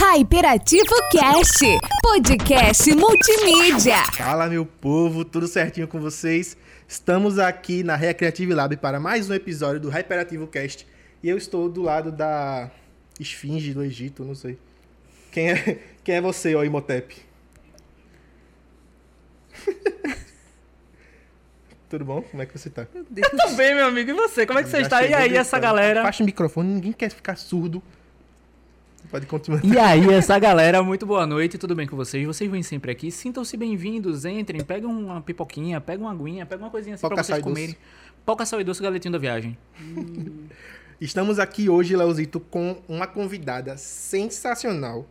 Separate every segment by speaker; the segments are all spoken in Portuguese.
Speaker 1: Hyperativo Cast, podcast multimídia.
Speaker 2: Fala, meu povo, tudo certinho com vocês? Estamos aqui na Recreative Lab para mais um episódio do Hyperativo Cast. E eu estou do lado da Esfinge do Egito, não sei. Quem é, quem é você, ó Imhotep? Tudo bom? Como é que você tá?
Speaker 3: Tudo bem, meu amigo. E você? Como é que você está? E aí, essa galera?
Speaker 2: Baixa o microfone, ninguém quer ficar surdo. Pode continuar.
Speaker 3: E aí, essa galera, muito boa noite, tudo bem com vocês? Vocês vêm sempre aqui, sintam-se bem-vindos, entrem, peguem uma pipoquinha, peguem uma aguinha, peguem uma coisinha assim
Speaker 2: Pau,
Speaker 3: pra vocês
Speaker 2: e doce.
Speaker 3: comerem. Pau, caçal e doce, galetinho da viagem.
Speaker 2: Estamos aqui hoje, Leozito, com uma convidada sensacional,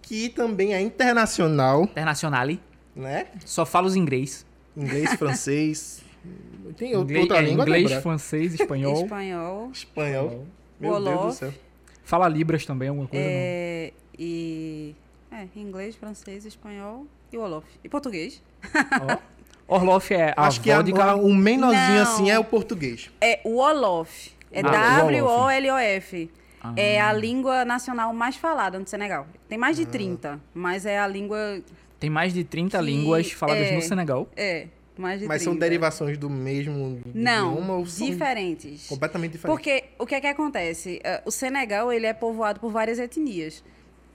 Speaker 2: que também é internacional,
Speaker 3: Internacionale,
Speaker 2: né?
Speaker 3: só falo os inglês.
Speaker 2: Inglês, francês. Tem outra
Speaker 3: Inglês, é,
Speaker 2: língua,
Speaker 3: inglês
Speaker 2: Débora?
Speaker 3: francês, espanhol.
Speaker 4: Espanhol.
Speaker 2: Espanhol. Meu Deus do céu.
Speaker 3: Fala libras também, alguma coisa?
Speaker 4: É, e. É, inglês, francês, espanhol e Wolof. E português.
Speaker 3: não? Ó. Orloff é a
Speaker 2: Acho que a,
Speaker 3: vodka.
Speaker 2: a- o menorzinho
Speaker 4: Não.
Speaker 2: assim é o português.
Speaker 4: É Wolof. É
Speaker 3: Ah,
Speaker 4: W-O-L-O-F.
Speaker 3: Ah.
Speaker 4: É a língua nacional mais falada no Senegal. Tem mais de 30, mas é a língua.
Speaker 3: Tem mais de 30
Speaker 4: Que
Speaker 3: línguas faladas
Speaker 4: é-
Speaker 3: no Senegal.
Speaker 4: É, mais de
Speaker 2: Mas
Speaker 4: 30.
Speaker 2: são derivações do mesmo idioma
Speaker 4: Não,
Speaker 2: ou são
Speaker 4: diferentes.
Speaker 2: completamente diferentes?
Speaker 4: Porque o que é que acontece? Eh, O Senegal ele é povoado por várias etnias.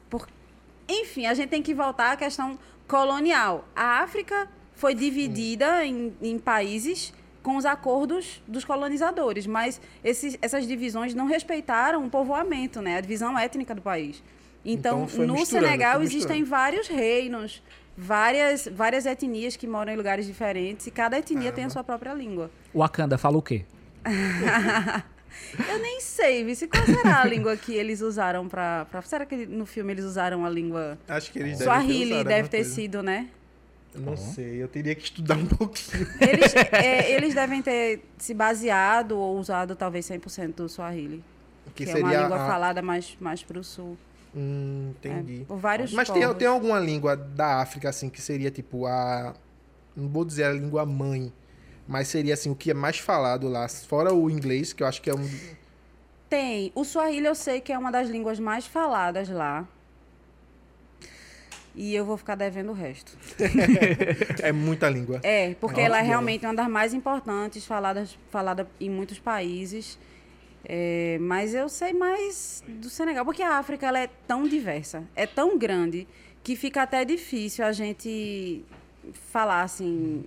Speaker 4: Por- Enfim, a gente tem que voltar à questão colonial. A África foi dividida em, em países com os acordos dos colonizadores, mas esses- essas divisões não respeitaram o povoamento, né? A divisão étnica do país. Então,
Speaker 2: Então,
Speaker 4: no Senegal existem vários reinos, várias, várias etnias que moram em lugares diferentes e cada etnia tem a sua própria língua.
Speaker 3: Wakanda fala o quê?
Speaker 4: Eu nem sei, Vici, qual será a língua que eles usaram pra, pra... Será que no filme eles usaram a língua...
Speaker 2: Acho que eles devem ter
Speaker 4: Swahili
Speaker 2: usado
Speaker 4: deve ter
Speaker 2: coisa.
Speaker 4: sido, né?
Speaker 2: Eu não sei, eu teria que estudar um pouquinho.
Speaker 4: Eles, é, eles devem ter se baseado ou usado talvez 100% do Swahili.
Speaker 2: Que,
Speaker 4: Que, é
Speaker 2: seria
Speaker 4: uma língua
Speaker 2: a...
Speaker 4: falada mais, mais pro sul.
Speaker 2: Hum,
Speaker 4: É,
Speaker 2: entendi.
Speaker 4: por vários
Speaker 2: Mas tem,
Speaker 4: povos.
Speaker 2: tem alguma língua da África, assim, que seria tipo a. Não vou dizer a língua mãe, mas seria assim, o que é mais falado lá, fora o inglês, que eu acho que é um.
Speaker 4: Tem. O Swahili eu sei que é uma das línguas mais faladas lá. E eu vou ficar devendo o resto.
Speaker 2: É muita língua.
Speaker 4: É, porque
Speaker 2: Nossa,
Speaker 4: ela é realmente uma das mais importantes, faladas, falada em muitos países. É, mas eu sei mais do Senegal, porque a África ela é tão diversa, é tão grande, que fica até difícil a gente falar assim.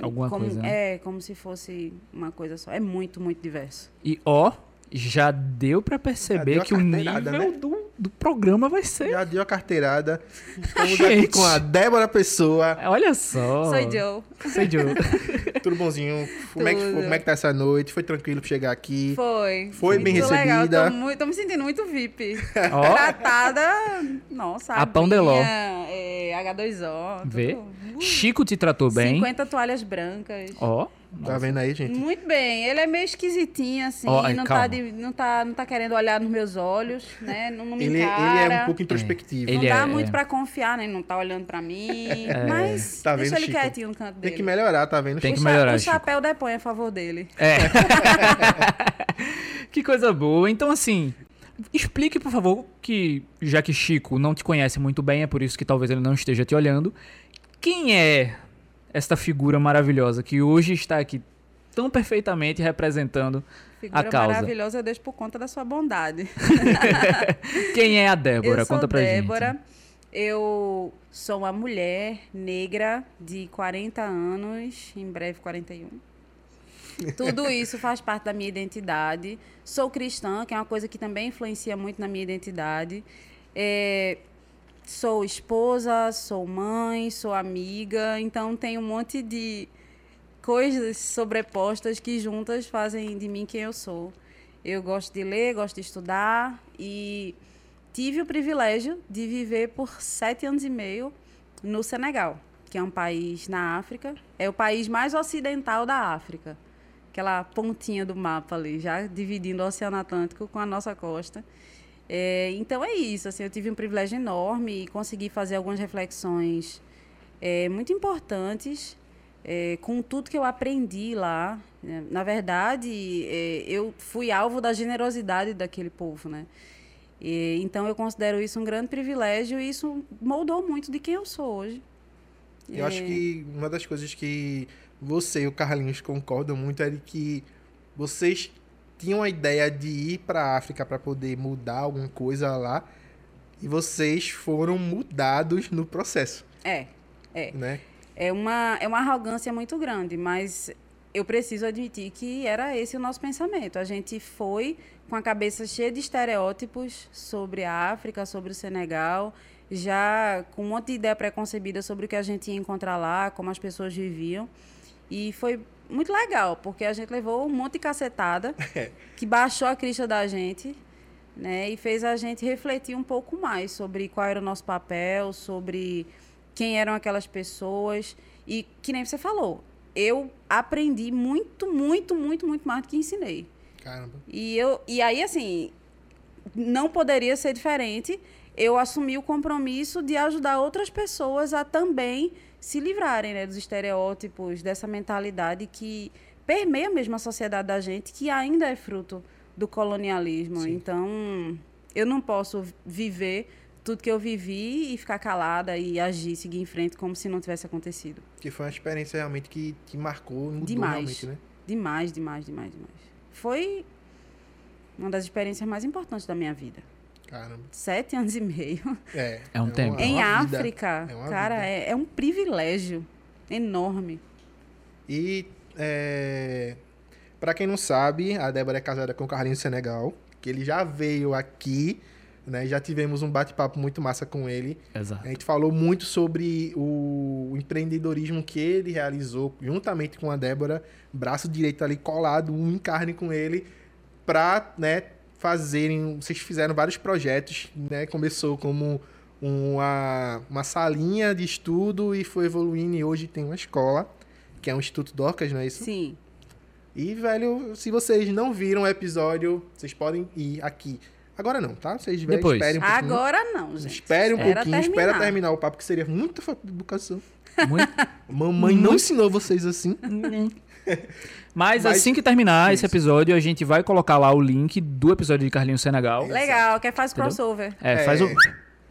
Speaker 3: Alguma
Speaker 4: como,
Speaker 3: coisa, né?
Speaker 4: É, como se fosse uma coisa só. É muito, muito diverso.
Speaker 3: E ó, já deu pra perceber
Speaker 2: deu
Speaker 3: que o nível
Speaker 2: né?
Speaker 3: do, do programa vai ser.
Speaker 2: Já deu a carteirada. Estamos
Speaker 3: Gente.
Speaker 2: aqui com a Débora Pessoa.
Speaker 3: Olha só.
Speaker 4: Sou Joe.
Speaker 3: Sou Joe.
Speaker 2: Tudo bonzinho? Como é, que,
Speaker 4: Tudo.
Speaker 2: como é que tá essa noite? Foi tranquilo chegar aqui?
Speaker 4: Foi.
Speaker 2: Foi bem
Speaker 4: muito legal.
Speaker 2: recebida.
Speaker 4: Tô, muito, tô me sentindo muito VIP.
Speaker 3: Ó,
Speaker 4: Tratada. Nossa,
Speaker 3: A pão de ló.
Speaker 4: aguinha, É, H2O. tudo-
Speaker 3: vê. Chico te tratou bem.
Speaker 4: 50 toalhas brancas.
Speaker 3: Ó.
Speaker 2: Tá vendo aí, gente?
Speaker 4: Muito bem. Ele é meio esquisitinho, assim.
Speaker 3: Ó, ai,
Speaker 4: não,
Speaker 3: calma.
Speaker 4: tá de- não, tá, não tá querendo olhar nos meus olhos, né? Não, não me
Speaker 2: Ele,
Speaker 4: encara.
Speaker 2: ele é um pouco introspectivo.
Speaker 3: Ele
Speaker 4: não dá
Speaker 3: é-
Speaker 4: muito
Speaker 3: é.
Speaker 4: pra confiar, né? Não tá olhando pra mim. Mas
Speaker 2: Tá vendo,
Speaker 4: deixa ele
Speaker 2: Chico?
Speaker 4: quietinho no canto
Speaker 2: Tem
Speaker 4: dele.
Speaker 2: que melhorar, tá vendo?
Speaker 3: Tem que melhorar,
Speaker 4: O chapéu depõe a favor dele.
Speaker 3: É. que coisa boa. Então, assim, explique, por favor, que já que Chico não te conhece muito bem, é por isso que talvez ele não esteja te olhando. Quem é esta figura maravilhosa que hoje está aqui tão perfeitamente representando
Speaker 4: Figura
Speaker 3: causa.
Speaker 4: maravilhosa, eu deixo por conta da sua bondade.
Speaker 3: quem é a Débora?
Speaker 4: eu sou
Speaker 3: Conta pra
Speaker 4: Débora.
Speaker 3: gente.
Speaker 4: Eu sou uma mulher negra de 40 anos, em breve 41. Tudo isso faz parte da minha identidade. Sou cristã, que é uma coisa que também influencia muito na minha identidade. É, sou esposa, sou mãe, sou amiga, então tem um monte de coisas sobrepostas que juntas fazem de mim quem eu sou. Eu gosto de ler, gosto de estudar e tive o privilégio de viver por sete anos e meio no Senegal, que é um país na África. É o país mais ocidental da África. Aquela pontinha do mapa ali, já dividindo o Oceano Atlântico com a nossa costa. É, então é isso, assim, eu tive um privilégio enorme e consegui fazer algumas reflexões é, muito importantes é, com tudo que eu aprendi lá. Na verdade, é, eu fui alvo da generosidade daquele povo, né? E, então eu considero isso um grande privilégio e isso moldou muito de quem eu sou hoje.
Speaker 2: Eu acho
Speaker 4: É,
Speaker 2: que uma das coisas que você e o Carlinhos concordam muito é de que vocês tinham a ideia de ir para a África para poder mudar alguma coisa lá e vocês foram mudados no processo,
Speaker 4: É, é.
Speaker 2: né?
Speaker 4: É uma, é uma arrogância muito grande, mas eu preciso admitir que era esse o nosso pensamento. A gente foi com a cabeça cheia de estereótipos sobre a África, sobre o Senegal, já com um monte de ideia preconcebida sobre o que a gente ia encontrar lá, como as pessoas viviam. E foi muito legal, porque a gente levou um monte de cacetada que baixou a crista da gente, né? E fez a gente refletir um pouco mais sobre qual era o nosso papel, sobre quem eram aquelas pessoas. E que nem você falou, eu aprendi muito, muito, muito, muito mais do que ensinei.
Speaker 2: Caramba.
Speaker 4: E, eu, e aí, assim, não poderia ser diferente. Eu assumi o compromisso de ajudar outras pessoas a também se livrarem né, dos estereótipos, dessa mentalidade que permeia mesmo a sociedade da gente, que ainda é fruto do colonialismo.
Speaker 2: Sim.
Speaker 4: Então, eu não posso viver tudo que eu vivi e ficar calada e agir, seguir em frente como se não tivesse acontecido.
Speaker 2: Que foi uma experiência realmente que te marcou, mudou
Speaker 4: Demais.
Speaker 2: realmente, né?
Speaker 4: Demais, demais, demais, demais. Foi uma das experiências mais importantes da minha vida.
Speaker 2: Caramba.
Speaker 4: Sete anos e meio.
Speaker 2: É.
Speaker 3: É um
Speaker 2: uma-
Speaker 3: tempo.
Speaker 2: é
Speaker 4: em
Speaker 2: uma.
Speaker 4: África,
Speaker 2: É uma
Speaker 4: cara, é, é um privilégio enorme.
Speaker 2: E é, para quem não sabe, a Débora é casada com o Carlinhos Senegal, que ele já veio aqui, né? Já tivemos um bate-papo muito massa com ele.
Speaker 3: Exato.
Speaker 2: A gente falou muito sobre o empreendedorismo que ele realizou juntamente com a Débora, braço direito ali colado, um em carne com ele, para, né, fazerem, vocês fizeram vários projetos, né? Começou como uma, uma salinha de estudo e foi evoluindo e hoje tem uma escola, que é o Instituto Docas, não é isso?
Speaker 4: Sim.
Speaker 2: E, velho, se vocês não viram o episódio, vocês podem ir aqui. Agora não, tá? Vocês velho,
Speaker 3: Depois.
Speaker 2: esperem um pouquinho.
Speaker 4: Agora não, gente.
Speaker 2: Espere um
Speaker 4: Espera
Speaker 2: pouquinho, espera
Speaker 4: terminar.
Speaker 2: terminar o papo, que seria muita falta de educação.
Speaker 3: Muito.
Speaker 2: Mamãe não ensinou vocês assim.
Speaker 3: Mas,
Speaker 2: Mas-
Speaker 3: assim que terminar esse
Speaker 2: Isso.
Speaker 3: episódio, a gente vai colocar lá o link do episódio de Carlinhos Senegal.
Speaker 4: Legal, quer faz
Speaker 3: Entendeu?
Speaker 4: crossover.
Speaker 3: É, faz o.
Speaker 2: É.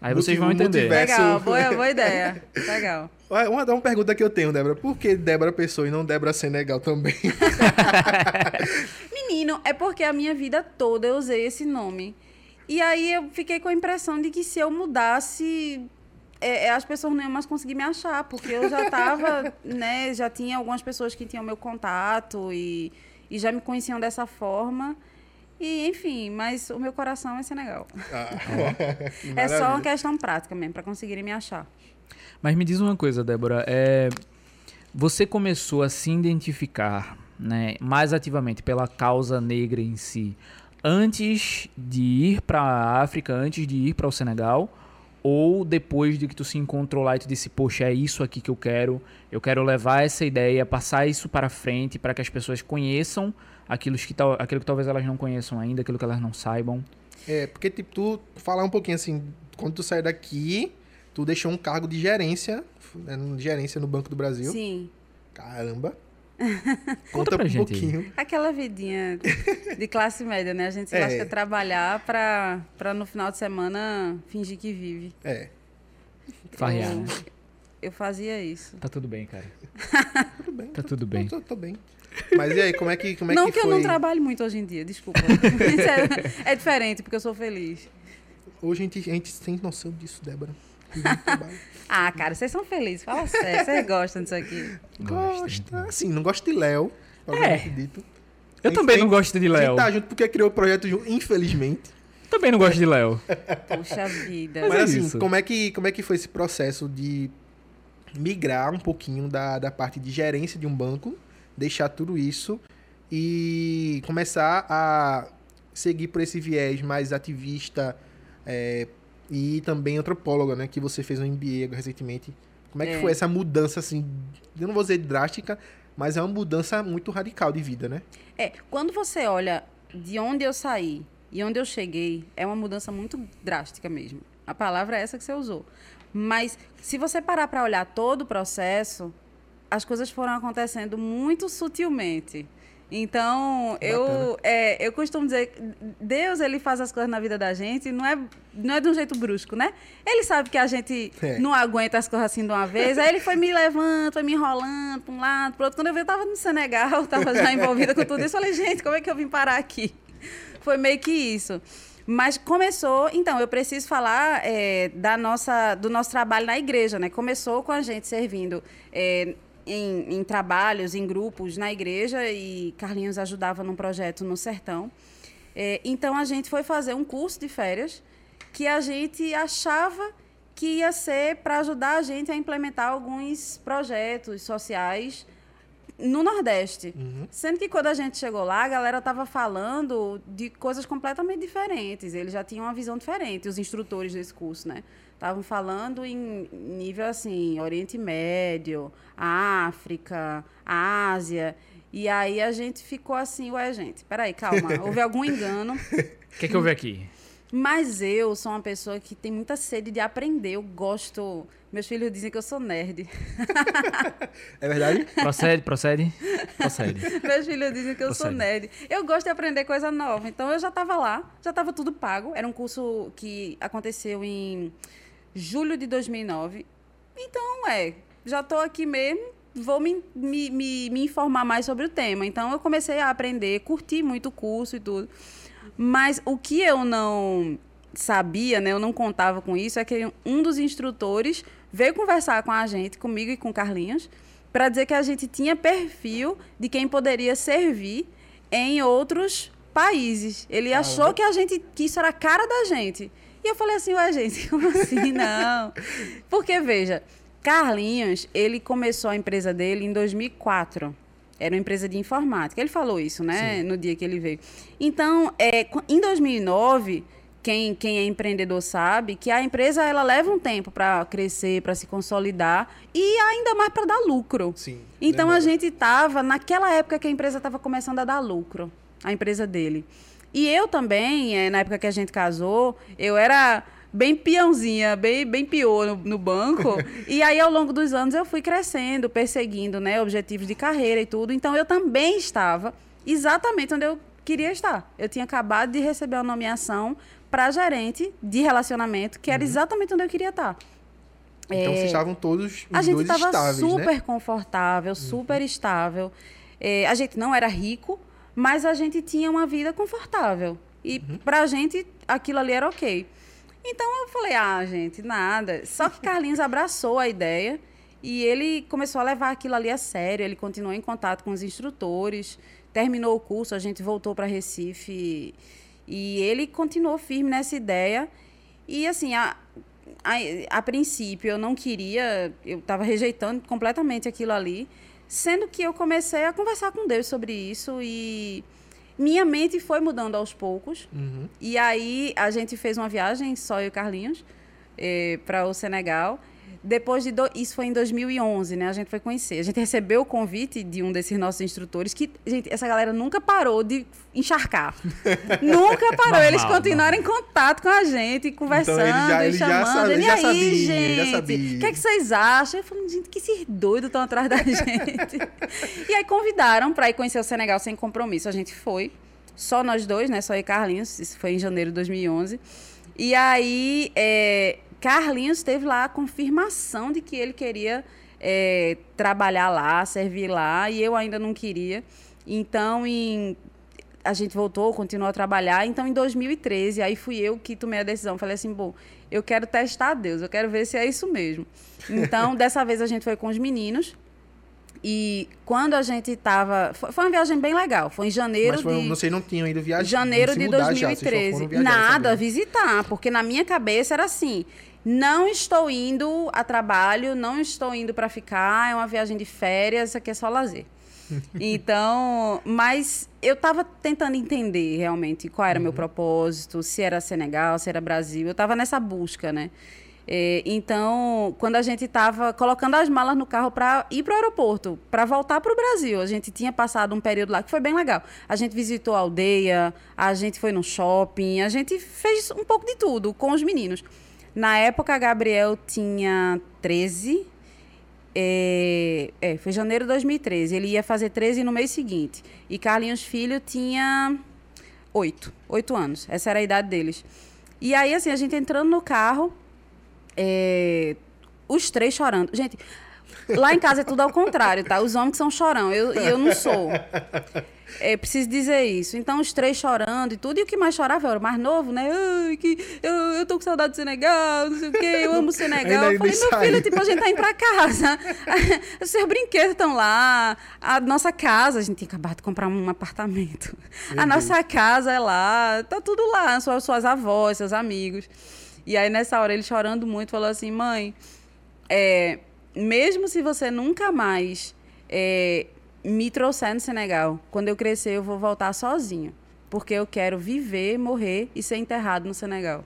Speaker 3: Aí vocês vão entender.
Speaker 2: multiverso.
Speaker 4: Legal, boa, boa ideia. Legal.
Speaker 2: Uma, uma pergunta que eu tenho, Débora. Por que Débora Pessoa e não Débora Senegal também?
Speaker 4: Menino, é porque a minha vida toda eu usei esse nome. E aí eu fiquei com a impressão de que se eu mudasse, é, é, as pessoas não iam mais conseguir me achar, porque eu já tava, né, já tinha algumas pessoas que tinham meu contato e, e já me conheciam dessa forma. E, enfim, mas o meu coração é Senegal.
Speaker 2: Ah,
Speaker 4: É só uma questão prática mesmo, para conseguirem me achar.
Speaker 3: Mas me diz uma coisa, Débora. É, você começou a se identificar né, mais ativamente pela causa negra em si antes de ir para a África, antes de ir para o Senegal? Ou depois de que tu se encontrou lá e tu disse, poxa, é isso aqui que eu quero, eu quero levar essa ideia, passar isso para frente para que as pessoas conheçam aquilo que, tal- aquilo que talvez elas não conheçam ainda, aquilo que elas não saibam.
Speaker 2: É, porque, tipo, tu falar um pouquinho assim, quando tu saiu daqui, tu deixou um cargo de gerência, né, gerência no Banco do Brasil.
Speaker 4: Sim.
Speaker 2: Caramba.
Speaker 3: Conta pra
Speaker 2: um
Speaker 3: gente
Speaker 2: pouquinho.
Speaker 4: Aquela vidinha de classe média, né? A gente se
Speaker 2: É.
Speaker 4: lasca trabalhar pra, pra no final de semana fingir que vive.
Speaker 2: É,
Speaker 3: Farrear,
Speaker 4: eu,
Speaker 3: né?
Speaker 4: eu fazia isso.
Speaker 3: Tá tudo bem, cara.
Speaker 2: tudo bem.
Speaker 3: Tá tudo bem.
Speaker 2: Tô, tô bem. Mas e aí, como é que, como é
Speaker 4: não
Speaker 2: que
Speaker 4: que
Speaker 2: foi?
Speaker 4: eu não trabalhe muito hoje em dia, desculpa. É, é diferente, porque eu sou feliz.
Speaker 2: Hoje a gente, a gente tem noção disso, Débora.
Speaker 4: Ah, cara, vocês são felizes, fala sério, vocês gostam disso aqui.
Speaker 3: Gosta.
Speaker 2: Assim, não gosto de Léo.
Speaker 3: É.
Speaker 2: dito.
Speaker 3: Eu também
Speaker 2: tem-
Speaker 3: não gosto de
Speaker 2: A
Speaker 3: Léo.
Speaker 2: gente tá junto porque criou o projeto junto, infelizmente.
Speaker 3: Também não gosto de Léo.
Speaker 4: Puxa vida.
Speaker 3: Mas
Speaker 2: Mas
Speaker 3: é
Speaker 2: assim,
Speaker 3: isso.
Speaker 2: como é, que, como é que foi esse processo de migrar um pouquinho da, da parte de gerência de um banco, deixar tudo isso e começar a seguir por esse viés mais ativista é, e também antropóloga, né? Que você fez um MBA recentemente. Como é que
Speaker 4: É.
Speaker 2: foi essa mudança, assim, eu não vou dizer drástica, mas é uma mudança muito radical de vida, né?
Speaker 4: É, quando você olha de onde eu saí e onde eu cheguei, é uma mudança muito drástica mesmo. A palavra é essa que você usou. Mas se você parar para olhar todo o processo, as coisas foram acontecendo muito sutilmente. Então, eu, é, eu costumo dizer, Deus ele faz as coisas na vida da gente, não é, não é de um jeito brusco, né? Ele sabe que a gente
Speaker 2: É.
Speaker 4: não aguenta as coisas assim de uma vez, aí ele foi me levando, foi me enrolando para um lado, para outro. Quando eu vi, eu tava no Senegal, tava já envolvida com tudo isso, eu falei, gente, como é que eu vim parar aqui? Foi meio que isso. Mas começou, então, eu preciso falar é, da nossa, do nosso trabalho na igreja, né? Começou com a gente servindo é, em, em trabalhos, em grupos na igreja e Carlinhos ajudava num projeto no sertão. É, então a gente foi fazer um curso de férias que a gente achava que ia ser para ajudar a gente a implementar alguns projetos sociais no Nordeste. Sendo que quando a gente chegou lá, a galera estava falando de coisas completamente diferentes. Eles já tinham uma visão diferente, os instrutores desse curso, né? Estavam falando em nível assim, Oriente Médio, África, Ásia. E aí a gente ficou assim, ué, gente, peraí, calma, houve algum engano.
Speaker 3: O que, é que eu vi aqui?
Speaker 4: Mas eu sou uma pessoa que tem muita sede de aprender. Eu gosto. Meus filhos dizem que eu sou nerd.
Speaker 2: É verdade?
Speaker 3: Procede, procede, procede.
Speaker 4: Meus filhos dizem que eu sou
Speaker 3: Prossegue.
Speaker 4: nerd. Eu gosto de aprender coisa nova. Então eu já estava lá, já estava tudo pago. Era um curso que aconteceu em julho de 2009. Então, é, já estou aqui mesmo, vou me, me, me, me informar mais sobre o tema. Então eu comecei a aprender, curti muito o curso e tudo. Mas o que eu não sabia, né, eu não contava com isso, é que um dos instrutores veio conversar com a gente, comigo e com Carlinhos, para dizer que a gente tinha perfil de quem poderia servir em outros países. Ele achou que a gente que isso era a cara da gente. E eu falei assim, ué, gente, como assim? Não. Porque, veja, Carlinhos, ele começou a empresa dele em 2004. Era uma empresa de informática. Ele falou isso, né? No dia que ele veio. Então, é, em 2009, quem, quem é empreendedor sabe que a empresa ela leva um tempo para crescer, para se consolidar e ainda mais para dar lucro.
Speaker 2: Sim,
Speaker 4: Então
Speaker 2: demora.
Speaker 4: a gente estava naquela época que a empresa estava começando a dar lucro, a empresa dele. E eu também, eh, na época que a gente casou, eu era bem peãozinha, bem, bem pior no, no banco. e aí, ao longo dos anos, eu fui crescendo, perseguindo né, objetivos de carreira e tudo. Então, eu também estava exatamente onde eu queria estar. Eu tinha acabado de receber uma nomeação para gerente de relacionamento, que era exatamente onde eu queria estar.
Speaker 2: Então
Speaker 4: É,
Speaker 2: vocês estavam todos os
Speaker 4: a gente estava
Speaker 2: estáveis,
Speaker 4: super
Speaker 2: né?
Speaker 4: confortável, super estável. É, a gente não era rico, mas a gente tinha uma vida confortável. E pra gente, aquilo ali era ok. Então eu falei, ah, gente, nada. Só que Carlinhos abraçou a ideia e ele começou a levar aquilo ali a sério. Ele continuou em contato com os instrutores, terminou o curso, a gente voltou para Recife e ele continuou firme nessa ideia. E assim, a, a, a princípio eu não queria, eu estava rejeitando completamente aquilo ali, sendo que eu comecei a conversar com Deus sobre isso e minha mente foi mudando aos poucos.
Speaker 2: Uhum.
Speaker 4: E aí a gente fez uma viagem, só eu e o Carlinhos, para o Senegal. Depois de. do- Isso foi em 2011, né? A gente foi conhecer. A gente recebeu o convite de um desses nossos instrutores, que, gente, essa galera nunca parou de encharcar. nunca parou.
Speaker 3: Normal,
Speaker 4: eles continuaram em contato com a gente, conversando,
Speaker 2: Então, ele já-
Speaker 4: e
Speaker 2: ele já
Speaker 4: chamando.
Speaker 2: ele
Speaker 4: e
Speaker 2: já
Speaker 4: aí,
Speaker 2: sabia, ele
Speaker 4: gente?
Speaker 2: já sabia.
Speaker 4: O que, é que vocês acham? Eu falei, gente, que esses doidos estão atrás da gente. e aí convidaram para ir conhecer o Senegal sem compromisso. A gente foi. Só nós dois, né? Só eu e Carlinhos. Isso foi em janeiro de 2011. E aí, é, Carlinhos teve lá a confirmação de que ele queria é, trabalhar lá, servir lá, e eu ainda não queria. Então, em- a gente voltou, continuou a trabalhar. Então, em 2013, aí fui eu que tomei a decisão. Falei assim, bom, eu quero testar Deus, eu quero ver se é isso mesmo. Então, dessa vez a gente foi com os meninos. E quando a gente estava. Foi uma viagem bem legal. Foi em janeiro
Speaker 2: Mas foi,
Speaker 4: de.
Speaker 2: vocês não tinham ido viajar.
Speaker 4: Janeiro de
Speaker 2: mudar já, vocês só
Speaker 4: 2013.
Speaker 2: foram viajar dessa
Speaker 4: Nada, visitar, porque na minha cabeça era assim: não estou indo a trabalho, não estou indo para ficar, é uma viagem de férias, isso aqui é só lazer. Então, mas eu estava tentando entender realmente qual era o meu propósito, se era Senegal, se era Brasil. Eu estava nessa busca, né? É, então, quando a gente estava colocando as malas no carro para ir para o aeroporto, para voltar para o Brasil, a gente tinha passado um período lá que foi bem legal. A gente visitou a aldeia, a gente foi no shopping, a gente fez um pouco de tudo com os meninos. Na época, a Gabriel tinha 13, É, é, foi janeiro de 2013. Ele ia fazer 13 no mês seguinte. E Carlinhos Filho tinha 8, 8 anos. Essa era a idade deles. E aí, assim, a gente entrando no carro, é, os três chorando. Gente, lá em casa é tudo ao contrário, tá? Os homens são chorão, eu, eu não sou. É preciso dizer isso. Então, os três chorando e tudo. E o que mais chorava era o mais novo, né? Ai, que eu, eu tô com saudade do Senegal, não sei o quê, eu amo o Senegal.
Speaker 2: Ainda
Speaker 4: Eu falei, meu filho, tipo, a gente tá indo pra casa. Os seus brinquedos estão lá. A nossa casa, a gente tinha acabado de comprar um apartamento. a nossa casa é lá. Tá tudo lá. Suas, suas avós, seus amigos. E aí, nessa hora, ele chorando muito, falou assim, mãe, é, mesmo se você nunca mais é, me trouxer no Senegal, quando eu crescer, eu vou voltar sozinho. Porque eu quero viver, morrer e ser enterrado no Senegal.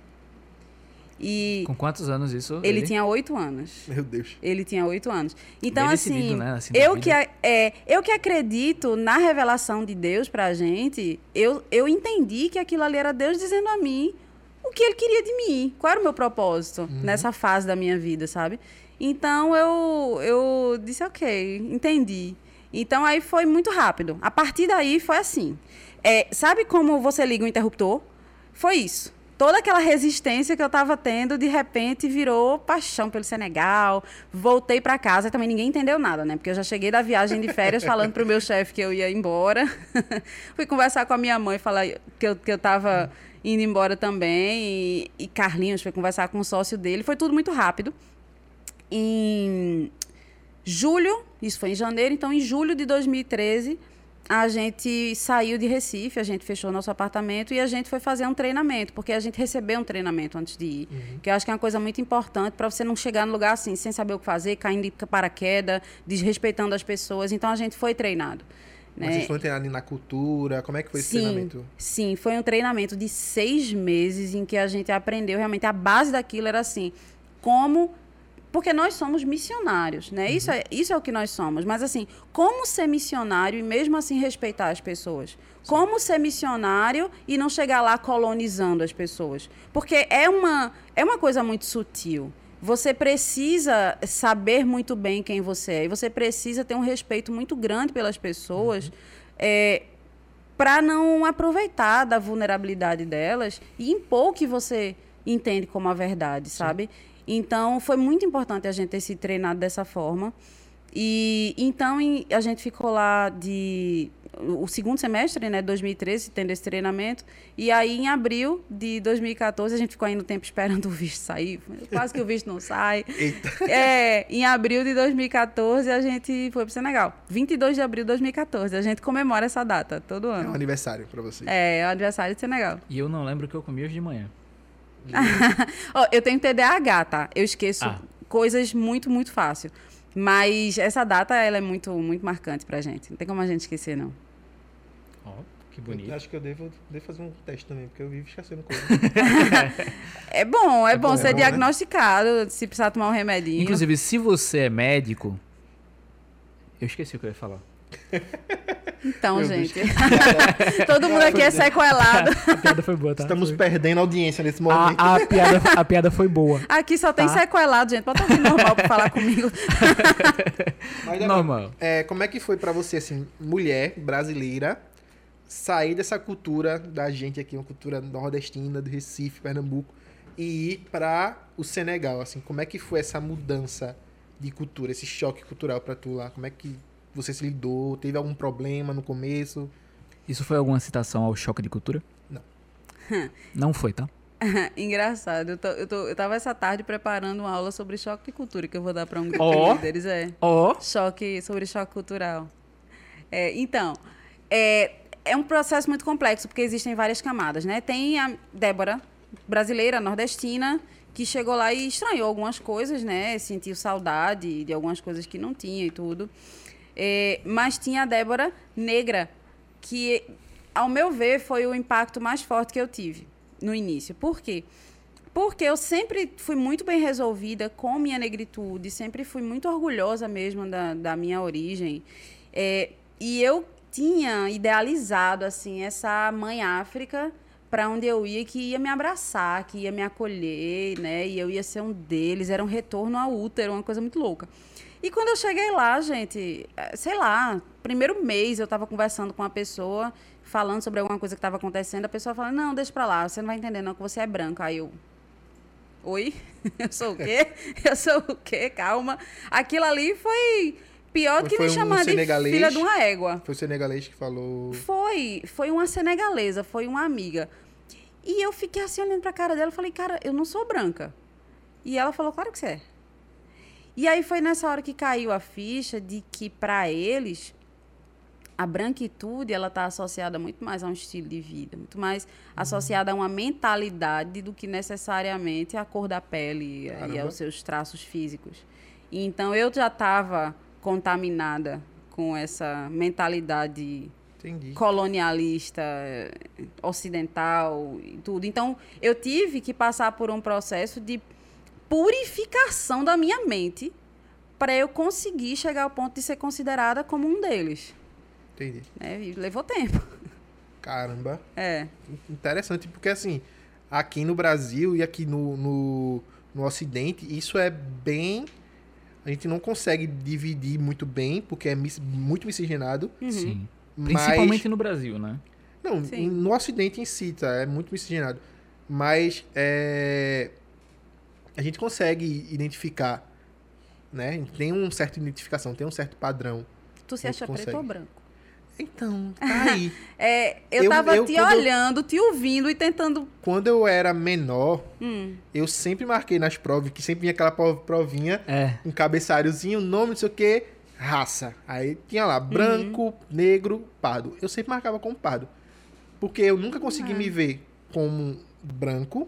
Speaker 4: E
Speaker 3: Com quantos anos isso?
Speaker 4: ele tinha oito anos.
Speaker 2: Meu Deus.
Speaker 4: Ele tinha oito anos. Então,
Speaker 3: Bem
Speaker 4: assim,
Speaker 3: decidido, né, assim,
Speaker 4: eu, que, é, eu que acredito na revelação de Deus pra gente, eu, eu entendi que aquilo ali era Deus dizendo a mim o que ele queria de mim. Qual era o meu propósito nessa fase da minha vida, sabe? Então, eu, eu disse, ok, entendi. Então, aí foi muito rápido. A partir daí, foi assim. É, sabe como você liga o interruptor? Foi isso. Toda aquela resistência que eu estava tendo, de repente, virou paixão pelo Senegal. Voltei para casa e também ninguém entendeu nada, né? Porque eu já cheguei da viagem de férias falando pro meu chefe que eu ia embora. Fui conversar com a minha mãe, falar que eu, que eu tava indo embora também. E, e Carlinhos foi conversar com o sócio dele. Foi tudo muito rápido. Em julho, isso foi em janeiro, então em julho de 2013, a gente saiu de Recife, a gente fechou nosso apartamento e a gente foi fazer um treinamento, porque a gente recebeu um treinamento antes de ir, que eu acho que é uma coisa muito importante para você não chegar no lugar assim, sem saber o que fazer, caindo de paraquedas, desrespeitando as pessoas. Então a gente foi treinado.
Speaker 2: Mas
Speaker 4: né?
Speaker 2: vocês foram treinar ali na cultura? Como é que foi esse
Speaker 4: Sim,
Speaker 2: treinamento?
Speaker 4: sim, foi um treinamento de seis meses em que a gente aprendeu realmente a base daquilo era assim, como porque nós somos missionários, né? Isso, é, isso é o que nós somos. Mas assim, como ser missionário e mesmo assim respeitar as pessoas? Como ser missionário e não chegar lá colonizando as pessoas? Porque é uma, é uma coisa muito sutil. Você precisa saber muito bem quem você é. E você precisa ter um respeito muito grande pelas pessoas. é, para não aproveitar da vulnerabilidade delas e impor o que você entende como a verdade, sabe? Então, foi muito importante a gente ter se treinado dessa forma. E então em- a gente ficou lá de o segundo semestre, né, 2013, tendo esse treinamento. E aí em abril de 2014 a gente ficou ainda um tempo esperando o visto sair. Quase que o visto não sai.
Speaker 2: Eita.
Speaker 4: É, em abril de 2014 a gente foi pro Senegal. 22 de abril de 2014. A gente comemora essa data todo
Speaker 2: É um
Speaker 4: ano.
Speaker 2: aniversário pra vocês.
Speaker 4: É, é o aniversário de Senegal.
Speaker 3: E eu não lembro o que eu comi hoje de manhã.
Speaker 4: Ó, eu tenho TDAH, tá? Eu esqueço
Speaker 3: Ah.
Speaker 4: coisas muito, muito fácil. Mas essa data, ela é muito, muito marcante pra gente. Não tem como a gente esquecer, não.
Speaker 3: Ó, que
Speaker 2: Eu
Speaker 3: bonito.
Speaker 2: acho que eu devo, devo fazer um teste também, porque eu vivo esquecendo coisas.
Speaker 4: É bom, é,
Speaker 2: É
Speaker 4: bom,
Speaker 2: bom,
Speaker 4: ser
Speaker 2: é bom, né?
Speaker 4: diagnosticado, se precisar tomar um remedinho.
Speaker 3: Inclusive, se você é médico. Eu esqueci o que eu ia falar.
Speaker 4: Então,
Speaker 2: Meu
Speaker 4: gente. Todo mundo aqui é sequelado.
Speaker 3: A piada foi boa, tá?
Speaker 2: Estamos
Speaker 3: Foi.
Speaker 2: perdendo audiência nesse momento.
Speaker 3: a, a, piada, a piada foi boa.
Speaker 4: Aqui só tem
Speaker 3: Tá.
Speaker 4: sequelado, gente. Pode ouvir normal pra falar comigo.
Speaker 2: Mas,
Speaker 3: Normal.
Speaker 2: É, como é que foi pra você, assim, mulher brasileira, sair dessa cultura da gente aqui, uma cultura nordestina, do Recife, Pernambuco, e ir pra o Senegal, assim, como é que foi essa mudança de cultura, esse choque cultural pra tu lá? Como é que você se lidou? Teve algum problema no começo?
Speaker 3: Isso foi alguma citação ao choque de cultura?
Speaker 2: Não.
Speaker 3: Não foi, tá?
Speaker 4: Engraçado. Eu, tô, eu, tô, eu tava essa tarde preparando uma aula sobre choque de cultura que eu vou dar pra um grupo
Speaker 3: Ó.
Speaker 4: de líderes. É.
Speaker 3: Ó.
Speaker 4: choque sobre choque cultural. É, então, é, é um processo muito complexo, porque existem várias camadas, né? Tem a Débora, brasileira, nordestina, que chegou lá e estranhou algumas coisas, né? Sentiu saudade de algumas coisas que não tinha e tudo. É, mas tinha a Débora negra, que, ao meu ver, foi o impacto mais forte que eu tive no início. Por quê? Porque eu sempre fui muito bem resolvida com minha negritude, sempre fui muito orgulhosa mesmo da, da minha origem. É, e eu tinha idealizado assim essa mãe África para onde eu ia que ia me abraçar, que ia me acolher, né? E eu ia ser um deles, era um retorno ao útero, uma coisa muito louca. E quando eu cheguei lá, gente, eh, sei lá, primeiro mês eu tava conversando com uma pessoa, falando sobre alguma coisa que tava acontecendo, a pessoa falando, não, deixa pra lá, você não vai entender não que você é branca. Aí eu, oi? Eu sou o quê? Eu sou o quê? Calma. Aquilo ali foi pior do que me
Speaker 2: um
Speaker 4: chamar de filha de uma égua.
Speaker 2: Foi o senegalês que falou.
Speaker 4: Foi, foi uma senegalesa, foi uma amiga. E eu fiquei assim olhando pra cara dela e falei, cara, eu não sou branca. E ela falou, claro que você é. E aí foi nessa hora que caiu a ficha de que pra eles a branquitude ela está associada muito mais a um estilo de vida, muito mais associada a uma mentalidade do que necessariamente a cor da pele e
Speaker 2: Caramba.
Speaker 4: aos seus traços físicos. E então eu já estava contaminada com essa mentalidade
Speaker 2: Entendi.
Speaker 4: colonialista, ocidental e tudo. Então, eu tive que passar por um processo de purificação da minha mente para eu conseguir chegar ao ponto de ser considerada como um deles.
Speaker 2: Entendi.
Speaker 4: né? E levou tempo.
Speaker 2: Caramba.
Speaker 4: É.
Speaker 2: Interessante, porque assim, aqui no Brasil e aqui no, no, no Ocidente, isso é bem. A gente não consegue dividir muito bem, porque é mis- muito miscigenado.
Speaker 3: Sim.
Speaker 2: Mas-
Speaker 3: Principalmente no Brasil, né?
Speaker 2: Não,
Speaker 4: Sim.
Speaker 2: no Ocidente em si, tá? É muito miscigenado. Mas é, a gente consegue identificar, né? Tem uma certa identificação, tem um certo padrão.
Speaker 4: Tu se acha preto
Speaker 2: consegue.
Speaker 4: ou branco?
Speaker 2: Então, tá aí.
Speaker 4: É, eu,
Speaker 2: Eu-
Speaker 4: tava
Speaker 2: eu-
Speaker 4: te
Speaker 2: quando eu-
Speaker 4: olhando, te ouvindo e tentando.
Speaker 2: Quando eu era menor,
Speaker 4: Hum,
Speaker 2: eu sempre marquei nas provas, que sempre vinha aquela prov- provinha,
Speaker 3: É.
Speaker 2: um cabeçalhozinho, nome, não sei o que, raça. Aí tinha lá, branco, negro, pardo. Eu sempre marcava como pardo. Porque eu nunca consegui me ver como branco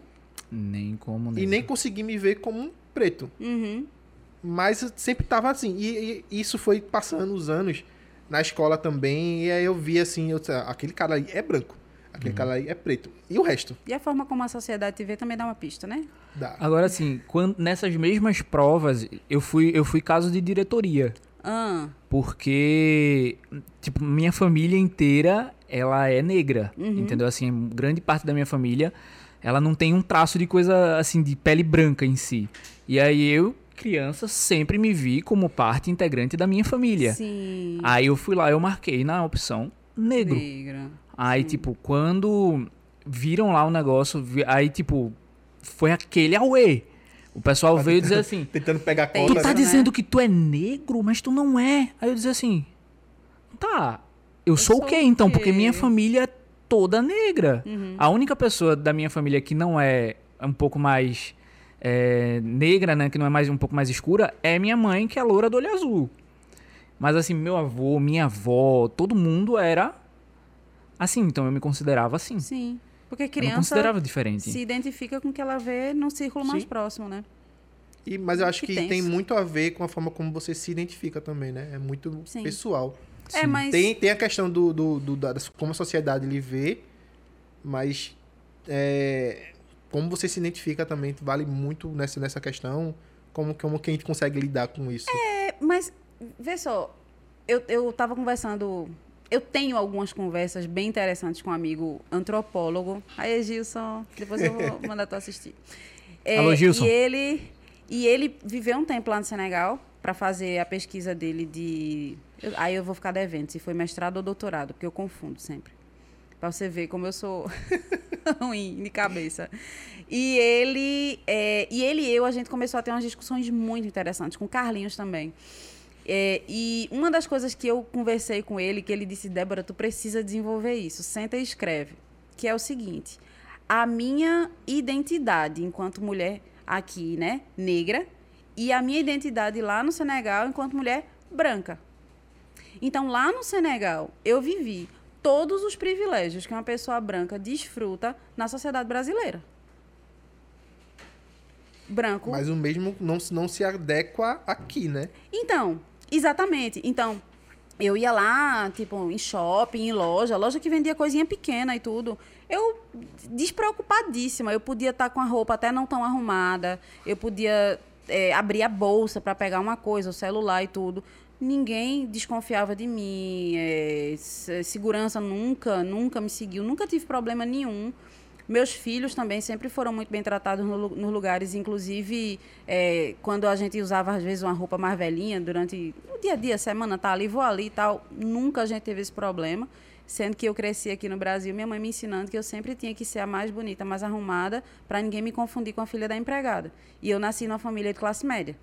Speaker 3: Nem como
Speaker 2: e
Speaker 3: negro.
Speaker 2: nem consegui me ver como um preto.
Speaker 4: uhum.
Speaker 2: Mas sempre tava assim. E, e isso foi passando os anos na escola também. E aí eu vi assim, eu "Ah, aquele cara aí é branco. Aquele cara aí é preto. E o resto?
Speaker 4: E a forma como a sociedade te vê também dá uma pista, né?
Speaker 2: Dá.
Speaker 3: Agora, assim, quando, nessas mesmas provas, eu fui, eu fui caso de diretoria.
Speaker 4: Ah,
Speaker 3: Porque, tipo, minha família inteira, ela é negra, entendeu? Assim, grande parte da minha família, ela não tem um traço de coisa, assim, de pele branca em si. E aí eu, criança, sempre me vi como parte integrante da minha família.
Speaker 4: sim.
Speaker 3: Aí eu fui lá, eu marquei na opção negro.
Speaker 4: Negra.
Speaker 3: Aí, tipo, quando viram lá o negócio, aí, tipo, foi aquele auê. O pessoal veio dizer assim,
Speaker 2: Tentando pegar
Speaker 4: Tem
Speaker 3: Tu tá
Speaker 4: né?
Speaker 3: dizendo que tu é negro, mas tu não é. Aí eu dizia assim, tá, eu, sou,
Speaker 4: sou
Speaker 3: o quê
Speaker 4: o
Speaker 3: então? Porque minha família é toda negra.
Speaker 4: Uhum.
Speaker 3: A única pessoa da minha família que não é um pouco mais é, negra, né, que não é mais um pouco mais escura, é minha mãe, que é loura do olho azul. Mas assim, meu avô, minha avó, todo mundo era assim, então eu me considerava assim.
Speaker 4: Sim. Porque
Speaker 3: Eu não
Speaker 4: criança
Speaker 3: considerava diferente.
Speaker 4: se identifica com o que ela vê no círculo mais
Speaker 2: Sim.
Speaker 4: próximo, né?
Speaker 2: E, mas eu acho
Speaker 4: Que
Speaker 2: que, tem muito a ver com a forma como você se identifica também, né? É muito
Speaker 4: Sim.
Speaker 2: pessoal.
Speaker 4: É, mas.
Speaker 2: Tem, tem a questão do, do, do- da, como a sociedade lhe vê, mas é, como você se identifica também vale muito nessa, nessa questão. Como, como que a gente consegue lidar com isso.
Speaker 4: É, mas, vê só, eu, eu tava conversando. Eu tenho algumas conversas bem interessantes com um amigo antropólogo. Aí, Gilson, depois eu vou mandar tu assistir. É,
Speaker 3: Alô, Gilson.
Speaker 4: E ele, e ele viveu um tempo lá no Senegal para fazer a pesquisa dele de. Eu- aí eu vou ficar devendo se foi mestrado ou doutorado, porque eu confundo sempre. Pra você ver como eu sou ruim de cabeça. E ele, é, e ele e eu, a gente começou a ter umas discussões muito interessantes, com Carlinhos também. É, e uma das coisas que eu conversei com ele, que ele disse, Débora, tu precisa desenvolver isso, senta e escreve. Que é o seguinte, a minha identidade enquanto mulher aqui, né, negra, e a minha identidade lá no Senegal enquanto mulher branca. Então, lá no Senegal, eu vivi todos os privilégios que uma pessoa branca desfruta na sociedade brasileira. Branco.
Speaker 2: Mas o mesmo não, se- não se adequa aqui, né?
Speaker 4: Então, exatamente. Então, eu ia lá, tipo, em shopping, em loja, loja que vendia coisinha pequena e tudo. Eu, despreocupadíssima, eu podia estar com a roupa até não tão arrumada, eu podia é, abrir a bolsa para pegar uma coisa, o celular e tudo. Ninguém desconfiava de mim, é, se- segurança nunca, nunca me seguiu, nunca tive problema nenhum Meus filhos também sempre foram muito bem tratados no nos lugares, inclusive é, quando a gente usava às vezes uma roupa mais velhinha durante o dia a dia, semana tá ali, vou ali e tal, nunca a gente teve esse problema. Sendo que eu cresci aqui no Brasil, minha mãe me ensinando que eu sempre tinha que ser a mais bonita, mais arrumada, para ninguém me confundir com a filha da empregada. E eu nasci numa família de classe média.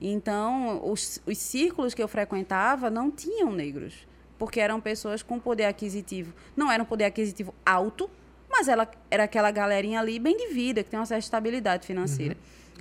Speaker 4: Então, os, os círculos que eu frequentava não tinham negros, porque eram pessoas com poder aquisitivo. Não era um poder aquisitivo alto, mas ela era aquela galerinha ali bem de vida, que tem uma certa estabilidade financeira.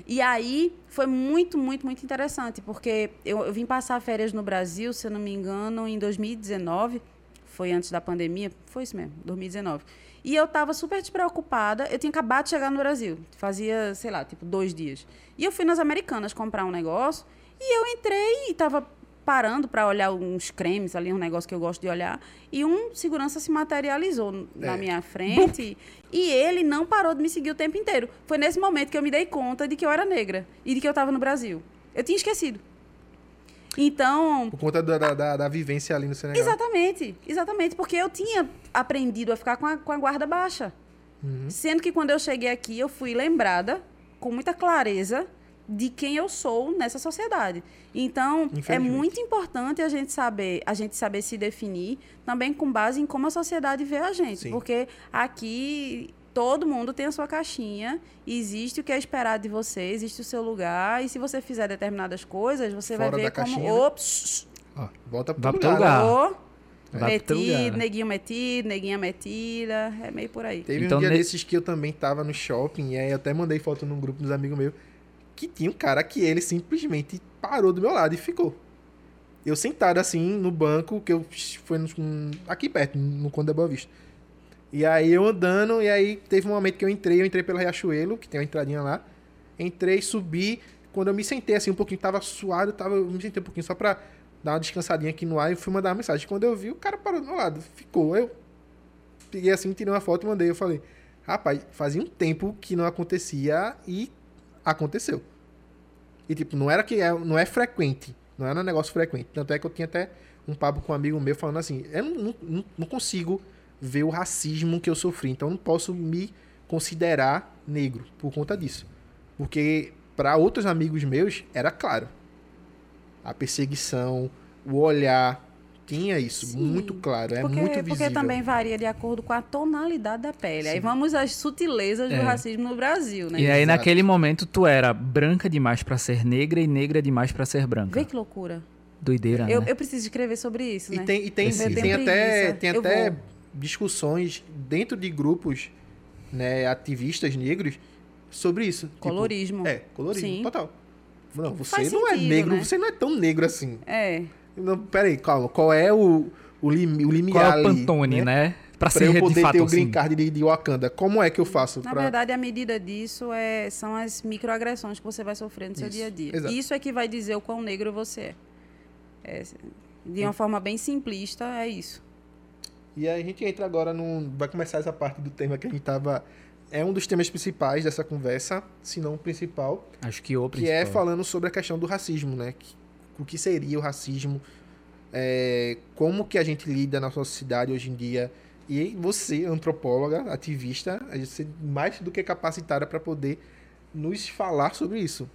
Speaker 4: E aí foi muito, muito, muito interessante, porque eu, eu vim passar férias no Brasil, se eu não me engano, em 2019, foi antes da pandemia, foi isso mesmo, 2019. E eu estava super despreocupada, eu tinha acabado de chegar no Brasil, fazia, sei lá, tipo dois dias. E eu fui nas Americanas comprar um negócio, e eu entrei e estava parando para olhar uns cremes ali, um negócio que eu gosto de olhar, e um segurança se materializou n- na
Speaker 2: É.
Speaker 4: minha frente, e ele não parou de me seguir o tempo inteiro. Foi nesse momento que eu me dei conta de que eu era negra e de que eu estava no Brasil. Eu tinha esquecido. Então,
Speaker 2: Por conta da, da, da- da vivência ali no Senegal.
Speaker 4: Exatamente, exatamente, porque eu tinha aprendido a ficar com a, com a guarda baixa. Sendo que quando eu cheguei aqui, eu fui lembrada com muita clareza de quem eu sou nessa sociedade. Então, é muito importante a gente saber, a gente saber se definir também com base em como a sociedade vê a gente,
Speaker 2: Sim.
Speaker 4: porque aqui todo mundo tem a sua caixinha, existe o que é esperado de você, existe o seu lugar, e se você fizer determinadas coisas, você
Speaker 2: Fora
Speaker 4: vai
Speaker 2: da
Speaker 4: ver como,
Speaker 2: caixinha, né?
Speaker 4: ops,
Speaker 2: Ó, volta pro lugar. né?
Speaker 3: lugar. Teu lugar.
Speaker 4: metido, neguinho metido, neguinha metida, é meio por aí.
Speaker 2: Teve
Speaker 3: Então,
Speaker 2: um dia
Speaker 3: ne-
Speaker 2: desses que eu também tava no shopping, e aí eu até mandei foto num grupo dos amigos meus, que tinha um cara que ele simplesmente parou do meu lado e ficou. Eu sentado assim no banco, que eu foi no- aqui perto, no Conde da Boa Vista. E aí eu andando, e aí teve um momento que eu entrei, eu entrei pelo Riachuelo, que tem uma entradinha lá. Entrei, subi. Quando eu me sentei assim um pouquinho, tava suado, tava, eu me sentei um pouquinho só pra dar uma descansadinha aqui no ar e fui mandar uma mensagem. Quando eu vi, o cara parou do meu lado, ficou. Eu peguei assim, tirei uma foto e mandei. Eu falei, rapaz, fazia um tempo que não acontecia e aconteceu. E tipo, não era que é, não é frequente, não era um negócio frequente. Tanto é que eu tinha até um papo com um amigo meu falando assim, eu não- não, não consigo ver o racismo que eu sofri, então eu não posso me considerar negro por conta disso. Porque para outros amigos meus era claro. A perseguição, o olhar, tinha isso
Speaker 4: Sim.
Speaker 2: muito claro, é
Speaker 4: porque,
Speaker 2: muito visível.
Speaker 4: porque também varia de acordo com a tonalidade da pele. Aí
Speaker 2: Sim.
Speaker 4: vamos às sutilezas
Speaker 3: É.
Speaker 4: do racismo no Brasil, né?
Speaker 3: E aí,
Speaker 2: Exato.
Speaker 3: naquele momento, tu era branca demais pra ser negra e negra demais pra ser branca.
Speaker 4: Vê que loucura.
Speaker 3: Doideira,
Speaker 4: Eu,
Speaker 3: né?
Speaker 4: eu preciso escrever sobre isso,
Speaker 2: E
Speaker 4: né?
Speaker 2: tem, e tem, e tem
Speaker 4: tenho
Speaker 2: até, tem até. Discussões dentro de grupos né, ativistas negros sobre isso. Tipo,
Speaker 4: Colorismo.
Speaker 2: é, colorismo,
Speaker 4: Sim.
Speaker 2: total. Não, você
Speaker 4: Faz
Speaker 2: não é negro,
Speaker 4: né?
Speaker 2: você não é tão negro assim.
Speaker 4: É.
Speaker 2: Não, peraí, calma. Qual é o, o, lim, o limiar
Speaker 3: Qual é o
Speaker 2: ali,
Speaker 3: Pantone, né? Pra,
Speaker 2: Pra
Speaker 3: ser
Speaker 2: eu
Speaker 3: de
Speaker 2: poder
Speaker 3: fato
Speaker 2: ter o
Speaker 3: assim.
Speaker 2: green card de, de Wakanda, como é que eu faço?
Speaker 4: Na
Speaker 2: pra...
Speaker 4: verdade, a medida disso é, são as microagressões que você vai sofrer no seu
Speaker 2: Isso,
Speaker 4: dia a dia.
Speaker 2: exato.
Speaker 4: Isso é que vai dizer o quão negro você é. É, de uma forma bem simplista, é isso.
Speaker 2: E aí a gente entra agora no. Vai começar essa parte do tema que a gente tava. É um dos temas principais dessa conversa, se não o principal.
Speaker 3: Acho que o
Speaker 2: que é
Speaker 3: principal.
Speaker 2: falando sobre a questão do racismo, né? O que seria o racismo, é, como que a gente lida na sociedade hoje em dia. E você, antropóloga, ativista, gente é mais do que capacitada para poder nos falar sobre isso.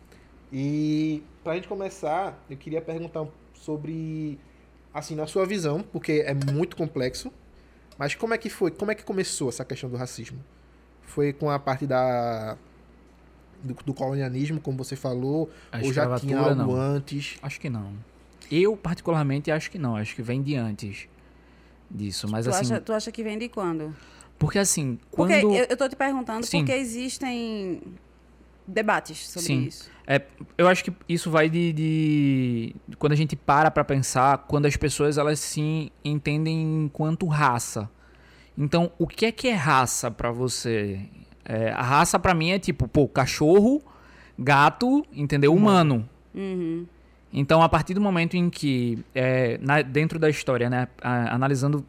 Speaker 2: E para a gente começar, eu queria perguntar sobre, assim, na sua visão, porque é muito complexo, mas como é que foi, como é que começou essa questão do racismo? Foi com a parte da do, do colonialismo, como você falou,
Speaker 3: A
Speaker 2: ou já tinha algo
Speaker 3: não.
Speaker 2: antes?
Speaker 3: Acho que não. Eu, particularmente, acho que não. Acho que vem de antes disso. Mas
Speaker 4: tu,
Speaker 3: assim,
Speaker 4: acha, tu acha que vem de quando?
Speaker 3: porque assim, quando...
Speaker 4: Porque eu, eu tô te perguntando
Speaker 3: Sim.
Speaker 4: porque existem debates sobre
Speaker 3: Sim.
Speaker 4: isso.
Speaker 3: Eu acho que isso vai de, de- quando a gente para pra pensar, quando as pessoas elas se entendem enquanto raça. Então, o que é que é raça pra você? É, a raça pra mim é tipo, pô, cachorro, gato, entendeu? Humano.
Speaker 4: Uhum.
Speaker 3: Então, a partir do momento em que, é, na- dentro da história, né, a- analisando,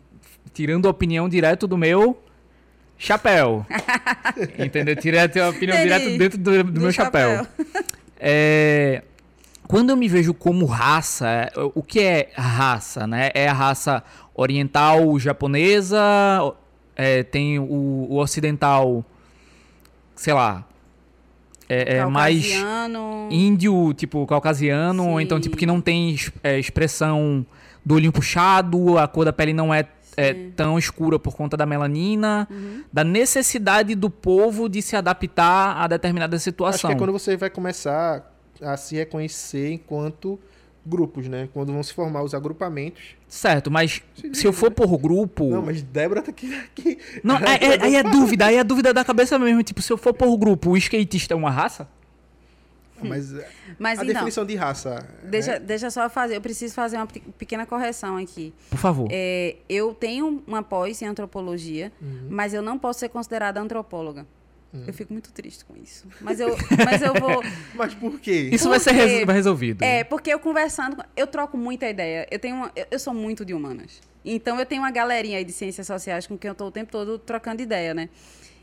Speaker 3: tirando a opinião direto do meu chapéu, entendeu? Tirando a opinião
Speaker 4: Entendi.
Speaker 3: direto dentro do, do meu chapéu. É, quando eu me vejo como raça, é, o que é raça, né? É a raça oriental japonesa, é, tem o, o ocidental, sei lá, é, é mais índio, tipo, caucasiano, ou então,
Speaker 4: Sim.
Speaker 3: tipo, que não tem é, expressão do olhinho puxado, a cor da pele não é, é, tão escura por conta da melanina,
Speaker 4: Uhum.
Speaker 3: da necessidade do povo de se adaptar a determinada
Speaker 2: Acho
Speaker 3: situação.
Speaker 2: que é quando você vai começar a se reconhecer enquanto grupos, né? Quando vão se formar os agrupamentos.
Speaker 3: Certo, mas se eu for por grupo.
Speaker 2: Não, mas Débora tá aqui. aqui.
Speaker 3: Não, é- é- aí é dúvida, aí é dúvida da cabeça mesmo. Tipo, se eu for por grupo, o skatista é uma raça?
Speaker 2: Mas
Speaker 4: Mas
Speaker 2: a
Speaker 4: então,
Speaker 2: definição de raça.
Speaker 4: deixa,
Speaker 2: né?
Speaker 4: deixa só fazer. Eu preciso fazer uma pe- pequena correção aqui.
Speaker 3: Por favor.
Speaker 4: É, eu tenho uma pós em antropologia,
Speaker 2: Uhum.
Speaker 4: mas eu não posso ser considerada antropóloga.
Speaker 2: Hum.
Speaker 4: Eu fico muito triste com isso. Mas eu, mas eu vou.
Speaker 2: Mas por quê?
Speaker 3: Isso vai ser
Speaker 4: porque-
Speaker 3: res- vai resolvido.
Speaker 4: É, porque eu conversando, eu troco muita ideia. Eu tenho uma- eu, eu sou muito de humanas. Então eu tenho uma galerinha aí de ciências sociais com quem eu tô o tempo todo trocando ideia, né?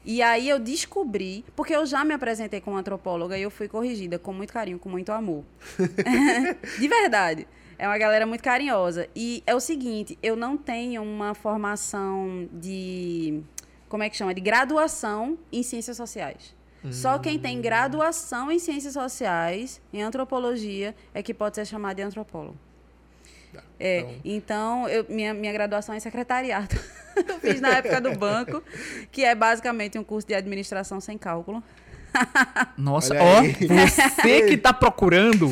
Speaker 4: E aí eu descobri, porque eu já me apresentei como antropóloga e eu fui corrigida com muito carinho, com muito amor. de verdade. É uma galera muito carinhosa. E é o seguinte, eu não tenho uma formação de como é que chama? De graduação em ciências sociais. Só quem tem graduação em ciências sociais, em antropologia, é que pode ser chamado de antropólogo. É, então, eu- minha, minha graduação é em secretariado. eu fiz na época do banco, que é basicamente um curso de administração sem cálculo.
Speaker 3: Nossa, ó, você que tá procurando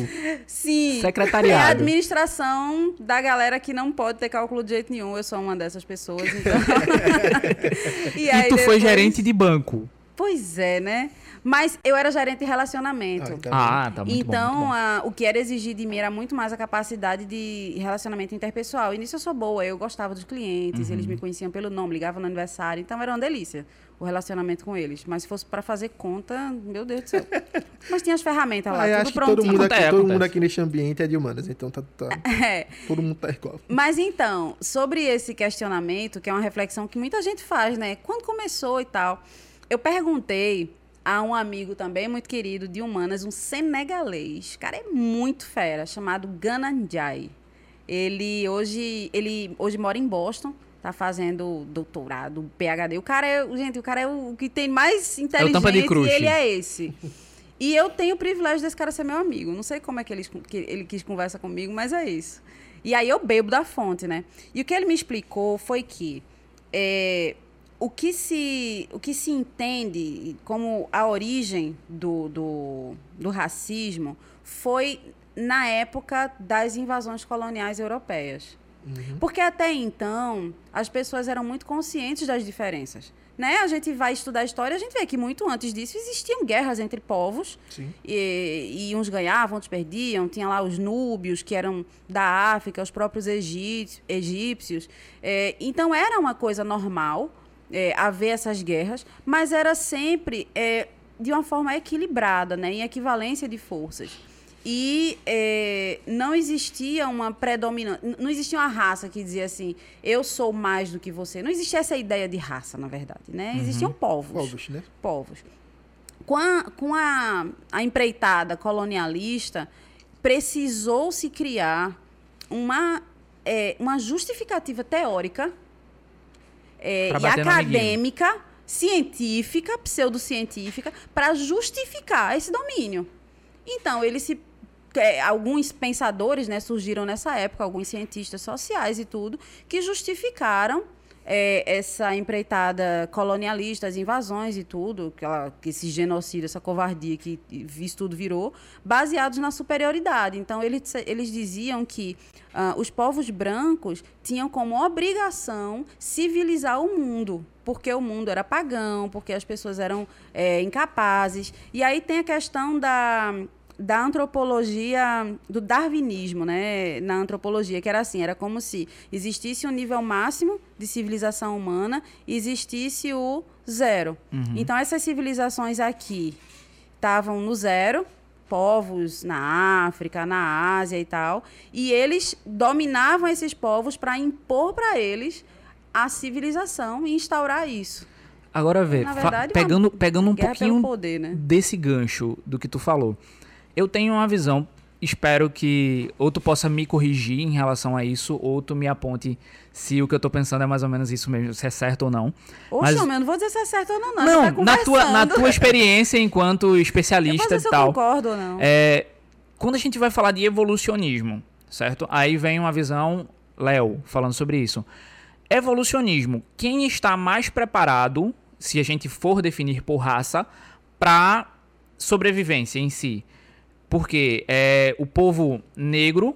Speaker 4: Sim. É a
Speaker 3: secretariado.
Speaker 4: administração da galera que não pode ter cálculo de jeito nenhum. Eu sou uma dessas pessoas, então.
Speaker 3: E,
Speaker 4: aí
Speaker 3: tu foi
Speaker 4: depois-
Speaker 3: gerente de banco.
Speaker 4: Pois é, né? Mas eu era gerente de relacionamento.
Speaker 2: Ah, então-
Speaker 3: Ah, tá muito
Speaker 4: então,
Speaker 3: bom. muito bom.
Speaker 4: a- o que era exigido de mim era muito mais a capacidade de relacionamento interpessoal. E nisso eu sou boa, eu gostava dos clientes,
Speaker 3: Uhum.
Speaker 4: eles me conheciam pelo nome, ligavam no aniversário, então era uma delícia o relacionamento com eles. Mas se fosse para fazer conta, meu Deus do céu. Mas tinha as ferramentas lá,
Speaker 2: Ah,
Speaker 4: tudo
Speaker 2: acho que
Speaker 4: prontinho.
Speaker 2: todo mundo, aqui,
Speaker 3: Acontece,
Speaker 2: todo mundo aqui neste ambiente é de humanas, então tá, tá-
Speaker 4: É.
Speaker 2: todo mundo tá igual.
Speaker 4: Mas então, sobre esse questionamento, que é uma reflexão que muita gente faz, né? Quando começou e tal, eu perguntei a um amigo também muito querido de humanas, um senegalês. O cara é muito fera, chamado Gananjai. Ele hoje, ele hoje mora em Boston, tá fazendo doutorado, PhD. O cara é, gente, o cara é o que tem mais inteligente
Speaker 3: tampa de
Speaker 4: e ele é esse. E eu tenho o privilégio desse cara ser meu amigo. Não sei como é que ele, que ele quis conversa comigo, mas é isso. E aí eu bebo da fonte, né? E o que ele me explicou foi que é, o, que se, o que se entende como a origem do, do, do racismo foi na época das invasões coloniais europeias. Porque até então, as pessoas eram muito conscientes das diferenças. Né? A gente vai estudar a história, a gente vê que muito antes disso existiam guerras entre povos e, e uns ganhavam, outros perdiam. Tinha lá os núbios, que eram da África, os próprios egípcios. egípcios. É, então era uma coisa normal é, haver essas guerras, mas era sempre é, de uma forma equilibrada, né, em equivalência de forças. E é, não existia uma predominância, não existia uma raça que dizia assim, eu sou mais do que você. Não existia essa ideia de raça, na verdade, né? Existiam povos
Speaker 2: Povos, né?
Speaker 4: povos. Com a, com a, a empreitada colonialista, precisou se criar uma, é, uma justificativa teórica é, e acadêmica, científica, pseudocientífica, para justificar esse domínio. Então, ele se é, alguns pensadores né, surgiram nessa época, alguns cientistas sociais e tudo, que justificaram é, essa empreitada colonialista, as invasões e tudo, que, ela, que esse genocídio, essa covardia que isso tudo virou, baseados na superioridade. Então, eles, eles diziam que ah, os povos brancos tinham como obrigação civilizar o mundo, porque o mundo era pagão, porque as pessoas eram é, incapazes. E aí tem a questão da da antropologia, do darwinismo, né, na antropologia, que era assim, era como se existisse um nível máximo de civilização humana e existisse o zero. Então, essas civilizações aqui estavam no zero, povos na África, na Ásia e tal, e eles dominavam esses povos para impor para eles a civilização e instaurar isso.
Speaker 3: Agora vê,
Speaker 4: verdade,
Speaker 3: pegando, pegando um pouquinho
Speaker 4: poder, né?
Speaker 3: desse gancho do que tu falou. Eu tenho uma visão, espero que ou tu possa me corrigir em relação a isso, ou tu me aponte se o que eu tô pensando é mais ou menos isso mesmo, se é certo ou não.
Speaker 4: Oxe,
Speaker 3: Mas-
Speaker 4: eu não vou dizer se é certo ou não, não.
Speaker 3: Não,
Speaker 4: tá
Speaker 3: na, tua, na tua experiência enquanto especialista e
Speaker 4: se eu
Speaker 3: tal.
Speaker 4: concordo ou não.
Speaker 3: É, quando a gente vai falar de evolucionismo, certo? Aí vem uma visão, Léo, falando sobre isso. Evolucionismo, quem está mais preparado, se a gente for definir por raça, para sobrevivência em si? Porque é, o povo negro,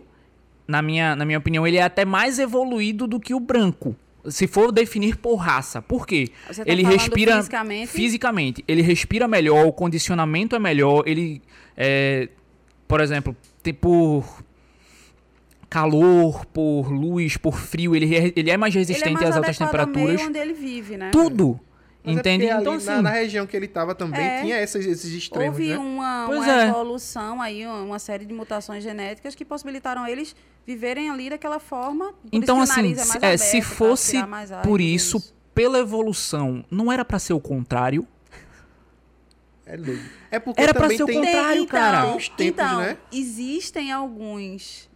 Speaker 3: na minha, na minha opinião, ele é até mais evoluído do que o branco. Se for definir por raça. Por quê?
Speaker 4: Você tá
Speaker 3: ele respira
Speaker 4: fisicamente?
Speaker 3: fisicamente. Ele respira melhor, o condicionamento é melhor. Ele, é, por exemplo, tem por calor, por luz, por frio, ele, é- ele é mais
Speaker 4: é
Speaker 3: resistente
Speaker 4: mais
Speaker 3: às altas
Speaker 4: adequado ao
Speaker 3: temperaturas.
Speaker 4: meio onde ele vive, né?
Speaker 3: Tudo.
Speaker 2: Mas é
Speaker 3: entende?
Speaker 2: ali
Speaker 3: então,
Speaker 2: na-
Speaker 3: assim,
Speaker 2: na, região que ele tava também
Speaker 4: É.
Speaker 2: tinha esses, esses extremos,
Speaker 4: Houve
Speaker 2: né?
Speaker 4: uma, uma
Speaker 3: é.
Speaker 4: evolução aí, uma- uma série de mutações genéticas que possibilitaram eles viverem ali daquela forma. Por
Speaker 3: então
Speaker 4: isso que o
Speaker 3: assim,
Speaker 4: nariz é mais
Speaker 3: é, se fosse
Speaker 4: tirar mais ar e
Speaker 3: por
Speaker 4: tudo
Speaker 3: isso, pela evolução, não era pra ser o contrário?
Speaker 2: É doido. É porque
Speaker 3: Era pra
Speaker 2: também
Speaker 3: ser o
Speaker 2: tem...
Speaker 3: contrário.
Speaker 4: então,
Speaker 3: cara.
Speaker 2: Tem os tempos,
Speaker 4: então,
Speaker 2: né?
Speaker 4: existem alguns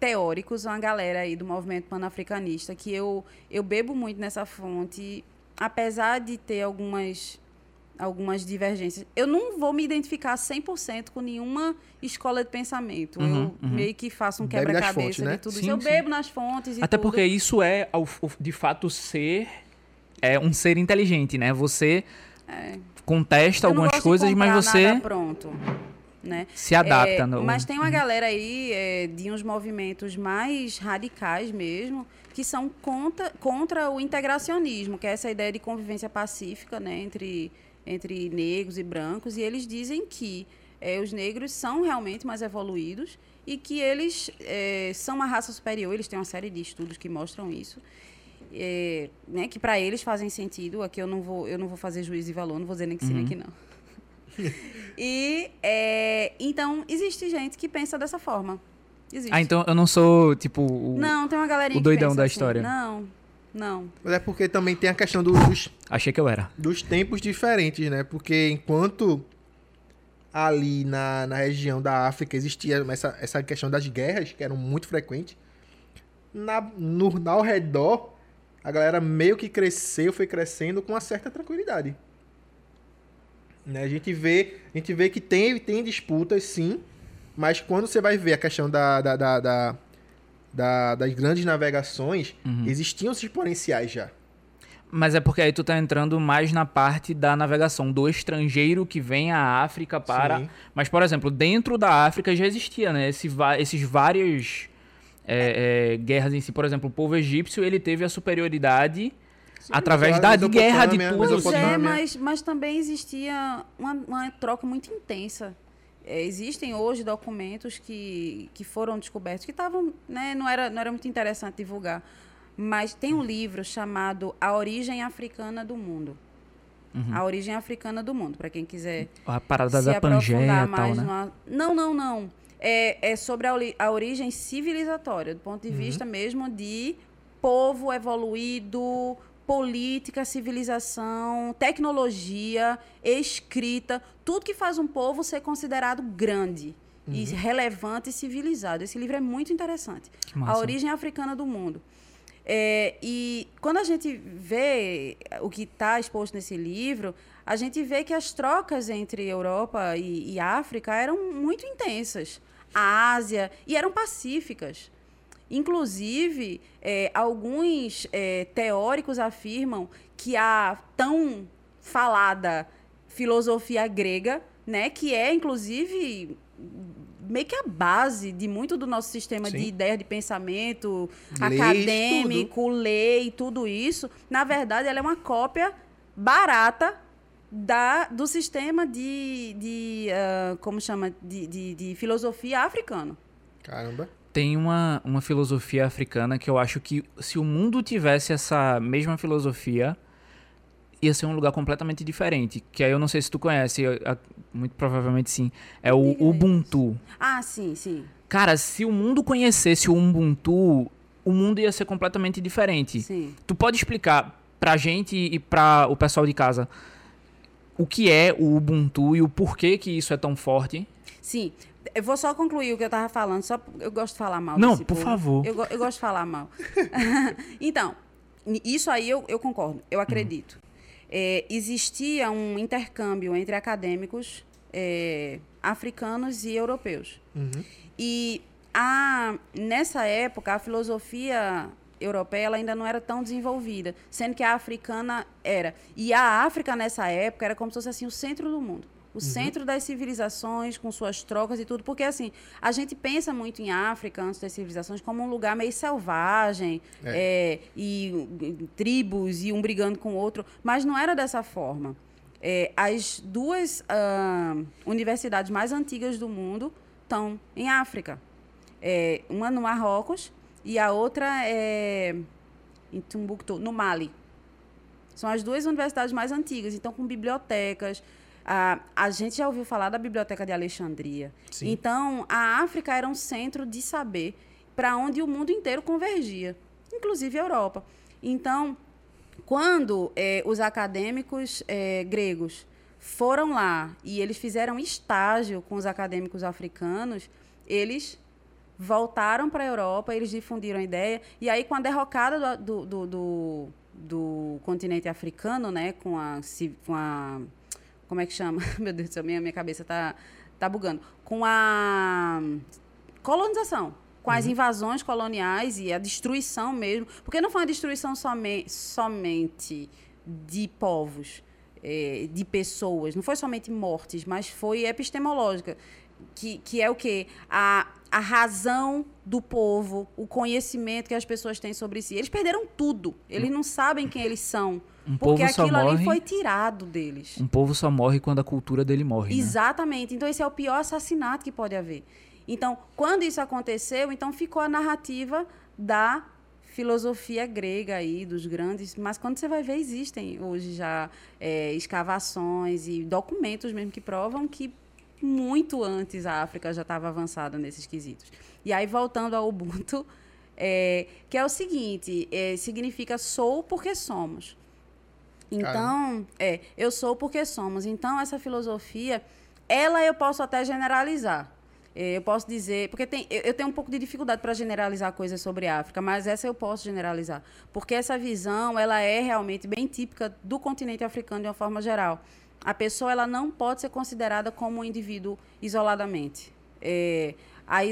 Speaker 4: teóricos, uma galera aí do movimento panafricanista, que eu, eu bebo muito nessa fonte, apesar de ter algumas, algumas divergências. Eu não vou me identificar 100% com nenhuma escola de pensamento.
Speaker 3: Uhum,
Speaker 4: eu
Speaker 3: uhum.
Speaker 4: meio que faço um quebra-cabeça
Speaker 2: né?
Speaker 4: de tudo
Speaker 3: Sim,
Speaker 4: isso. Eu
Speaker 3: sim.
Speaker 4: bebo nas fontes e
Speaker 3: Até
Speaker 4: tudo.
Speaker 3: porque isso é, de fato, ser é um ser inteligente, né? Você contesta
Speaker 4: Eu não
Speaker 3: algumas coisas, mas você
Speaker 4: nada pronto, né?
Speaker 3: se adapta.
Speaker 4: É,
Speaker 3: no-
Speaker 4: Mas tem uma galera aí é, de uns movimentos mais radicais mesmo, que são contra, contra o integracionismo, que é essa ideia de convivência pacífica né, entre, entre negros e brancos. E eles dizem que é, os negros são realmente mais evoluídos e que eles é, são uma raça superior. Eles têm uma série de estudos que mostram isso. é, né, que para eles fazem sentido. Aqui eu não vou, eu não vou fazer juízo de valor, não vou dizer nem que sim, nem que não. E é, então existe gente que pensa dessa forma. Existe.
Speaker 3: Ah, então eu não sou, tipo, o-
Speaker 4: Não, tem uma galerinha
Speaker 3: o
Speaker 4: que
Speaker 3: doidão
Speaker 4: pensa
Speaker 3: da
Speaker 4: assim.
Speaker 3: história.
Speaker 4: Não, não.
Speaker 2: Mas é porque também tem a questão do- dos,
Speaker 3: achei que eu era.
Speaker 2: dos tempos diferentes, né? Porque enquanto ali na, na região da África existia essa, essa questão das guerras, que eram muito frequentes, na, no, ao redor, a galera meio que cresceu, foi crescendo com uma certa tranquilidade. Né? A, gente vê, a gente vê que tem, tem disputas, sim, mas quando você vai ver a questão da, da, da- da- da- das grandes navegações,
Speaker 3: Uhum.
Speaker 2: existiam esses potenciais já.
Speaker 3: Mas é porque aí tu tá entrando mais na parte da navegação, do estrangeiro que vem à África para.
Speaker 2: Sim.
Speaker 3: Mas, por exemplo, dentro da África já existia, né? Esse, esses vários é, é, guerras em si. Por exemplo, o povo egípcio ele teve a superioridade através da de guerra, de tudo.
Speaker 4: Pois é, mas, mas também existia uma, uma troca muito intensa. É, existem hoje documentos que, que foram descobertos que estavam, né, não era não era muito interessante divulgar, mas tem um livro chamado A Origem Africana do Mundo.
Speaker 3: Uhum.
Speaker 4: A Origem Africana do Mundo, para quem quiser
Speaker 3: A parada
Speaker 4: se
Speaker 3: da Pangeia
Speaker 4: aprofundar
Speaker 3: tal,
Speaker 4: mais
Speaker 3: né?
Speaker 4: numa- Não, não, não. É, é sobre a, a origem civilizatória, do ponto de
Speaker 3: Uhum.
Speaker 4: vista mesmo de povo evoluído, política, civilização, tecnologia, escrita, tudo que faz um povo ser considerado grande
Speaker 3: Uhum.
Speaker 4: e relevante e civilizado. Esse livro é muito interessante. A origem africana do mundo. É, e quando a gente vê o que está exposto nesse livro, a gente vê que as trocas entre Europa e, e África eram muito intensas. A Ásia, e eram pacíficas. Inclusive, é, alguns é, teóricos afirmam que a tão falada filosofia grega, né, que é, inclusive, meio que a base de muito do nosso sistema
Speaker 2: Sim.
Speaker 4: de ideia de pensamento
Speaker 2: Leis,
Speaker 4: acadêmico, lei, tudo isso, na verdade, ela é uma cópia barata da, do sistema de, de ah, como chama, de, de, de filosofia africano.
Speaker 2: Caramba.
Speaker 3: Tem uma, uma filosofia africana que eu acho que se o mundo tivesse essa mesma filosofia, ia ser um lugar completamente diferente. Que aí eu não sei se tu conhece, muito provavelmente sim. É o. Ubuntu.
Speaker 4: Ah, sim, sim,
Speaker 3: Cara, se o mundo conhecesse o Ubuntu, o mundo ia ser completamente diferente.
Speaker 4: sim.
Speaker 3: Tu pode explicar pra gente e pra o pessoal de casa o que é o Ubuntu e o porquê que isso é tão forte?
Speaker 4: Sim. Eu vou só concluir o que eu tava falando, só eu gosto de falar mal.
Speaker 3: Não, por
Speaker 4: povo.
Speaker 3: favor.
Speaker 4: Eu, eu gosto de falar mal. então, isso aí eu, eu concordo, eu acredito. É, existia um intercâmbio entre acadêmicos é, africanos e europeus. E a, nessa época, a filosofia europeia ela ainda não era tão desenvolvida, sendo que a africana era. E a África, nessa época, era como se fosse assim, o centro do mundo. O centro das civilizações, com suas trocas e tudo. Porque, assim, a gente pensa muito em África, antes das civilizações, como um lugar meio selvagem, é, e, e tribos, e um brigando com o outro. Mas não era dessa forma. É, as duas ah, universidades mais antigas do mundo estão em África. É, uma no Marrocos e a outra é em Timbuktu, no Mali. São as duas universidades mais antigas, então com bibliotecas. A, a gente já ouviu falar da Biblioteca de Alexandria.
Speaker 2: Sim.
Speaker 4: Então, a África era um centro de saber para onde o mundo inteiro convergia, inclusive a Europa. Então, quando eh, os acadêmicos eh, gregos foram lá e eles fizeram estágio com os acadêmicos africanos, eles voltaram para a Europa, eles difundiram a ideia, e aí com a derrocada do, do, do, do- continente africano, né, com a, com a como é que chama? Meu Deus do céu, minha, minha cabeça tá, tá bugando. Com a colonização, com as invasões coloniais e a destruição mesmo, porque não foi uma destruição somente, somente de povos, eh, de pessoas, não foi somente mortes, mas foi epistemológica, que, que é o quê? A, a razão do povo, o conhecimento que as pessoas têm sobre si. Eles perderam tudo, eles não sabem quem eles são,
Speaker 3: Um
Speaker 4: porque aquilo ali
Speaker 3: morre-
Speaker 4: foi tirado deles.
Speaker 3: Um povo só morre quando a cultura dele morre. né?
Speaker 4: Exatamente. Então, esse é o pior assassinato que pode haver. Então, quando isso aconteceu, então ficou a narrativa da filosofia grega aí, dos grandes. Mas quando você vai ver, existem hoje já é, escavações e documentos mesmo que provam que muito antes a África já estava avançada nesses quesitos. E aí, voltando ao Ubuntu, é, que é o seguinte: é, significa sou porque somos. Então, é, eu sou porque somos. Então, essa filosofia, ela eu posso até generalizar. É, Eu posso dizer, porque tem, eu eu tenho um pouco de dificuldade para generalizar coisas sobre a África, mas essa eu posso generalizar, porque essa visão ela é realmente bem típica do continente africano de uma forma geral. A pessoa ela não pode ser considerada como um indivíduo isoladamente. É,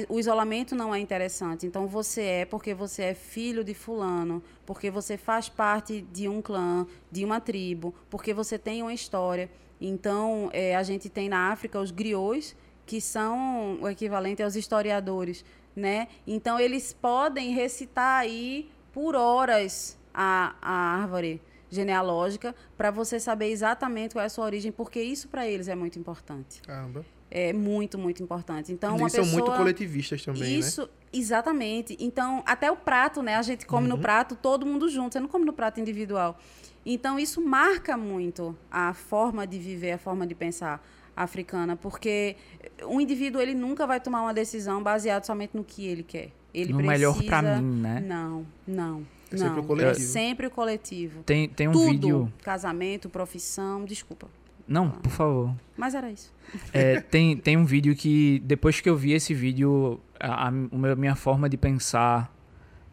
Speaker 4: o isolamento não é interessante. Então você é porque você é filho de fulano, porque você faz parte de um clã, de uma tribo, porque você tem uma história. Então é, a gente tem na África os griots, que são o equivalente aos historiadores, né? Então eles podem recitar aí por horas a, a árvore genealógica para você saber exatamente qual é a sua origem, porque isso para eles é muito importante.
Speaker 2: Caramba.
Speaker 4: É muito, muito importante. Então, uma
Speaker 2: Eles são
Speaker 4: pessoa...
Speaker 2: muito coletivistas também, né?
Speaker 4: Isso, exatamente. Então, até o prato, né? A gente come no prato todo mundo junto, você não come no prato individual. Então, isso marca muito a forma de viver, a forma de pensar africana, porque o indivíduo ele nunca vai tomar uma decisão baseada somente no que ele quer. Ele
Speaker 3: No
Speaker 4: precisa...
Speaker 3: melhor pra mim, né?
Speaker 4: Não, não.
Speaker 2: É sempre
Speaker 4: não.
Speaker 2: o coletivo.
Speaker 4: É sempre o coletivo.
Speaker 3: Tem, tem um
Speaker 4: Tudo.
Speaker 3: vídeo.
Speaker 4: Casamento, profissão, desculpa.
Speaker 3: Não, por favor.
Speaker 4: Mas era isso.
Speaker 3: É, tem, tem um vídeo que, depois que eu vi esse vídeo, a, a minha forma de pensar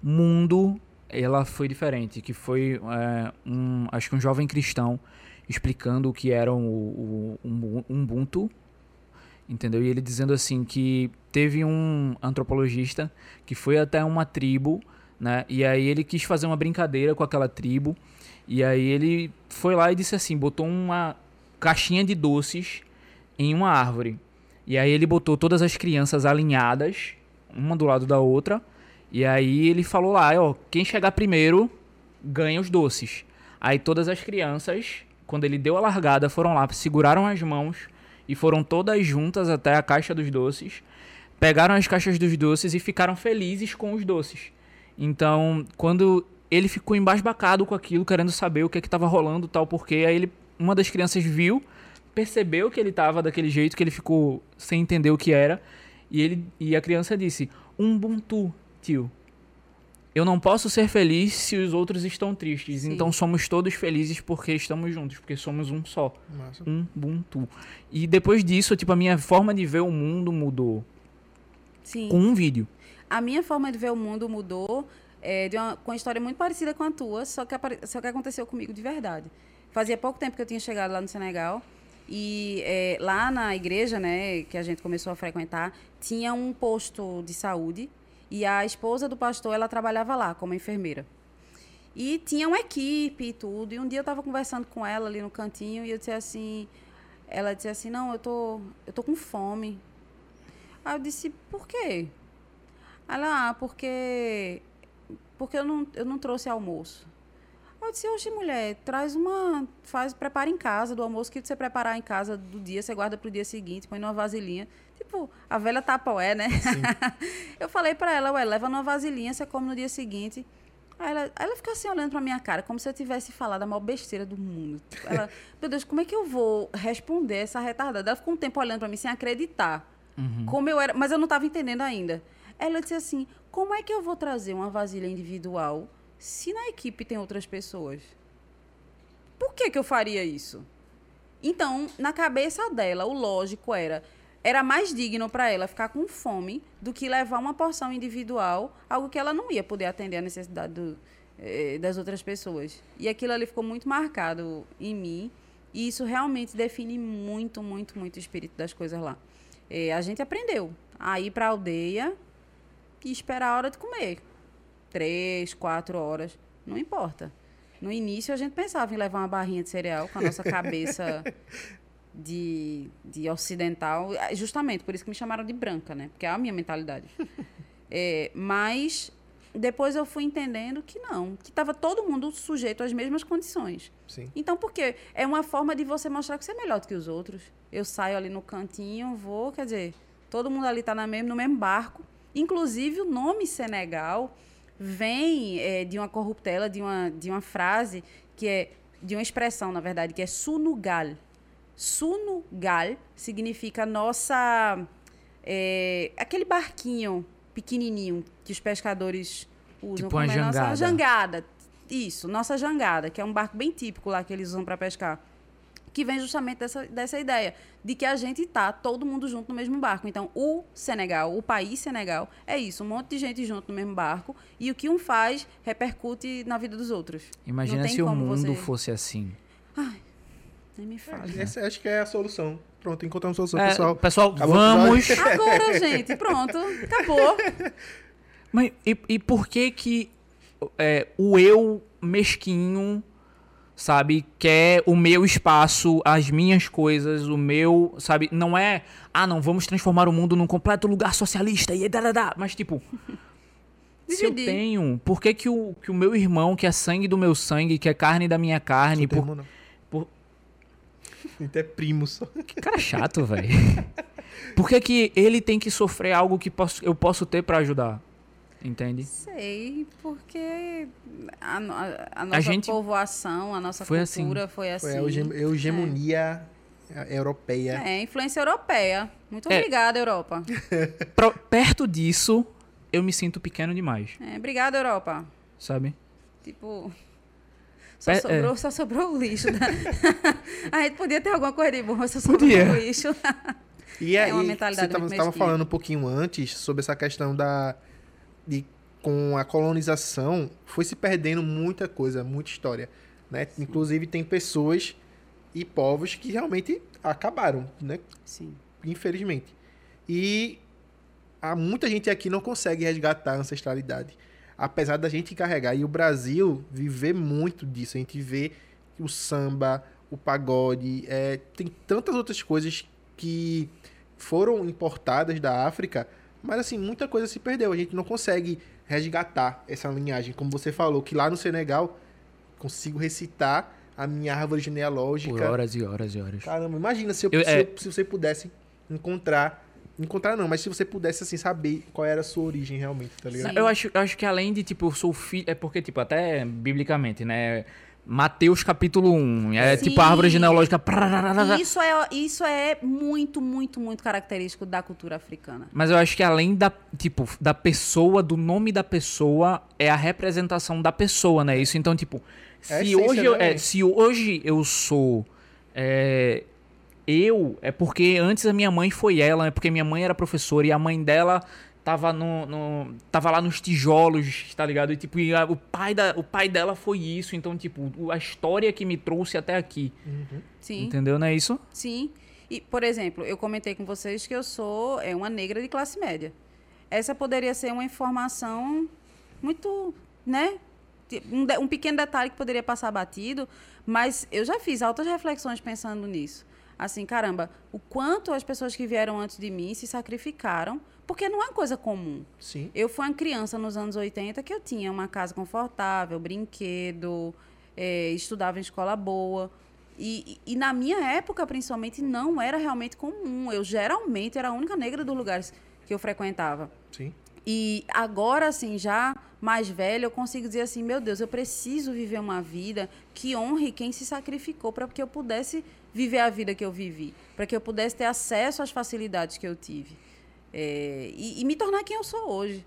Speaker 3: mundo, ela foi diferente. Que foi, é, um, acho que um jovem cristão explicando o que era o, o, o Ubuntu, entendeu? E ele dizendo assim que teve um antropologista que foi até uma tribo, né? E aí ele quis fazer uma brincadeira com aquela tribo. E aí ele foi lá e disse assim, botou uma caixinha de doces em uma árvore. E aí ele botou todas as crianças alinhadas, uma do lado da outra. E aí ele falou lá, ó, quem chegar primeiro ganha os doces. Aí todas as crianças, quando ele deu a largada, foram lá, seguraram as mãos e foram todas juntas até a caixa dos doces. Pegaram as caixas dos doces e ficaram felizes com os doces. Então, quando ele ficou embasbacado com aquilo, querendo saber o que é que tava rolando, tal, porque aí ele, uma das crianças viu, percebeu que ele tava daquele jeito, que ele ficou sem entender o que era, e ele e a criança disse: "Ubuntu, tio. Eu não posso ser feliz se os outros estão tristes.
Speaker 4: Sim.
Speaker 3: Então somos todos felizes porque estamos juntos, porque somos um só.
Speaker 2: Massa.
Speaker 3: Ubuntu. E depois disso, tipo, a minha forma de ver o mundo mudou.
Speaker 4: Sim.
Speaker 3: com um vídeo.
Speaker 4: A minha forma de ver o mundo mudou é, de uma, com uma história muito parecida com a tua, só que, só que aconteceu comigo de verdade. Fazia pouco tempo que eu tinha chegado lá no Senegal e é, lá na igreja, né, que a gente começou a frequentar, tinha um posto de saúde e a esposa do pastor, ela trabalhava lá como enfermeira. E tinha uma equipe e tudo. E um dia eu estava conversando com ela ali no cantinho e eu disse assim, ela disse assim, não, eu tô, eu tô com fome. Aí eu disse, por quê? Ela, ah, porque porque eu não, eu não trouxe almoço. Eu disse, oxe, mulher, traz uma. Faz, prepara em casa do almoço que você preparar em casa do dia, você guarda pro dia seguinte, põe numa vasilhinha. Tipo, a velha tapoé, né? eu falei pra ela, ué, leva numa vasilhinha, você come no dia seguinte. Aí ela, ela ficou assim olhando pra minha cara, como se eu tivesse falado a maior besteira do mundo. Ela, meu Deus, como é que eu vou responder essa retardada? Ela ficou um tempo olhando pra mim sem acreditar. Como eu era, mas eu não estava entendendo ainda. Ela disse assim: como é que eu vou trazer uma vasilha individual se na equipe tem outras pessoas? Por que, que eu faria isso? Então, na cabeça dela, o lógico era era mais digno para ela ficar com fome do que levar uma porção individual, algo que ela não ia poder atender a necessidade do- eh, das outras pessoas. E aquilo ali ficou muito marcado em mim, e isso realmente define muito, muito, muito o espírito das coisas lá. Eh, a gente aprendeu a ir para a aldeia e esperar a hora de comer. Três, quatro horas, não importa. No início a gente pensava em levar uma barrinha de cereal com a nossa cabeça de, de ocidental, eh, justamente por isso que me chamaram de branca, né? Porque é a minha mentalidade. É, mas depois eu fui entendendo que não, que estava todo mundo sujeito às mesmas condições.
Speaker 2: Sim.
Speaker 4: Então, por quê? É uma forma de você mostrar que você é melhor do que os outros. Eu saio ali no cantinho, vou, quer dizer, todo mundo ali está no mesmo barco. Inclusive, o nome Senegal vem eh, de uma corruptela, de uma, de uma frase que é, de uma expressão, na verdade, que é sunugal. Sunugal significa nossa. eh, aquele barquinho pequenininho que os pescadores usam
Speaker 3: Tipo uma
Speaker 4: é nossa
Speaker 3: jangada.
Speaker 4: jangada. Isso, nossa jangada, que é um barco bem típico lá que eles usam para pescar. Que vem justamente dessa, dessa ideia de que a gente tá todo mundo junto no mesmo barco. Então, o Senegal, o país Senegal, é isso, um monte de gente junto no mesmo barco e o que um faz repercute na vida dos outros.
Speaker 3: Imagina se o mundo
Speaker 4: você-
Speaker 3: fosse assim.
Speaker 4: Nem me fale.
Speaker 2: Essa acho que é a solução. Pronto, encontramos a solução,
Speaker 3: É,
Speaker 2: pessoal.
Speaker 3: pessoal,
Speaker 2: Acabou
Speaker 3: vamos.
Speaker 4: Agora, gente, pronto, acabou.
Speaker 3: Mas e, e por que que é, o eu mesquinho, sabe, quer o meu espaço, as minhas coisas, o meu, sabe, não é, ah, não, vamos transformar o mundo num completo lugar socialista e dá, dá, dá. mas tipo, se eu tenho, por que que o, que o meu irmão, que é sangue do meu sangue, que é carne da minha carne, por...
Speaker 2: irmão, não.
Speaker 3: por-
Speaker 2: A gente é primo só.
Speaker 3: que cara chato, velho. por que que ele tem que sofrer algo que posso, eu posso ter pra ajudar? Entende?
Speaker 4: Sei, porque a, a- a nossa
Speaker 3: gente-
Speaker 4: povoação, a nossa
Speaker 3: Foi assim.
Speaker 4: cultura foi assim.
Speaker 2: Foi a hegemonia europeia.
Speaker 4: É, influência europeia. Muito
Speaker 3: É.
Speaker 4: obrigada, Europa.
Speaker 3: Pro- perto disso, eu me sinto pequeno demais,
Speaker 4: É, obrigada, Europa.
Speaker 3: sabe?
Speaker 4: Tipo. Só,
Speaker 3: Pe-
Speaker 4: sobrou, só sobrou o lixo. né? a gente podia ter alguma coisa de bom, mas só sobrou
Speaker 3: Podia.
Speaker 4: o lixo.
Speaker 2: E
Speaker 4: É
Speaker 2: aí,
Speaker 4: uma
Speaker 2: você
Speaker 4: mentalidade
Speaker 2: estava
Speaker 4: muito mesquinha.
Speaker 2: falando um pouquinho antes sobre essa questão da. De, com a colonização, foi se perdendo muita coisa, muita história. Né? Inclusive, tem pessoas e povos que realmente acabaram, né?
Speaker 4: Sim.
Speaker 2: infelizmente. E há muita gente aqui não consegue resgatar a ancestralidade, apesar da gente carregar. E o Brasil viver muito disso. A gente vê o samba, o pagode, é, tem tantas outras coisas que foram importadas da África, mas assim, muita coisa se perdeu. A gente não consegue resgatar essa linhagem. Como você falou, que lá no Senegal consigo recitar a minha árvore
Speaker 3: Por
Speaker 2: genealógica.
Speaker 3: horas e horas e horas.
Speaker 2: Caramba, imagina se, eu-
Speaker 3: Eu-
Speaker 2: se,
Speaker 3: é-
Speaker 2: eu- se você pudesse encontrar. Encontrar não, mas se você pudesse assim saber qual era a sua origem realmente, tá ligado?
Speaker 4: Sim.
Speaker 3: Eu acho, eu acho que além de, tipo, eu sou filho. É porque, tipo, até biblicamente, né? Mateus capítulo 1. É
Speaker 4: Sim.
Speaker 3: tipo a árvore genealógica.
Speaker 4: isso é, isso é muito, muito, muito característico da cultura africana.
Speaker 3: Mas eu acho que além da, tipo, da pessoa, do nome da pessoa, é a representação da pessoa, né? Isso, então, tipo,
Speaker 2: É
Speaker 3: se hoje, eu, é, se hoje eu sou é, eu, é porque antes a minha mãe foi ela, é porque minha mãe era professora e a mãe dela tava no, no- tava lá nos tijolos, tá ligado? E tipo, e a- o pai da, o pai dela foi isso, então tipo, a história que me trouxe até aqui,
Speaker 4: Sim.
Speaker 3: entendeu? Não é isso?
Speaker 4: Sim. E, por exemplo, eu comentei com vocês que eu sou é, uma negra de classe média. Essa poderia ser uma informação muito, né? Um, de- um pequeno detalhe que poderia passar batido, mas eu já fiz altas reflexões pensando nisso. Assim, caramba, o quanto as pessoas que vieram antes de mim se sacrificaram, porque não é coisa comum.
Speaker 2: Sim.
Speaker 4: Eu fui uma criança nos anos 80 que eu tinha uma casa confortável, brinquedo, eh, estudava em escola boa. E, e- e na minha época, principalmente, não era realmente comum. Eu geralmente era a única negra dos lugares que eu frequentava.
Speaker 2: Sim.
Speaker 4: E agora, assim, já mais velha, eu consigo dizer assim: meu Deus, eu preciso viver uma vida que honre quem se sacrificou para que eu pudesse viver a vida que eu vivi, para que eu pudesse ter acesso às facilidades que eu tive. É, e, e me tornar quem eu sou hoje.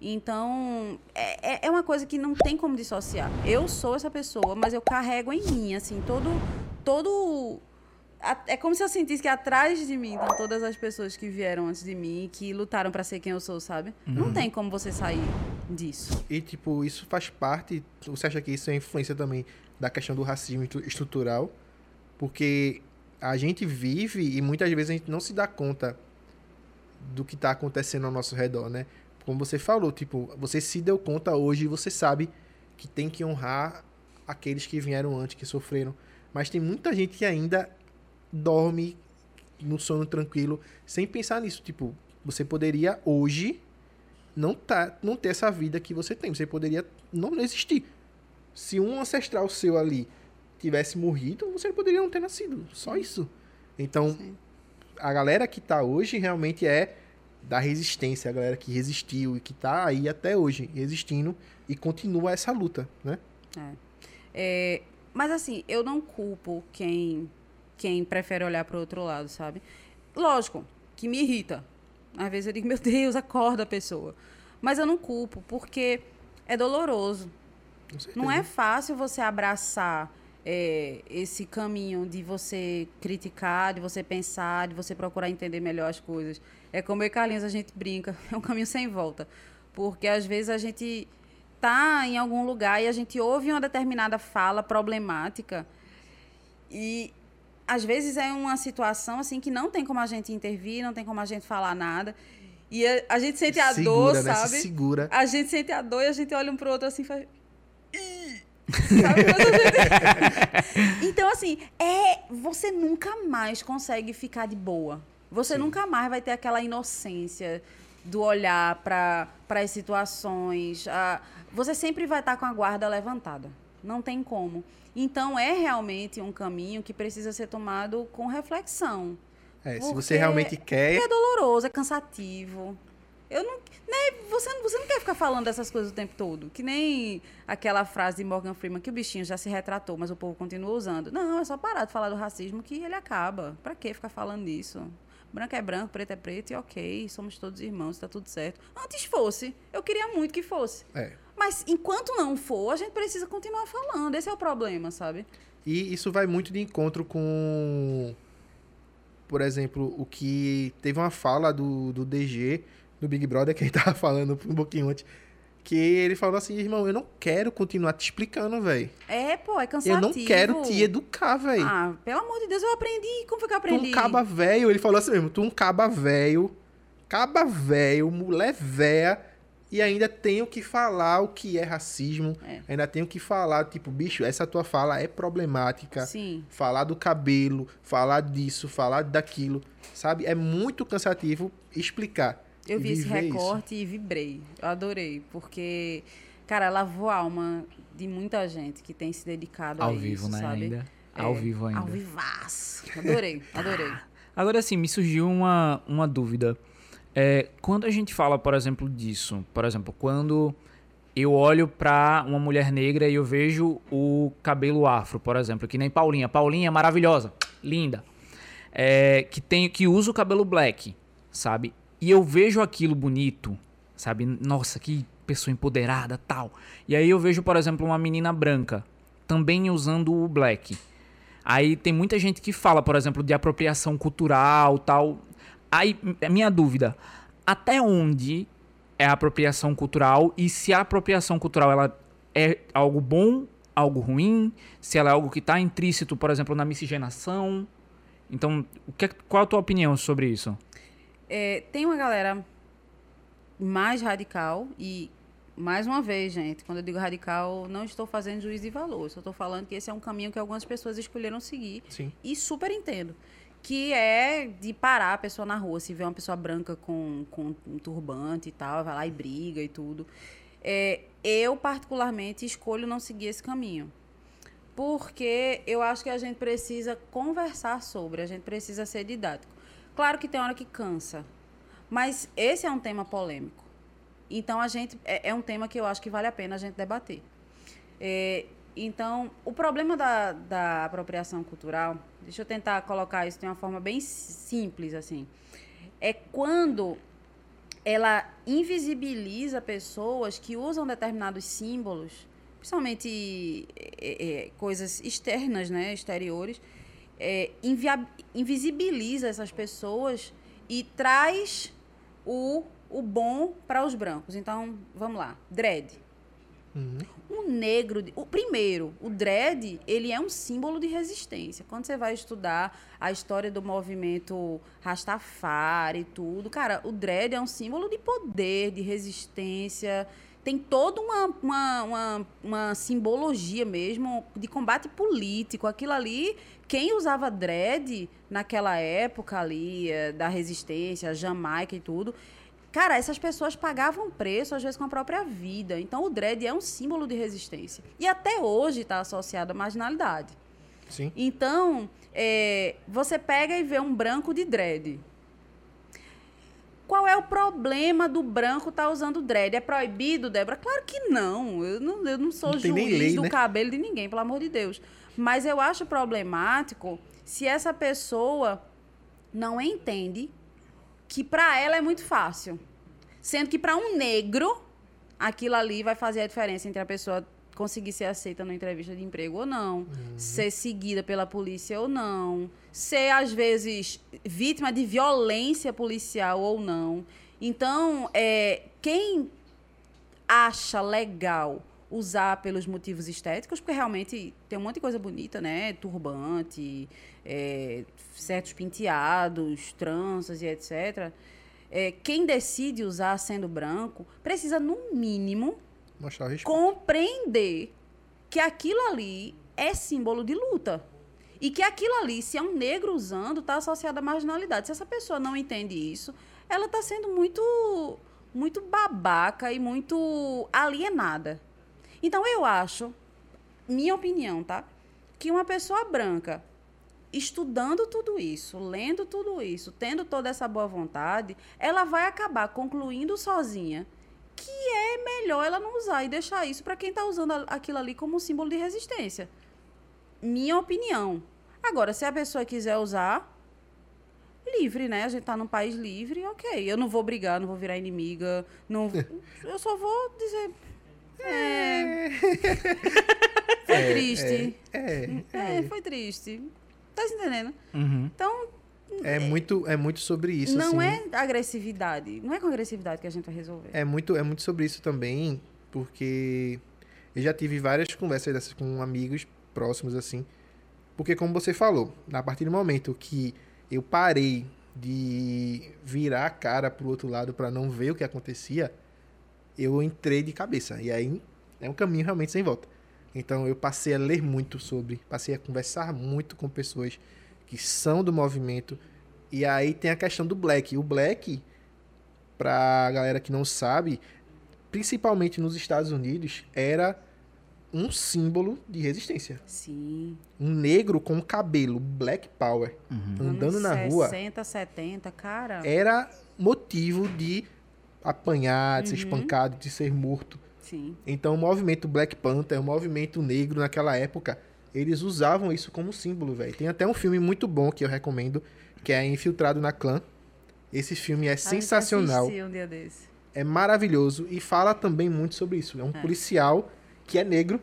Speaker 4: Então, é, é- é uma coisa que não tem como dissociar. Eu sou essa pessoa, mas eu carrego em mim, assim, todo. todo é como se eu sentisse que atrás de mim estão todas as pessoas que vieram antes de mim que lutaram para ser quem eu sou, sabe? Não tem como você sair disso.
Speaker 2: E, tipo, isso faz parte. Você acha que isso é influência também da questão do racismo estrutural? Porque a gente vive e muitas vezes a gente não se dá conta do que está acontecendo ao nosso redor, né? Como você falou, tipo, você se deu conta hoje e você sabe que tem que honrar aqueles que vieram antes, que sofreram. Mas tem muita gente que ainda dorme no sono tranquilo, sem pensar nisso. Tipo, você poderia hoje não, tá, não ter essa vida que você tem. Você poderia não existir. Se um ancestral seu ali tivesse morrido, você poderia não ter nascido. Só isso. Então,
Speaker 4: Sim.
Speaker 2: A galera que tá hoje realmente é da resistência, a galera que resistiu e que tá aí até hoje, resistindo e continua essa luta, né?
Speaker 4: É, mas assim, eu não culpo quem, quem prefere olhar para o outro lado, sabe? Lógico, que me irrita. Às vezes eu digo, meu Deus, acorda a pessoa. Mas eu não culpo, porque é doloroso. Não é fácil você abraçar é, esse caminho de você criticar, de você pensar, de você procurar entender melhor as coisas. É como eu e Carlinhos, a gente brinca, é um caminho sem volta. Porque às vezes a gente tá em algum lugar e a gente ouve uma determinada fala problemática e às vezes é uma situação assim que não tem como a gente intervir, não tem como a gente falar nada. E a, a gente sente a
Speaker 2: segura,
Speaker 4: dor,
Speaker 2: né? Se
Speaker 4: sabe?
Speaker 2: segura.
Speaker 4: A gente sente a dor e a gente olha um pro outro assim e faz. "Ih", Sabe quando a gente- Então, assim, é. Você nunca mais consegue ficar de boa. Você nunca mais vai ter aquela inocência do olhar para as situações. a- Você sempre vai estar com a guarda levantada. Não tem como. Então, é realmente um caminho que precisa ser tomado com reflexão.
Speaker 2: É, se você realmente quer,
Speaker 4: É doloroso, é cansativo. Eu não. Né, você, não- você não quer ficar falando dessas coisas o tempo todo. Que nem aquela frase de Morgan Freeman que o bichinho já se retratou, mas o povo continua usando. Não, é só parar de falar do racismo que ele acaba. Pra que ficar falando disso? Branco é branco, preto é preto e ok, somos todos irmãos, tá tudo certo. Antes fosse. Eu queria muito que fosse.
Speaker 2: é.
Speaker 4: Mas enquanto não for, a gente precisa continuar falando. Esse é o problema, sabe?
Speaker 2: E isso vai muito de encontro com, por exemplo, o que teve uma fala do, do DG, do Big Brother, que gente tava falando um pouquinho antes, que ele falou assim, irmão, eu não quero continuar te explicando, velho.
Speaker 4: É, pô, é cansativo.
Speaker 2: Eu não quero te educar, velho.
Speaker 4: Ah, pelo amor de Deus, eu aprendi. Como foi que eu
Speaker 2: tu
Speaker 4: aprendi?
Speaker 2: um caba velho, ele falou assim mesmo, tu um caba velho, caba velho, mulher véia, e ainda tenho que falar o que é racismo,
Speaker 4: É.
Speaker 2: ainda tenho que falar, tipo, bicho, essa tua fala é problemática.
Speaker 4: Sim.
Speaker 2: falar do cabelo, falar disso, falar daquilo, sabe? É muito cansativo explicar.
Speaker 4: Eu
Speaker 2: e
Speaker 4: vi esse
Speaker 2: viver isso.
Speaker 4: recorte e vibrei. Eu adorei, porque, cara, lavou a alma de muita gente que tem se dedicado
Speaker 3: Ao
Speaker 4: a
Speaker 3: vivo,
Speaker 4: isso,
Speaker 3: né?
Speaker 4: sabe?
Speaker 3: Ainda.
Speaker 4: É,
Speaker 3: Ao vivo ainda.
Speaker 4: Ao vivaço. Adorei, adorei.
Speaker 3: Agora assim, me surgiu uma, uma dúvida. É, quando a gente fala, por exemplo, disso, por exemplo, quando eu olho pra uma mulher negra e eu vejo o cabelo afro, por exemplo, que nem Paulinha. Paulinha é maravilhosa, linda. É, que tem que usa o cabelo black, sabe? E eu vejo aquilo bonito, sabe? Nossa, que pessoa empoderada, tal. E aí eu vejo, por exemplo, uma menina branca também usando o black. Aí tem muita gente que fala, por exemplo, de apropriação cultural, tal. Aí, a minha dúvida, até onde é a apropriação cultural e se a apropriação cultural ela é algo bom, algo ruim, se ela é algo que está intrínseco, por exemplo, na miscigenação. Então, o que, é- qual a tua opinião sobre isso?
Speaker 4: É, tem uma galera mais radical e, mais uma vez, gente, quando eu digo radical, não estou fazendo juízo de valor. Só estou falando que esse é um caminho que algumas pessoas escolheram seguir
Speaker 2: Sim.
Speaker 4: e super entendo. Que é de parar a pessoa na rua, se vê uma pessoa branca com, com um turbante e tal, vai lá e briga e tudo. É, eu, particularmente, escolho não seguir esse caminho. Porque eu acho que a gente precisa conversar sobre, a gente precisa ser didático. Claro que tem hora que cansa, mas esse é um tema polêmico. Então, a gente é, é um tema que eu acho que vale a pena a gente debater. É, então, o problema da, da apropriação cultural, deixa eu tentar colocar isso de uma forma bem simples, assim, é quando ela invisibiliza pessoas que usam determinados símbolos, principalmente é, é, coisas externas, né, exteriores, é, invisibiliza essas pessoas e traz o, o bom para os brancos. Então, vamos lá, dread. O negro, o primeiro, o dread, ele é um símbolo de resistência. Quando você vai estudar a história do movimento Rastafari e tudo, cara, o dread é um símbolo de poder, de resistência. Tem toda uma, uma, uma, uma simbologia mesmo de combate político. Aquilo ali, quem usava dread naquela época ali, eh, da resistência, Jamaica e tudo, Cara, essas pessoas pagavam preço, às vezes, com a própria vida. Então, o dread é um símbolo de resistência. E até hoje está associado à marginalidade.
Speaker 2: Sim.
Speaker 4: Então, é, você pega e vê um branco de dread. Qual é o problema do branco estar usando dread? É proibido, Débora? Claro que não. Eu não, eu não sou
Speaker 2: Não
Speaker 4: juiz
Speaker 2: lei,
Speaker 4: do
Speaker 2: né?
Speaker 4: cabelo de ninguém, pelo amor de Deus. Mas eu acho problemático se essa pessoa não entende que para ela é muito fácil. Sendo que para um negro, aquilo ali vai fazer a diferença entre a pessoa conseguir ser aceita numa entrevista de emprego ou não, ser seguida pela polícia ou não, ser, às vezes, vítima de violência policial ou não. Então, é, quem acha legal usar pelos motivos estéticos, porque realmente tem um monte de coisa bonita, né? Turbante, é, certos penteados, tranças e etc. É, quem decide usar sendo branco precisa, no mínimo. Compreender que aquilo ali é símbolo de luta. E que aquilo ali, se é um negro usando, está associado à marginalidade. Se essa pessoa não entende isso, ela está sendo muito, muito babaca e muito alienada. Então, eu acho, minha opinião, tá? Que uma pessoa branca, estudando tudo isso, lendo tudo isso, tendo toda essa boa vontade, ela vai acabar concluindo sozinha que é melhor ela não usar e deixar isso para quem está usando aquilo ali como um símbolo de resistência. Minha opinião. Agora, se a pessoa quiser usar, livre, né? A gente tá num país livre, ok. Eu não vou brigar, não vou virar inimiga, não. Eu só vou dizer. É. Foi triste.
Speaker 2: É,
Speaker 4: É, foi triste. Tá se entendendo?
Speaker 3: Uhum.
Speaker 4: Então,
Speaker 2: é, muito, é muito sobre isso.
Speaker 4: não
Speaker 2: assim.
Speaker 4: é agressividade. Não é com agressividade que a gente vai resolver.
Speaker 2: É muito, é muito sobre isso também, porque eu já tive várias conversas dessas com amigos próximos, assim. Porque, como você falou, a partir do momento que eu parei de virar a cara pro outro lado para não ver o que acontecia, eu entrei de cabeça. E aí é um caminho realmente sem volta. Então eu passei a ler muito sobre, passei a conversar muito com pessoas que são do movimento. E aí tem a questão do black. O black, pra galera que não sabe, principalmente nos Estados Unidos, era um símbolo de resistência.
Speaker 4: Sim.
Speaker 2: Um negro com cabelo, black power, andando
Speaker 4: Anos
Speaker 2: na rua,
Speaker 4: 60, 70, cara.
Speaker 2: era motivo de apanhar, de ser espancado, de ser morto.
Speaker 4: Sim.
Speaker 2: Então o movimento Black Panther, o movimento negro naquela época, eles usavam isso como símbolo, velho. Tem até um filme muito bom que eu recomendo, que é Infiltrado na Clã. Esse filme é
Speaker 4: A gente
Speaker 2: sensacional,
Speaker 4: um dia desse.
Speaker 2: é maravilhoso e fala também muito sobre isso. É um policial que é negro,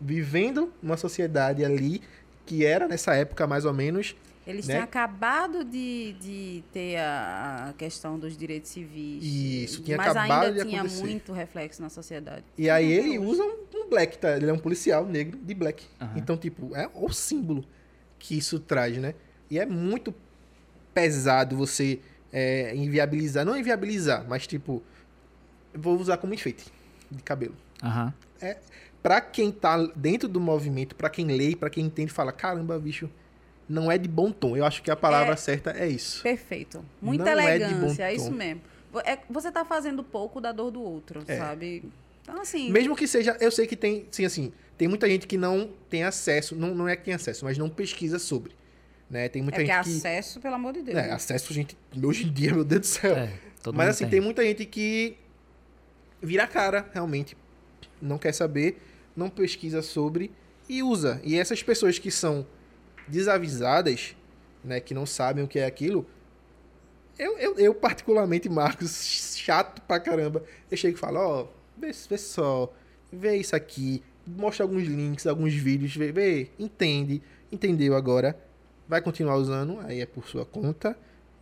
Speaker 2: vivendo numa sociedade ali que era nessa época mais ou menos
Speaker 4: Eles
Speaker 2: né?
Speaker 4: têm acabado de, de ter a, a questão dos direitos civis.
Speaker 2: Isso, tinha
Speaker 4: mas
Speaker 2: acabado
Speaker 4: ainda
Speaker 2: de
Speaker 4: tinha
Speaker 2: acontecer.
Speaker 4: muito reflexo na sociedade.
Speaker 2: E aí
Speaker 4: Até
Speaker 2: ele usa um, um black, tá? Ele é um policial negro de black.
Speaker 3: Aham.
Speaker 2: Então, tipo, é o símbolo que isso traz, né? E é muito pesado você é, inviabilizar. Não inviabilizar, mas tipo, vou usar como enfeite de cabelo.
Speaker 3: Aham.
Speaker 2: Pra quem tá dentro do movimento, pra quem lê, pra quem entende, fala, caramba, bicho, não é de bom tom. Eu acho que a palavra
Speaker 4: É.
Speaker 2: certa é isso.
Speaker 4: Perfeito. Muita
Speaker 2: Não é de bom
Speaker 4: elegância, é, isso
Speaker 2: tom.
Speaker 4: mesmo. É- você tá fazendo pouco da dor do outro,
Speaker 2: É.
Speaker 4: sabe? Então, assim.
Speaker 2: Mesmo que seja, eu sei que tem, sim, assim, tem muita gente que não tem acesso, não, não é que tem acesso, mas não pesquisa sobre, né? Tem
Speaker 4: é
Speaker 2: muita
Speaker 4: porque
Speaker 2: gente que
Speaker 4: acesso, pelo amor de Deus.
Speaker 2: É, acesso, gente, hoje em dia, meu Deus do céu.
Speaker 3: É, todo
Speaker 2: Mas
Speaker 3: mundo
Speaker 2: assim, tem. muita gente que vira a cara, realmente. Não quer saber, não pesquisa sobre e usa. E essas pessoas que são desavisadas, né, que não sabem o que é aquilo, eu, eu, eu particularmente, Marcos, chato pra caramba, eu chego e falo, ó, vê, vê só, vê isso aqui, mostra alguns links, alguns vídeos, vê, vê, entende, entendeu agora, vai continuar usando, aí é por sua conta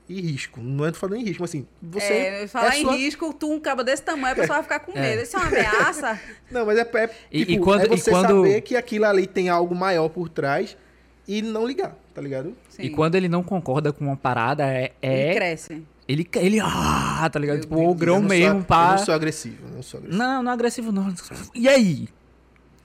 Speaker 2: e risco. Não é falando em risco, mas assim, você...
Speaker 4: é, falar
Speaker 2: é
Speaker 4: em
Speaker 2: sua-
Speaker 4: risco, tu um cabo desse tamanho, a pessoa vai ficar com
Speaker 3: É.
Speaker 4: medo. Isso é uma ameaça?
Speaker 2: Não, mas é, é,
Speaker 3: E-
Speaker 2: tipo,
Speaker 3: e quando-
Speaker 2: é
Speaker 3: e
Speaker 2: você
Speaker 3: quando-
Speaker 2: saber que aquilo ali tem algo maior por trás e não ligar, tá ligado?
Speaker 4: Sim.
Speaker 3: E quando ele não concorda com uma parada, é.
Speaker 4: Ele
Speaker 3: é
Speaker 4: cresce.
Speaker 3: ele, ele. Ah, tá ligado?
Speaker 4: Meu
Speaker 3: Tipo, o grão
Speaker 2: Eu
Speaker 3: mesmo
Speaker 2: sou,
Speaker 3: pra.
Speaker 2: Eu não sou agressivo, eu não sou agressivo.
Speaker 3: Não, não é agressivo, não. E aí?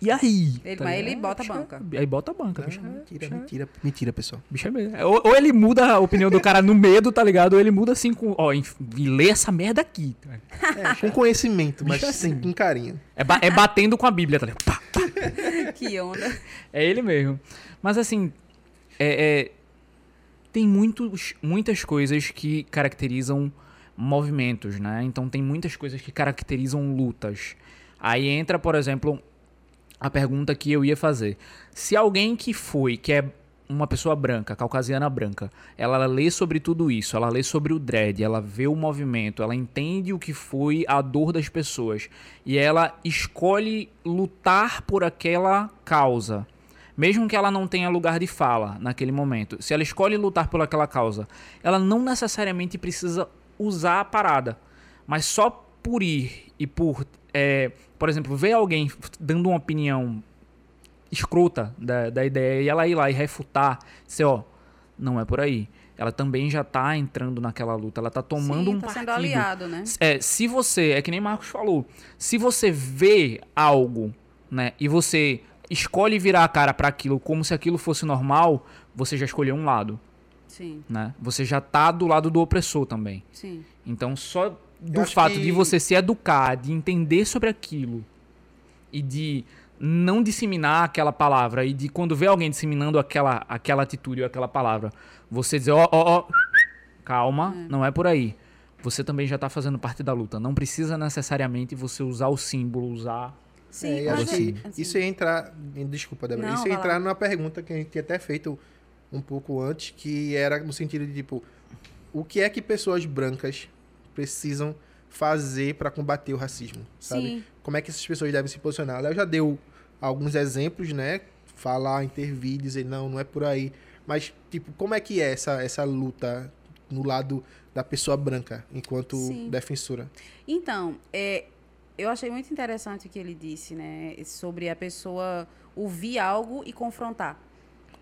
Speaker 3: E aí?
Speaker 4: Ele-
Speaker 3: Tá
Speaker 4: mas ele bota a
Speaker 3: Bicho é-
Speaker 4: banca.
Speaker 3: Aí bota a banca,
Speaker 2: Não,
Speaker 3: bicho. é-
Speaker 2: mentira,
Speaker 3: bicho é-
Speaker 2: mentira, mentira, pessoal.
Speaker 3: Bicho é mesmo. Ou, ou ele muda a opinião do cara no medo, tá ligado? Ou ele muda assim com. Ó, e lê essa merda aqui.
Speaker 2: É, com conhecimento, mas
Speaker 3: Bicho assim.
Speaker 2: com carinho.
Speaker 3: É, ba- é batendo com a Bíblia, tá ligado? Pá, pá.
Speaker 4: Que onda.
Speaker 3: É ele mesmo. Mas assim, é, é, tem muitos, muitas coisas que caracterizam movimentos, né? Então tem muitas coisas que caracterizam lutas. Aí entra, por exemplo, a pergunta que eu ia fazer. Se alguém que foi, que é uma pessoa branca, caucasiana branca, ela lê sobre tudo isso, ela lê sobre o dread, ela vê o movimento, ela entende o que foi a dor das pessoas e ela escolhe lutar por aquela causa, mesmo que ela não tenha lugar de fala naquele momento. Se ela escolhe lutar por aquela causa, ela não necessariamente precisa usar a parada, mas só por ir e por, é, por exemplo, ver alguém dando uma opinião escrota da, da ideia e ela ir lá e refutar, dizer, ó, não é por aí. Ela também já tá entrando naquela luta, ela tá tomando
Speaker 4: Sim,
Speaker 3: um
Speaker 4: tá sendo
Speaker 3: partido.
Speaker 4: aliado, né?
Speaker 3: É, se você, é que nem Marcos falou, se você vê algo, né, e você escolhe virar a cara para aquilo como se aquilo fosse normal, você já escolheu um lado,
Speaker 4: Sim,
Speaker 3: né? Você já tá do lado do opressor também.
Speaker 4: sim.
Speaker 3: Então, só do fato
Speaker 2: que-
Speaker 3: de você se educar, de entender sobre aquilo e de não disseminar aquela palavra e de quando vê alguém disseminando aquela, aquela atitude ou aquela palavra, você dizer, ó, ó, ó, calma, não é por aí. Você também já tá fazendo parte da luta. Não precisa necessariamente você usar o símbolo, usar.
Speaker 4: Sim,
Speaker 2: É, e acho
Speaker 4: é-
Speaker 2: que
Speaker 4: assim,
Speaker 2: isso ia entrar. Desculpa, Débora.
Speaker 4: Não,
Speaker 2: isso ia
Speaker 4: vai lá.
Speaker 2: entrar numa pergunta que a gente tinha até feito um pouco antes, que era no sentido de tipo, o que é que pessoas brancas precisam fazer para combater o racismo, sabe?
Speaker 4: Sim.
Speaker 2: Como é que essas pessoas devem se posicionar? Ela já deu alguns exemplos, né? Falar, intervir, dizer não, não é por aí. Mas, tipo, como é que é essa, essa luta no lado da pessoa branca, enquanto
Speaker 4: Sim.
Speaker 2: defensora?
Speaker 4: Então, é, eu achei muito interessante o que ele disse, né? Sobre a pessoa ouvir algo e confrontar.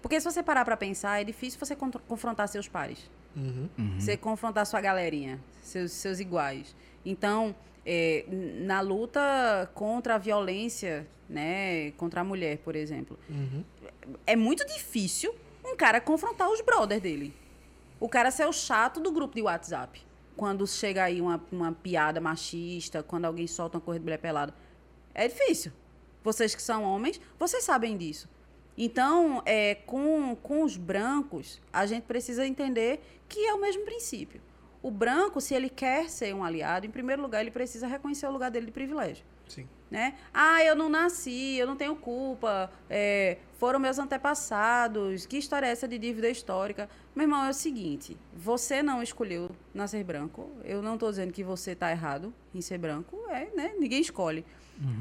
Speaker 4: Porque se você parar pra pensar, é difícil você con- confrontar seus pares.
Speaker 2: Uhum.
Speaker 4: Você confrontar sua galerinha, seus, seus iguais. Então, é, na luta contra a violência, né? Contra a mulher, por exemplo.
Speaker 2: Uhum.
Speaker 4: é muito difícil um cara confrontar os brothers dele. O cara ser o chato do grupo de WhatsApp. Quando chega aí uma, uma piada machista, quando alguém solta uma corrida de mulher pelada. É difícil. Vocês que são homens, vocês sabem disso. Então, é, com, com os brancos, a gente precisa entender que é o mesmo princípio. O branco, se ele quer ser um aliado, em primeiro lugar, ele precisa reconhecer o lugar dele de privilégio
Speaker 2: Sim.
Speaker 4: né? Ah, eu não nasci, eu não tenho culpa, é, foram meus antepassados, que história é essa de dívida histórica? Meu irmão, é o seguinte, você não escolheu nascer branco, eu não estou dizendo que você está errado em ser branco, é, né? Ninguém escolhe.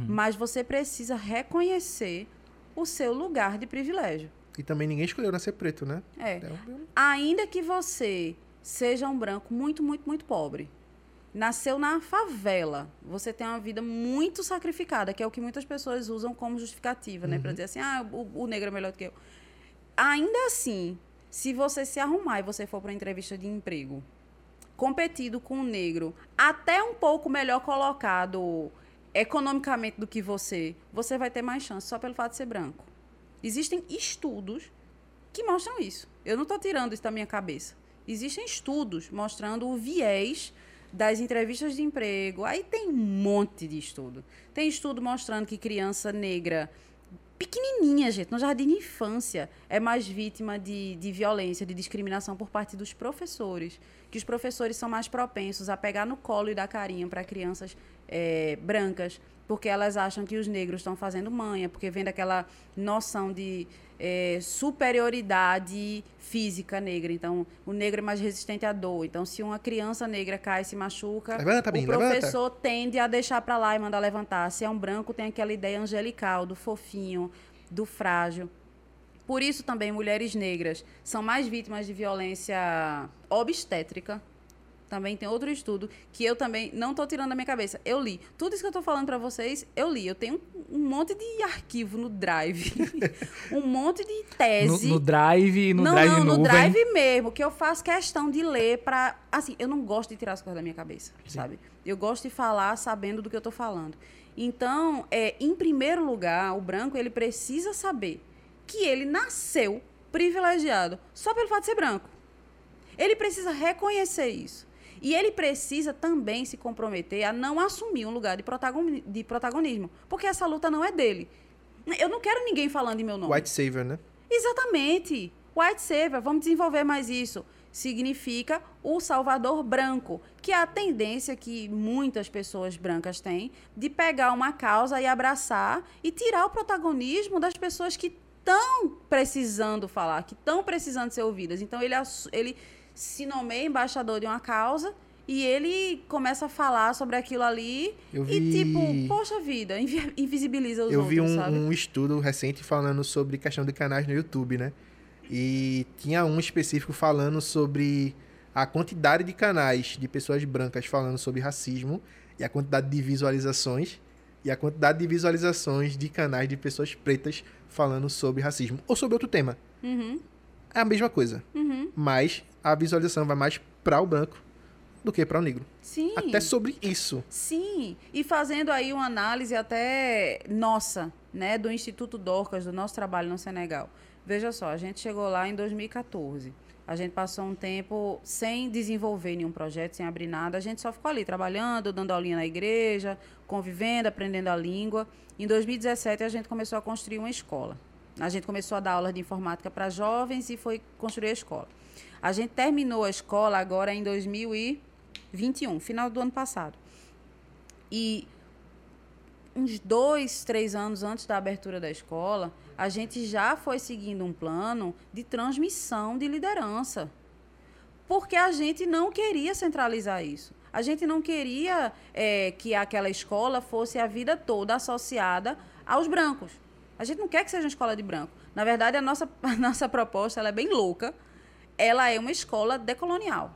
Speaker 4: Mas você precisa reconhecer o seu lugar de privilégio.
Speaker 2: E também ninguém escolheu nascer preto, né?
Speaker 4: É.
Speaker 2: É um-
Speaker 4: Ainda que você seja um branco muito, muito, muito pobre, nasceu na favela, você tem uma vida muito sacrificada, que é o que muitas pessoas usam como justificativa, né? Pra dizer assim, ah, o, o negro é melhor do que eu. Ainda assim, se você se arrumar e você for para entrevista de emprego, competido com um negro, até um pouco melhor colocado economicamente do que você, você vai ter mais chance só pelo fato de ser branco. Existem estudos que mostram isso. Eu não estou tirando isso da minha cabeça. Existem estudos mostrando o viés das entrevistas de emprego. Aí tem um monte de estudo. Tem estudo mostrando que criança negra pequenininha, gente, no jardim de infância, é mais vítima de, de violência, de discriminação por parte dos professores. Que os professores são mais propensos a pegar no colo e dar carinho para crianças eh, brancas, porque elas acham que os negros estão fazendo manha, porque vem daquela noção de eh, superioridade física negra. Então, o negro é mais resistente à dor. Então, se uma criança negra cai e se machuca,
Speaker 2: Levanta,
Speaker 4: o
Speaker 2: levanta.
Speaker 4: professor tende a deixar para lá e mandar levantar. Se é um branco, tem aquela ideia angelical, do fofinho, do frágil. Por isso também mulheres negras são mais vítimas de violência obstétrica. Também tem outro estudo que eu também não estou tirando da minha cabeça. Eu li. Tudo isso que eu estou falando para vocês, eu li. Eu tenho um, monte de arquivo no Drive. um monte de
Speaker 3: No,
Speaker 4: tese.
Speaker 3: no Drive, no
Speaker 4: não,
Speaker 3: Drive
Speaker 4: não, no
Speaker 3: nuvem.
Speaker 4: Drive mesmo, que eu faço questão de ler para Assim, eu não gosto de tirar as coisas da minha cabeça, sabe? Eu gosto de falar sabendo do que eu tô falando. Então, é, em primeiro lugar, o branco, ele precisa saber que ele nasceu privilegiado só pelo fato de ser branco. Ele precisa reconhecer isso. E ele precisa também se comprometer a não assumir um lugar de, protagoni- de protagonismo. Porque essa luta não é dele. Eu não quero ninguém falando em meu nome.
Speaker 2: White Savior, né?
Speaker 4: Exatamente. White savior, vamos desenvolver mais isso. Significa o salvador branco, que é a tendência que muitas pessoas brancas têm de pegar uma causa e abraçar e tirar o protagonismo das pessoas que estão precisando falar, que estão precisando ser ouvidas. Então ele, ele se nomeia embaixador de uma causa e ele começa a falar sobre aquilo ali
Speaker 2: Eu
Speaker 4: e
Speaker 2: vi-
Speaker 4: tipo, poxa vida, invi- invisibiliza os
Speaker 2: Eu
Speaker 4: outros,
Speaker 2: vi um,
Speaker 4: sabe?
Speaker 2: um estudo recente falando sobre questão de canais no YouTube, né? E tinha um específico falando sobre a quantidade de canais de pessoas brancas falando sobre racismo e a quantidade de visualizações e a quantidade de visualizações de canais de pessoas pretas falando sobre racismo ou sobre outro tema.
Speaker 4: Uhum,
Speaker 2: É a mesma coisa,
Speaker 4: uhum.
Speaker 2: mas a visualização vai mais para o branco do que para o negro.
Speaker 4: Sim.
Speaker 2: Até sobre isso.
Speaker 4: Sim, e fazendo aí uma análise até nossa, né, do Instituto Dorcas, do nosso trabalho no Senegal. Veja só, a gente chegou lá em 2014. A gente passou um tempo sem desenvolver nenhum projeto, sem abrir nada. A gente só ficou ali trabalhando, dando aulinha na igreja, convivendo, aprendendo a língua. Em 2017, a gente começou a construir uma escola. A gente começou a dar aulas de informática para jovens e foi construir a escola. A gente terminou a escola agora em 2021, final do ano passado. E uns dois, três anos antes da abertura da escola, a gente já foi seguindo um plano de transmissão de liderança. Porque a gente não queria centralizar isso. A gente não queria eh, que aquela escola fosse a vida toda associada aos brancos. A gente não quer que seja uma escola de branco. Na verdade, a nossa, a nossa proposta ela é bem louca. Ela é uma escola decolonial.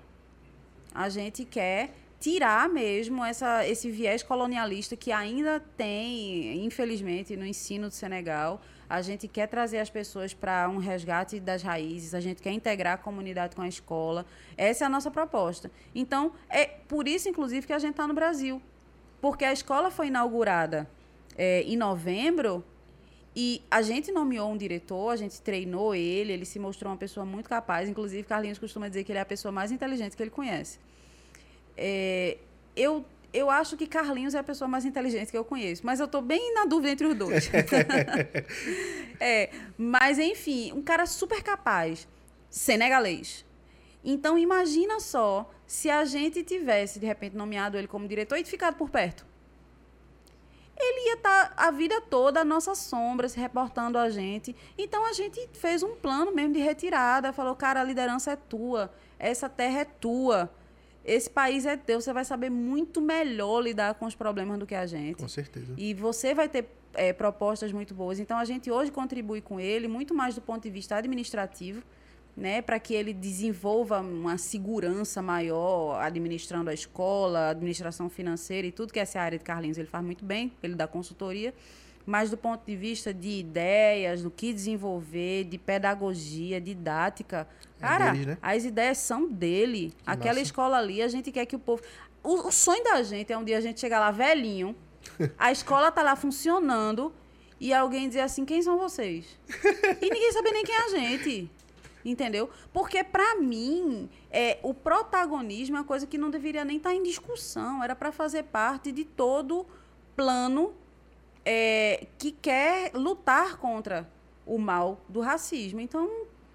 Speaker 4: A gente quer tirar mesmo essa, esse viés colonialista que ainda tem, infelizmente, no ensino do Senegal. A gente quer trazer as pessoas para um resgate das raízes, a gente quer integrar a comunidade com a escola. Essa é a nossa proposta. Então, é por isso, inclusive, que a gente está no Brasil. Porque a escola foi inaugurada eh, em novembro e a gente nomeou um diretor, a gente treinou ele, ele se mostrou uma pessoa muito capaz. Inclusive, Carlinhos costuma dizer que ele é a pessoa mais inteligente que ele conhece. É, eu, eu acho que Carlinhos é a pessoa mais inteligente que eu conheço, mas eu estou bem na dúvida entre os dois. é, mas, enfim, um cara super capaz, senegalês. Então, imagina só se a gente tivesse, de repente, nomeado ele como diretor e ficado por perto ele ia estar a vida toda à nossa sombra, se reportando a gente. Então a gente fez um plano mesmo de retirada, falou, cara, a liderança é tua, essa terra é tua. esse país é teu, você vai saber muito melhor lidar com os problemas do que a gente.
Speaker 2: Com certeza.
Speaker 4: E você vai ter é, propostas muito boas. Então, a gente hoje contribui com ele, muito mais do ponto de vista administrativo, né, para que ele desenvolva uma segurança maior administrando a escola, administração financeira e tudo que essa área de Carlinhos ele faz muito bem, ele dá consultoria, mas do ponto de vista de ideias, do que desenvolver, de pedagogia, didática,
Speaker 2: É
Speaker 4: cara,
Speaker 2: deles, né?
Speaker 4: as ideias são dele. Aquela
Speaker 2: massa.
Speaker 4: escola ali, a gente quer que o povo. O, o sonho da gente é um dia a gente chegar lá velhinho, a escola tá lá funcionando e alguém dizer assim: quem são vocês? E ninguém saber nem quem é a gente. Entendeu? Porque, pra mim, é, o protagonismo é uma coisa que não deveria nem estar em discussão. Era para fazer parte de todo plano é, que quer lutar contra o mal do racismo. Então,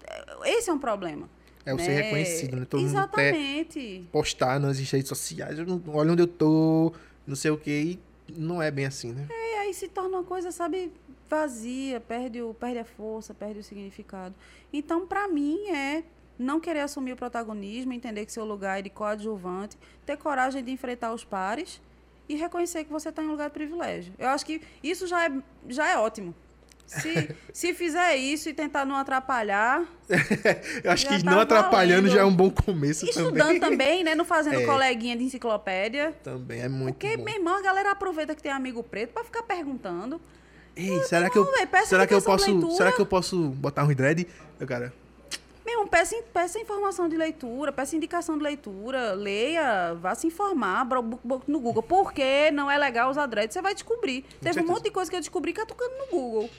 Speaker 4: é, esse é um problema.
Speaker 2: É o ser
Speaker 4: né?
Speaker 2: reconhecido, né? Todo
Speaker 4: Exatamente.
Speaker 2: postar nas redes sociais. não- Olha onde eu tô, não sei o quê. E não é bem assim, né?
Speaker 4: E aí se torna uma coisa, sabe, vazia, perde, o, perde a força, perde o significado. Então, para mim, é não querer assumir o protagonismo, entender que seu lugar é de coadjuvante, ter coragem de enfrentar os pares e reconhecer que você está em um lugar de privilégio. Eu acho que isso já é, já é ótimo. Se, se fizer isso e tentar não atrapalhar,
Speaker 2: Eu acho que
Speaker 4: tá
Speaker 2: não atrapalhando
Speaker 4: valendo.
Speaker 2: já é um bom começo
Speaker 4: estudando
Speaker 2: também.
Speaker 4: também, né? Não fazendo
Speaker 2: É.
Speaker 4: coleguinha de enciclopédia.
Speaker 2: Também é muito
Speaker 4: Porque,
Speaker 2: bom.
Speaker 4: meu irmão, a galera aproveita que tem amigo preto para ficar perguntando.
Speaker 2: Ei, será que eu,
Speaker 4: véi, peça
Speaker 2: será que eu posso,
Speaker 4: leitura.
Speaker 2: será que eu posso botar um dread? Eu, cara,
Speaker 4: Mesmo, peça, peça informação de leitura, peça indicação de leitura, leia, vá se informar no Google. Por que não é legal usar dread? Você vai descobrir. Teve
Speaker 2: certeza.
Speaker 4: um monte de coisa que eu descobri catucando no Google.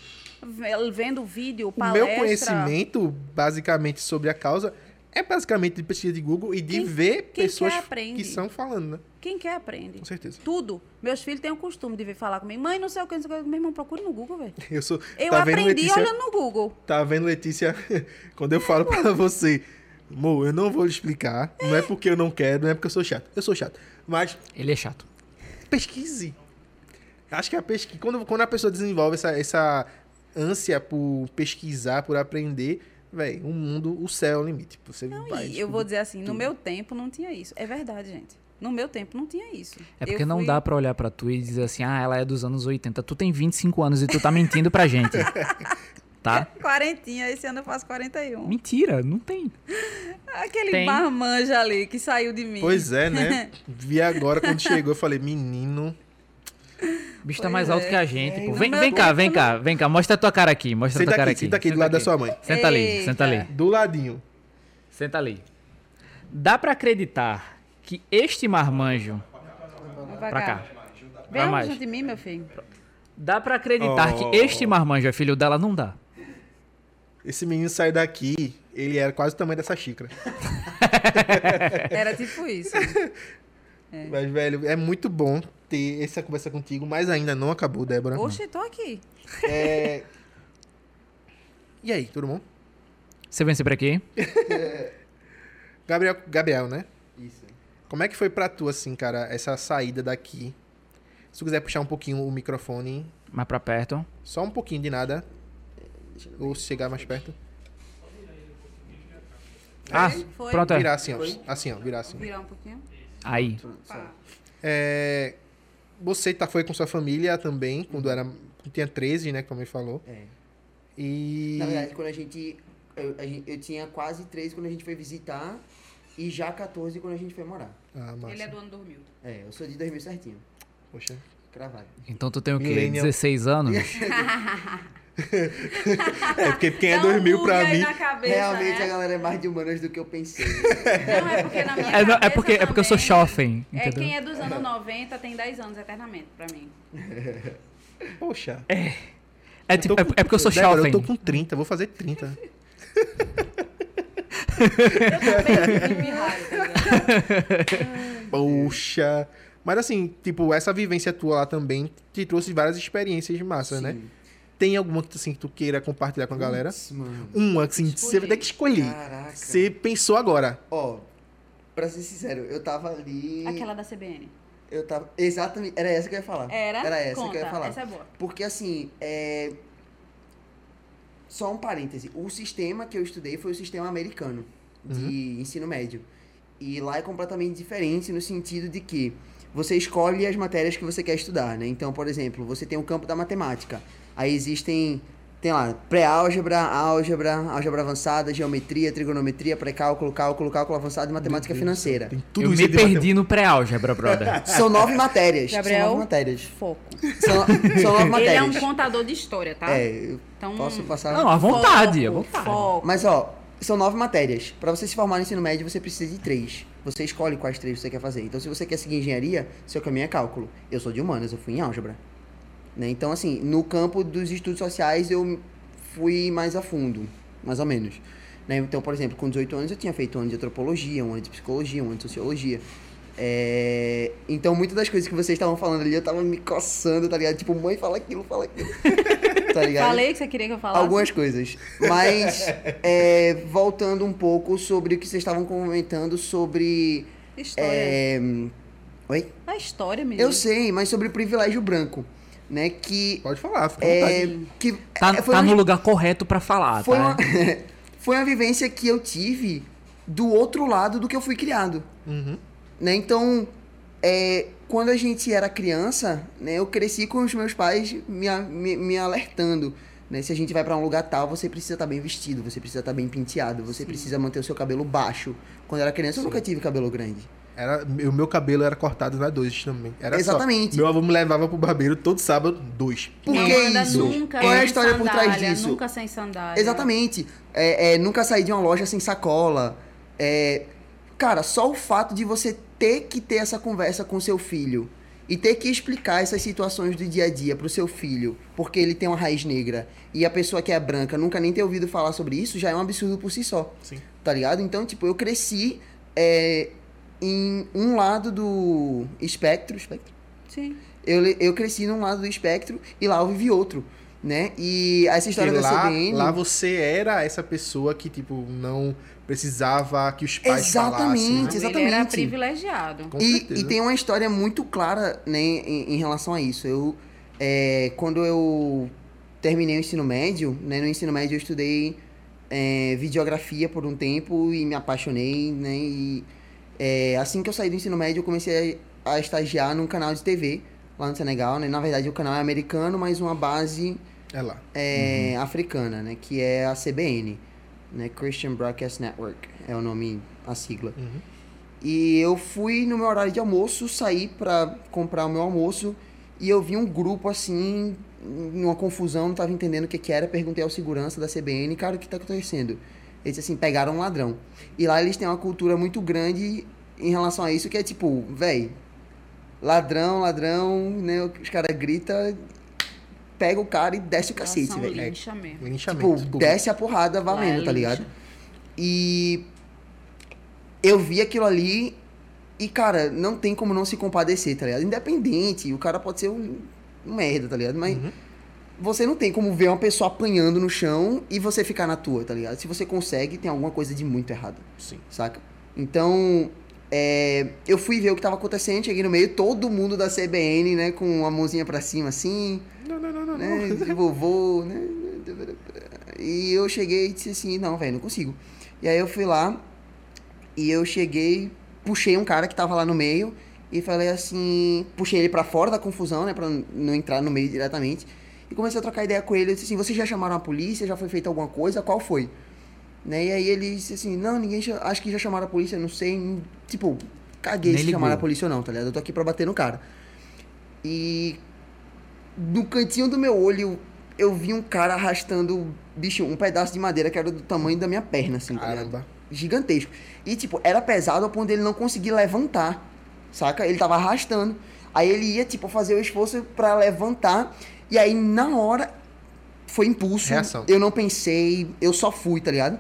Speaker 4: Ve- Vendo vídeo,
Speaker 2: o
Speaker 4: palestra.
Speaker 2: meu conhecimento, basicamente, sobre a causa é basicamente de pesquisa de Google e de
Speaker 4: Quem-
Speaker 2: ver
Speaker 4: quem
Speaker 2: pessoas
Speaker 4: quer
Speaker 2: que são falando, né?
Speaker 4: Quem quer aprende.
Speaker 2: Com certeza.
Speaker 4: Tudo. Meus filhos têm o costume de vir falar comigo. Mãe, não sei o que, não sei o que. Meu irmão, procure no Google, velho.
Speaker 2: Eu sou.
Speaker 4: Eu
Speaker 2: tá
Speaker 4: aprendi
Speaker 2: Letícia?
Speaker 4: olhando no Google.
Speaker 2: Tá vendo, Letícia? Quando eu falo pra você, amor, eu não vou lhe explicar. Não é porque eu não quero, não é porque eu sou chato. Eu sou chato. Mas
Speaker 3: Ele é chato.
Speaker 2: pesquise. Acho que a pesquisa. Quando, quando a pessoa desenvolve essa, essa ânsia por pesquisar, por aprender, velho, o mundo, o céu é o limite. Você vai.
Speaker 4: E eu vou dizer assim, no meu tempo não tinha isso. É verdade, gente. No meu tempo não tinha isso.
Speaker 3: É
Speaker 4: Eu
Speaker 3: porque não
Speaker 4: fui-
Speaker 3: dá pra olhar pra tu e dizer assim, ah, ela é dos anos 80. Tu tem 25 anos e tu tá mentindo pra gente. tá?
Speaker 4: Quarentinha, esse ano eu faço 41.
Speaker 3: Mentira, não tem.
Speaker 4: Aquele
Speaker 3: Tem.
Speaker 4: marmanja ali que saiu de mim.
Speaker 2: Pois é, né? Vi agora quando chegou, eu falei, menino.
Speaker 3: O bicho tá mais alto
Speaker 4: é.
Speaker 3: que a gente,
Speaker 2: É,
Speaker 3: pô.
Speaker 2: no
Speaker 3: Vem, vem cá,
Speaker 4: tempo
Speaker 3: vem cá, vem cá. Mostra a tua cara aqui, mostra a
Speaker 2: Senta
Speaker 3: tua cara
Speaker 2: aqui,
Speaker 3: aqui.
Speaker 2: senta aqui do lado da sua mãe.
Speaker 3: Senta ali, senta ali.
Speaker 2: Do ladinho.
Speaker 3: Senta ali. Dá pra acreditar que este marmanjo... Pra cá.
Speaker 4: Vem
Speaker 3: mais.
Speaker 4: junto de mim, meu filho.
Speaker 3: Dá pra acreditar
Speaker 2: Oh.
Speaker 3: que este marmanjo é filho dela? Não dá.
Speaker 2: Esse menino saiu daqui, ele era quase o tamanho dessa xícara.
Speaker 4: Era tipo isso.
Speaker 2: Mas, velho, é muito bom ter essa conversa contigo, mas ainda não acabou, Débora.
Speaker 4: Oxe, tô aqui.
Speaker 2: É... E aí, tudo bom?
Speaker 3: Você vem sempre aqui?
Speaker 2: Gabriel, Gabriel, né?
Speaker 5: Isso.
Speaker 2: Como é que foi pra tu, assim, cara, essa saída daqui? Se tu quiser puxar um pouquinho o microfone,
Speaker 3: Mais pra perto.
Speaker 2: só um pouquinho de nada,
Speaker 5: ver.
Speaker 2: ou chegar mais perto.
Speaker 3: Ah,
Speaker 4: Foi.
Speaker 3: pronto, é.
Speaker 2: Virar assim, ó. Assim, ó, virar assim.
Speaker 4: Virar um pouquinho.
Speaker 3: Aí.
Speaker 2: É... Você tá, foi com sua família também, quando era... Tinha 13, né, como ele falou.
Speaker 5: É.
Speaker 2: E...
Speaker 5: Na verdade, quando a gente eu, a gente. eu tinha quase 13 quando a gente foi visitar e já 14 quando a gente foi morar.
Speaker 2: Ah, massa.
Speaker 4: Ele é do ano 2000.
Speaker 5: É, eu sou de 2000 certinho.
Speaker 2: Poxa.
Speaker 5: Cravado.
Speaker 3: Então tu tem o quê?
Speaker 2: Millennial.
Speaker 3: 16 anos?
Speaker 2: É, porque quem é
Speaker 4: Dá um
Speaker 2: 2000
Speaker 4: bug
Speaker 2: pra mim...
Speaker 4: na cabeça,
Speaker 5: Realmente
Speaker 4: né?
Speaker 5: a galera é mais de humanas do que eu pensei.
Speaker 4: Não, é porque na minha
Speaker 3: É, é porque, é porque eu sou
Speaker 4: também,
Speaker 3: jovem,
Speaker 4: É,
Speaker 3: entendeu?
Speaker 4: quem é dos anos 90 tem 10 anos eternamente pra mim.
Speaker 2: Poxa.
Speaker 3: É, tipo, é, é porque eu sou jovem.
Speaker 2: eu tô com 30, vou fazer 30.
Speaker 4: Eu também tive pirralho, tá ligado?
Speaker 2: Poxa. Mas assim, tipo, essa vivência tua lá também te trouxe várias experiências massas, né? Tem alguma que, assim, que tu queira compartilhar com a galera?
Speaker 5: Putz, mano.
Speaker 2: Uma, assim, você vai ter que escolher.
Speaker 5: Caraca.
Speaker 2: Você pensou agora.
Speaker 5: Ó, pra ser sincero, eu tava ali.
Speaker 4: Aquela da CBN.
Speaker 5: Eu tava. Exatamente. Era essa que eu ia falar.
Speaker 4: Era?
Speaker 5: Era essa
Speaker 4: Conta,
Speaker 5: que eu ia falar.
Speaker 4: Essa é boa.
Speaker 5: Porque assim, é. Só um parêntese. O sistema que eu estudei foi o sistema americano de ensino médio. E lá é completamente diferente no sentido de que você escolhe as matérias que você quer estudar, né? Então, por exemplo, você tem o campo da matemática. Aí existem, tem lá, pré-álgebra, álgebra, álgebra avançada, geometria, trigonometria, pré-cálculo, cálculo, cálculo avançado e matemática financeira.
Speaker 2: Tem tudo
Speaker 3: Eu
Speaker 2: isso
Speaker 3: me perdi no pré-álgebra, brother.
Speaker 5: São nove matérias. São
Speaker 4: Gabriel,
Speaker 5: nove matérias.
Speaker 4: foco.
Speaker 5: São, são nove
Speaker 4: Ele é um
Speaker 5: matérias.
Speaker 4: contador de história, tá?
Speaker 5: É,
Speaker 4: Então,
Speaker 5: posso passar.
Speaker 3: Não, à vontade, à vontade.
Speaker 4: Foco.
Speaker 5: Mas ó, são nove matérias. Pra você se formar no ensino médio, você precisa de três. Você escolhe quais três você quer fazer. Então, se você quer seguir engenharia, seu caminho é cálculo. Eu sou de humanas, eu fui em álgebra. Né? Então, assim, no campo dos estudos sociais, eu fui mais a fundo, mais ou menos. Né? Então, por exemplo, com 18 anos, eu tinha feito um ano de antropologia, um ano de psicologia, um ano de sociologia. É, Então, muitas das coisas que vocês estavam falando ali, eu tava me coçando, tá ligado? Tipo, mãe, fala aquilo, fala aquilo. tá ligado?
Speaker 4: Falei que você queria que eu falasse.
Speaker 5: Algumas coisas. Mas, é, voltando um pouco sobre o que vocês estavam comentando sobre.
Speaker 4: História.
Speaker 5: é, Oi?
Speaker 4: A história, menino.
Speaker 5: Eu sei, mas sobre o privilégio branco. Né? Que.
Speaker 2: Pode falar, fica
Speaker 5: É,
Speaker 2: vontade.
Speaker 5: que
Speaker 3: Tá,
Speaker 5: é, foi,
Speaker 3: tá
Speaker 5: uma,
Speaker 3: no lugar correto pra falar,
Speaker 5: foi,
Speaker 3: tá?
Speaker 5: uma, foi uma vivência que eu tive do outro lado do que eu fui criado.
Speaker 2: Uhum.
Speaker 5: Né? Então, é, quando a gente era criança, né, eu cresci com os meus pais me, me, me alertando. Né? Se a gente vai pra um lugar tal, você precisa estar bem vestido, você precisa estar bem penteado, você precisa manter o seu cabelo baixo. Quando eu era criança, eu nunca tive cabelo grande.
Speaker 2: Era, o meu cabelo era cortado na dois também. Era só.
Speaker 5: Exatamente.
Speaker 2: Meu avô me levava pro barbeiro todo sábado, dois.
Speaker 5: Por
Speaker 4: não
Speaker 5: que
Speaker 4: anda
Speaker 5: isso?
Speaker 4: nunca
Speaker 5: Qual é a história por trás
Speaker 4: sandália,
Speaker 5: disso?
Speaker 4: Nunca sem sandália.
Speaker 5: Exatamente. É, é, nunca sair de uma loja sem sacola. É, cara, só o fato de você ter que ter essa conversa com seu filho e ter que explicar essas situações do dia a dia pro seu filho, porque ele tem uma raiz negra e a pessoa que é branca nunca nem ter ouvido falar sobre isso, já é um absurdo por si só.
Speaker 2: Sim.
Speaker 5: Tá ligado? Então, tipo, eu cresci é, em um lado do espectro, espectro?
Speaker 4: Sim.
Speaker 5: Eu, eu cresci num lado do espectro e lá eu vivi outro, né? E essa história
Speaker 2: Porque
Speaker 5: da
Speaker 2: lá,
Speaker 5: CBN...
Speaker 2: lá você era essa pessoa que, tipo, não precisava que os pais
Speaker 5: Exatamente.
Speaker 2: falassem. né?
Speaker 4: Ele era
Speaker 5: Exatamente.
Speaker 4: privilegiado.
Speaker 5: E, e tem uma história muito clara né, em, em relação a isso. Eu, é, quando eu terminei o ensino médio, né, no ensino médio eu estudei é, videografia por um tempo e me apaixonei, né? E é, assim que eu saí do ensino médio, eu comecei a, a estagiar num canal de TV lá no Senegal, né? Na verdade, o canal é americano, mas uma base
Speaker 2: É lá.
Speaker 5: é, africana, né? Que é a CBN, né? Christian Broadcast Network é o nome, a sigla.
Speaker 2: Uhum.
Speaker 5: E eu fui no meu horário de almoço, saí pra comprar o meu almoço e eu vi um grupo assim, numa confusão, não tava entendendo o que que era, perguntei ao segurança da CBN, cara, o que tá acontecendo? Ele disse assim, pegaram um ladrão. E lá eles têm uma cultura muito grande em relação a isso, que é tipo, véi, ladrão, ladrão, né? Os caras gritam, pega o cara e desce o cacete, velho.
Speaker 4: lincha mesmo.
Speaker 2: Linchamento.
Speaker 5: Tipo, desce a porrada
Speaker 4: Lá é
Speaker 5: valendo, tá ligado? E eu vi aquilo ali e, cara, não tem como não se compadecer, tá ligado? Independente, o cara pode ser um, um merda, tá ligado? Mas
Speaker 2: Uhum.
Speaker 5: Você não tem como ver uma pessoa apanhando no chão e você ficar na tua, tá ligado? Se você consegue, tem alguma coisa de muito errado,
Speaker 2: Sim.
Speaker 5: saca? Então, é, eu fui ver o que tava acontecendo, cheguei no meio, todo mundo da CBN, né, com a mãozinha pra cima assim,
Speaker 2: Não, não, não, não.
Speaker 5: né, de vovô, né? E eu cheguei e disse assim, não, velho, não consigo. E aí eu fui lá e eu cheguei, puxei um cara que tava lá no meio e falei assim, puxei ele pra fora da confusão, né, pra não entrar no meio diretamente. E comecei a trocar ideia com ele, eu disse assim, vocês já chamaram a polícia, já foi feita alguma coisa, qual foi? Né? E aí ele disse assim, não, ninguém, acho que já chamaram a polícia, não sei, não- tipo, caguei
Speaker 3: Nem
Speaker 5: se
Speaker 3: ligou.
Speaker 5: chamaram a polícia ou não, tá ligado? Eu tô aqui pra bater no cara. E no cantinho do meu olho, eu vi um cara arrastando, bicho, um pedaço de madeira que era do tamanho da minha perna, assim, tá ligado?
Speaker 2: Caramba.
Speaker 5: Gigantesco. E, tipo, era pesado ao ponto dele não conseguir levantar, saca? Ele tava arrastando. Aí ele ia, tipo, fazer o esforço pra levantar. E aí, na hora, foi impulso.
Speaker 2: Reação.
Speaker 5: Eu não pensei, eu só fui, tá ligado?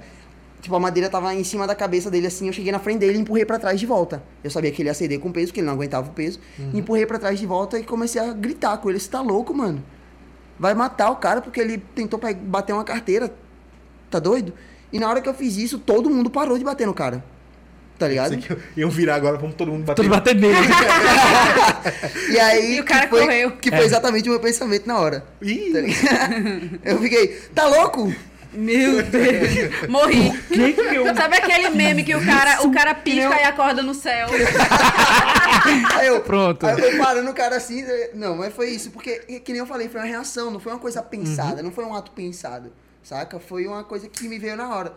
Speaker 5: Tipo, a madeira tava em cima da cabeça dele, assim, eu cheguei na frente dele e empurrei pra trás de volta. Eu sabia que ele ia ceder com peso, porque ele não aguentava o peso. Empurrei pra trás de volta e comecei a gritar com ele, você tá louco, mano? Vai matar o cara porque ele tentou bater uma carteira. Tá doido? E na hora que eu fiz isso, todo mundo parou de bater no cara. Tá ligado?
Speaker 2: Que iam virar agora, vamos todo mundo bater.
Speaker 3: Todo bater nele.
Speaker 5: E aí,
Speaker 4: E o cara
Speaker 5: que foi,
Speaker 4: correu.
Speaker 5: que foi exatamente o meu pensamento na hora.
Speaker 2: Ih,
Speaker 5: Tá eu fiquei, tá louco?
Speaker 4: Meu Deus. Morri. Sabe aquele meme que o cara, o cara pisca e acorda no céu?
Speaker 5: Aí eu,
Speaker 3: Pronto.
Speaker 5: Aí eu parando o cara assim. Não, mas foi isso, porque, que nem eu falei, foi uma reação, não foi uma coisa pensada, não foi um ato pensado, saca? Foi uma coisa que me veio na hora.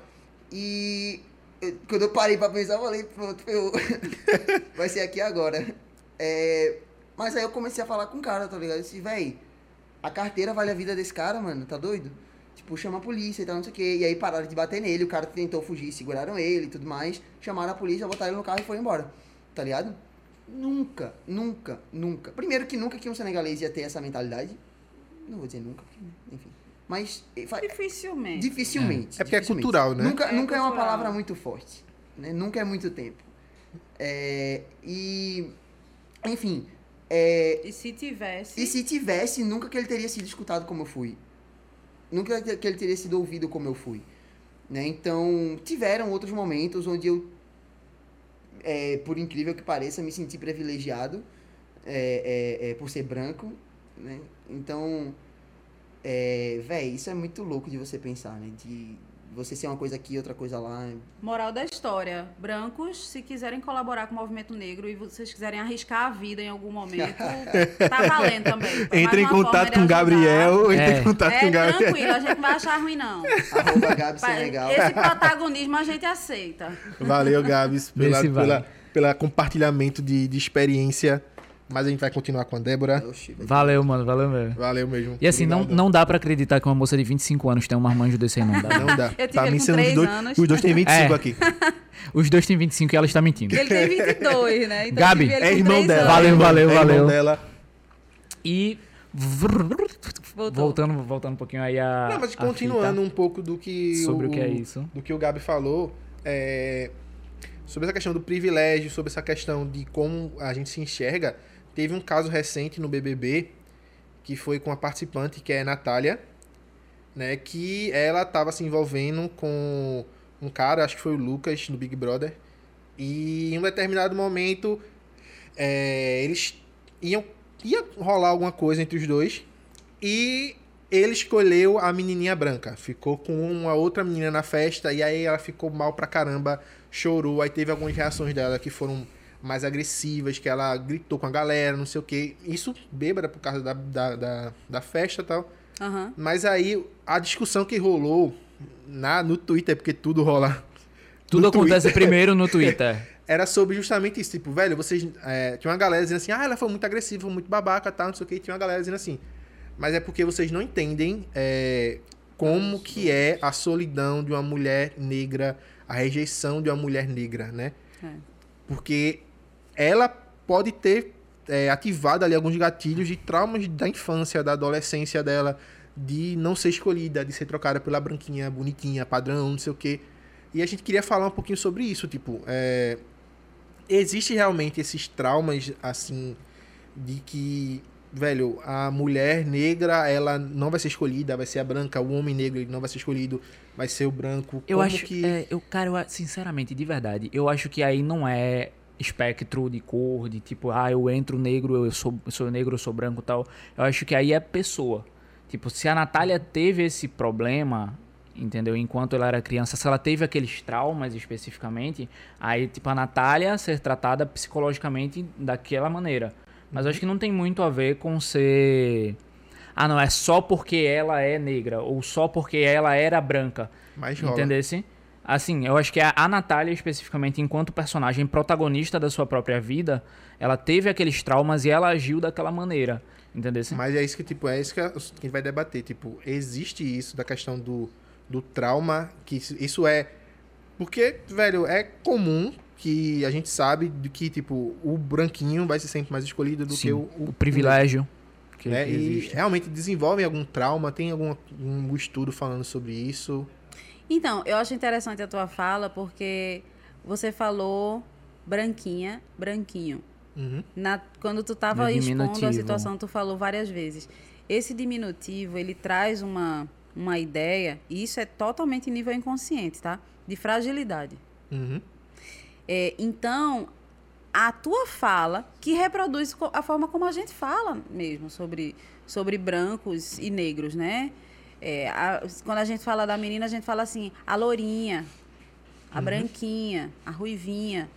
Speaker 5: E eu- quando eu parei pra pensar, eu falei, pronto, eu... vai ser aqui agora. É, mas aí eu comecei a falar com o cara, tá ligado? Eu disse, véi, a carteira vale a vida desse cara, mano, tá doido? Tipo, chama a polícia e tal, não sei o quê. E aí pararam de bater nele, o cara tentou fugir, seguraram ele e tudo mais. Chamaram a polícia, botaram ele no carro e foi embora. Tá ligado? Nunca, nunca, nunca. Primeiro que nunca que um senegalês ia ter essa mentalidade. Não vou dizer nunca, porque, enfim. Mas
Speaker 4: Dificilmente.
Speaker 5: dificilmente.
Speaker 2: É porque é cultural, né?
Speaker 5: Nunca,
Speaker 4: É
Speaker 5: nunca é uma
Speaker 4: cultural.
Speaker 5: palavra muito forte. Né? Nunca é muito tempo. É, e. Enfim. é,
Speaker 4: E se tivesse.
Speaker 5: e se tivesse, nunca que ele teria sido escutado como eu fui. Nunca que ele teria sido ouvido como eu fui. Né? Então, tiveram outros momentos onde eu, é, por incrível que pareça, me senti privilegiado é, é, é, por ser branco. Né? Então, é, véi, isso é muito louco de você pensar, né? De você ser uma coisa aqui, outra coisa lá.
Speaker 4: Moral da história. Brancos, se quiserem colaborar com o movimento negro e vocês quiserem arriscar a vida em algum momento, tá valendo também.
Speaker 2: Entre em contato com o. Gabriel. Entre
Speaker 3: É.
Speaker 2: em contato com
Speaker 4: É
Speaker 2: o Gabriel.
Speaker 4: tranquilo, a gente não vai achar ruim, não.
Speaker 5: Arroba Gabi
Speaker 4: Pa-
Speaker 5: Senegal.
Speaker 4: Esse protagonismo a gente aceita.
Speaker 2: Valeu, Gabs, pela,
Speaker 3: vai.
Speaker 2: pela, pela compartilhamento de, de experiência. Mas a gente vai continuar com a Débora.
Speaker 5: Velho.
Speaker 3: Valeu, mano, valeu mesmo.
Speaker 2: Valeu mesmo.
Speaker 3: E assim, não, não dá pra acreditar que uma moça de 25 anos tem um marmanjo desse aí, não dá.
Speaker 2: Não dá.
Speaker 4: Eu com
Speaker 2: sendo os
Speaker 4: três
Speaker 2: dois,
Speaker 4: anos.
Speaker 2: os dois têm 25
Speaker 3: É.
Speaker 2: aqui.
Speaker 3: Os dois têm 25 e ela está mentindo.
Speaker 4: Ele tem 22, né? Então
Speaker 3: Gabi,
Speaker 4: ele
Speaker 2: É irmão dela.
Speaker 4: anos.
Speaker 3: Valeu,
Speaker 2: é
Speaker 3: valeu,
Speaker 2: é irmão
Speaker 3: valeu.
Speaker 2: dela.
Speaker 3: E.
Speaker 4: Voltou.
Speaker 3: Voltando, voltando um pouquinho aí a.
Speaker 2: Não, mas continuando um pouco do que
Speaker 3: sobre o que é isso.
Speaker 2: do que o Gabi falou, é, sobre essa questão do privilégio, sobre essa questão de como a gente se enxerga, teve um caso recente no BBB que foi com a participante que é Natália, né, que ela estava se envolvendo com um cara, acho que foi o Lucas no Big Brother, e em um determinado momento é, eles iam ia rolar alguma coisa entre os dois e ele escolheu a menininha branca. Ficou com uma outra menina na festa e aí ela ficou mal pra caramba, chorou. Aí teve algumas reações dela que foram mais agressivas, que ela gritou com a galera, não sei o que. Isso bêbada por causa da, da, da, da festa e tal.
Speaker 4: Aham.
Speaker 2: Mas aí a discussão que rolou na, no Twitter, porque tudo rola.
Speaker 3: Tudo acontece
Speaker 2: Twitter,
Speaker 3: primeiro no Twitter.
Speaker 2: Era sobre justamente isso. Tipo, velho, vocês. é, tinha uma galera dizendo assim, ah, ela foi muito agressiva, foi muito babaca, tal, não sei o que. E tinha uma galera dizendo assim. Mas é porque vocês não entendem é, como que é a solidão de uma mulher negra, a rejeição de uma mulher negra, né?
Speaker 4: É.
Speaker 2: Porque ela pode ter é, ativado ali alguns gatilhos de traumas da infância, da adolescência dela, de não ser escolhida, de ser trocada pela branquinha, bonitinha, padrão, não sei o quê. E a gente queria falar um pouquinho sobre isso, tipo, é, existe realmente esses traumas, assim, de que, velho, a mulher negra, ela não vai ser escolhida, vai ser a branca, o homem negro ele não vai ser escolhido, vai ser o branco.
Speaker 3: Eu
Speaker 2: Como
Speaker 3: acho
Speaker 2: que...
Speaker 3: É, eu, cara, eu, sinceramente, de verdade, eu acho que aí não é espectro de cor, de tipo, ah, eu entro negro, eu sou, eu sou negro, eu sou branco tal. Eu acho que aí é pessoa. Tipo, se a Natália teve esse problema, entendeu? Enquanto ela era criança, se ela teve aqueles traumas especificamente, aí, tipo, a Natália ser tratada psicologicamente daquela maneira. Mas eu acho que não tem muito a ver com ser. Ah, não, é só porque ela é negra, ou só porque ela era branca.
Speaker 2: Mas rola.
Speaker 3: Entendesse? Assim, eu acho que a, a Natália, especificamente, enquanto personagem protagonista da sua própria vida, ela teve aqueles traumas e ela agiu daquela maneira. Entendesse?
Speaker 2: Mas é isso que, tipo, é isso que a gente vai debater. Tipo, existe isso da questão do, do trauma, que isso, isso é. Porque, velho, é comum que a gente sabe de que, tipo, o branquinho vai ser sempre mais escolhido do
Speaker 3: Sim,
Speaker 2: que o,
Speaker 3: o privilégio que,
Speaker 2: né?
Speaker 3: que
Speaker 2: E realmente desenvolvem algum trauma, tem algum um estudo falando sobre isso.
Speaker 4: Então, eu acho interessante a tua fala porque você falou branquinha, branquinho.
Speaker 2: Uhum.
Speaker 4: Na- quando tu estava expondo a situação, tu falou várias vezes. Esse diminutivo, ele traz uma, uma ideia, e isso é totalmente nível inconsciente, tá? De fragilidade.
Speaker 2: Uhum.
Speaker 4: É, então, a tua fala, que reproduz a forma como a gente fala mesmo sobre, sobre brancos e negros, né? É, a- quando a gente fala da menina, a gente fala assim, a lourinha, a branquinha, a ruivinha.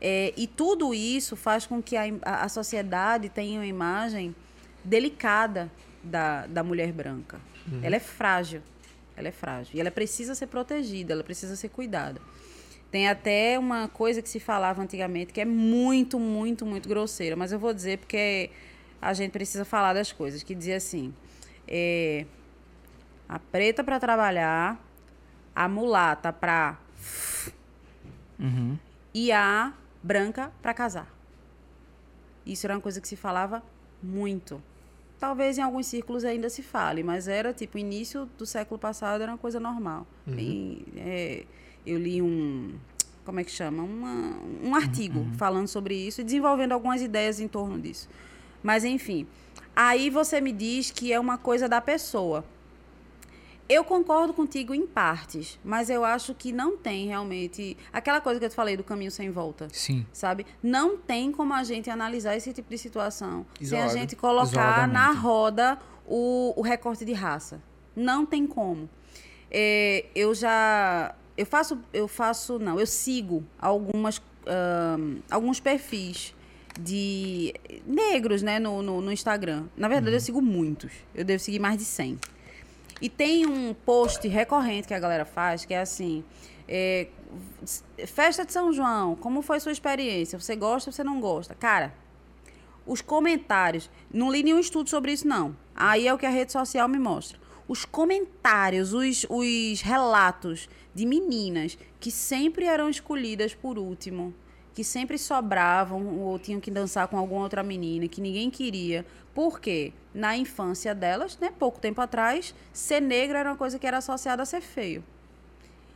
Speaker 4: É, e tudo isso faz com que a, a, sociedade tenha uma imagem delicada da, da mulher branca. Ela é frágil. Ela é frágil. E ela precisa ser protegida, ela precisa ser cuidada. Tem até uma coisa que se falava antigamente que é muito, muito, muito grosseira, mas eu vou dizer porque a gente precisa falar das coisas, que dizia assim: é, a preta para trabalhar, a mulata para
Speaker 3: Uhum.
Speaker 4: e a branca para casar. Isso era uma coisa que se falava muito. Talvez em alguns círculos ainda se fale, mas era tipo início do século passado era uma coisa normal. Bem, é, eu li um como é que chama Uma- um artigo falando sobre isso e desenvolvendo algumas ideias em torno disso. Mas enfim, aí você me diz que é uma coisa da pessoa. Eu concordo contigo em partes, mas eu acho que não tem realmente aquela coisa que eu te falei do caminho sem volta
Speaker 3: Sim.
Speaker 4: sabe? Não tem como a gente analisar esse tipo de situação sem a
Speaker 2: Isolado.
Speaker 4: gente colocar na roda o, o recorte de raça. Não tem como. É, eu já eu faço eu faço não eu sigo algumas ahn, alguns perfis de negros né no, no, no Instagram na verdade eu sigo muitos eu devo seguir mais de 100 e tem um post recorrente que a galera faz, que é assim: é, festa de São João, como foi sua experiência? Você gosta ou você não gosta? Cara, os comentários. Não li nenhum estudo sobre isso, não. Aí é o que a rede social me mostra. Os comentários, os, os relatos de meninas que sempre eram escolhidas por último, que sempre sobravam ou tinham que dançar com alguma outra menina que ninguém queria. Porque na infância delas, né, pouco tempo atrás, ser negro era uma coisa que era associada a ser feio.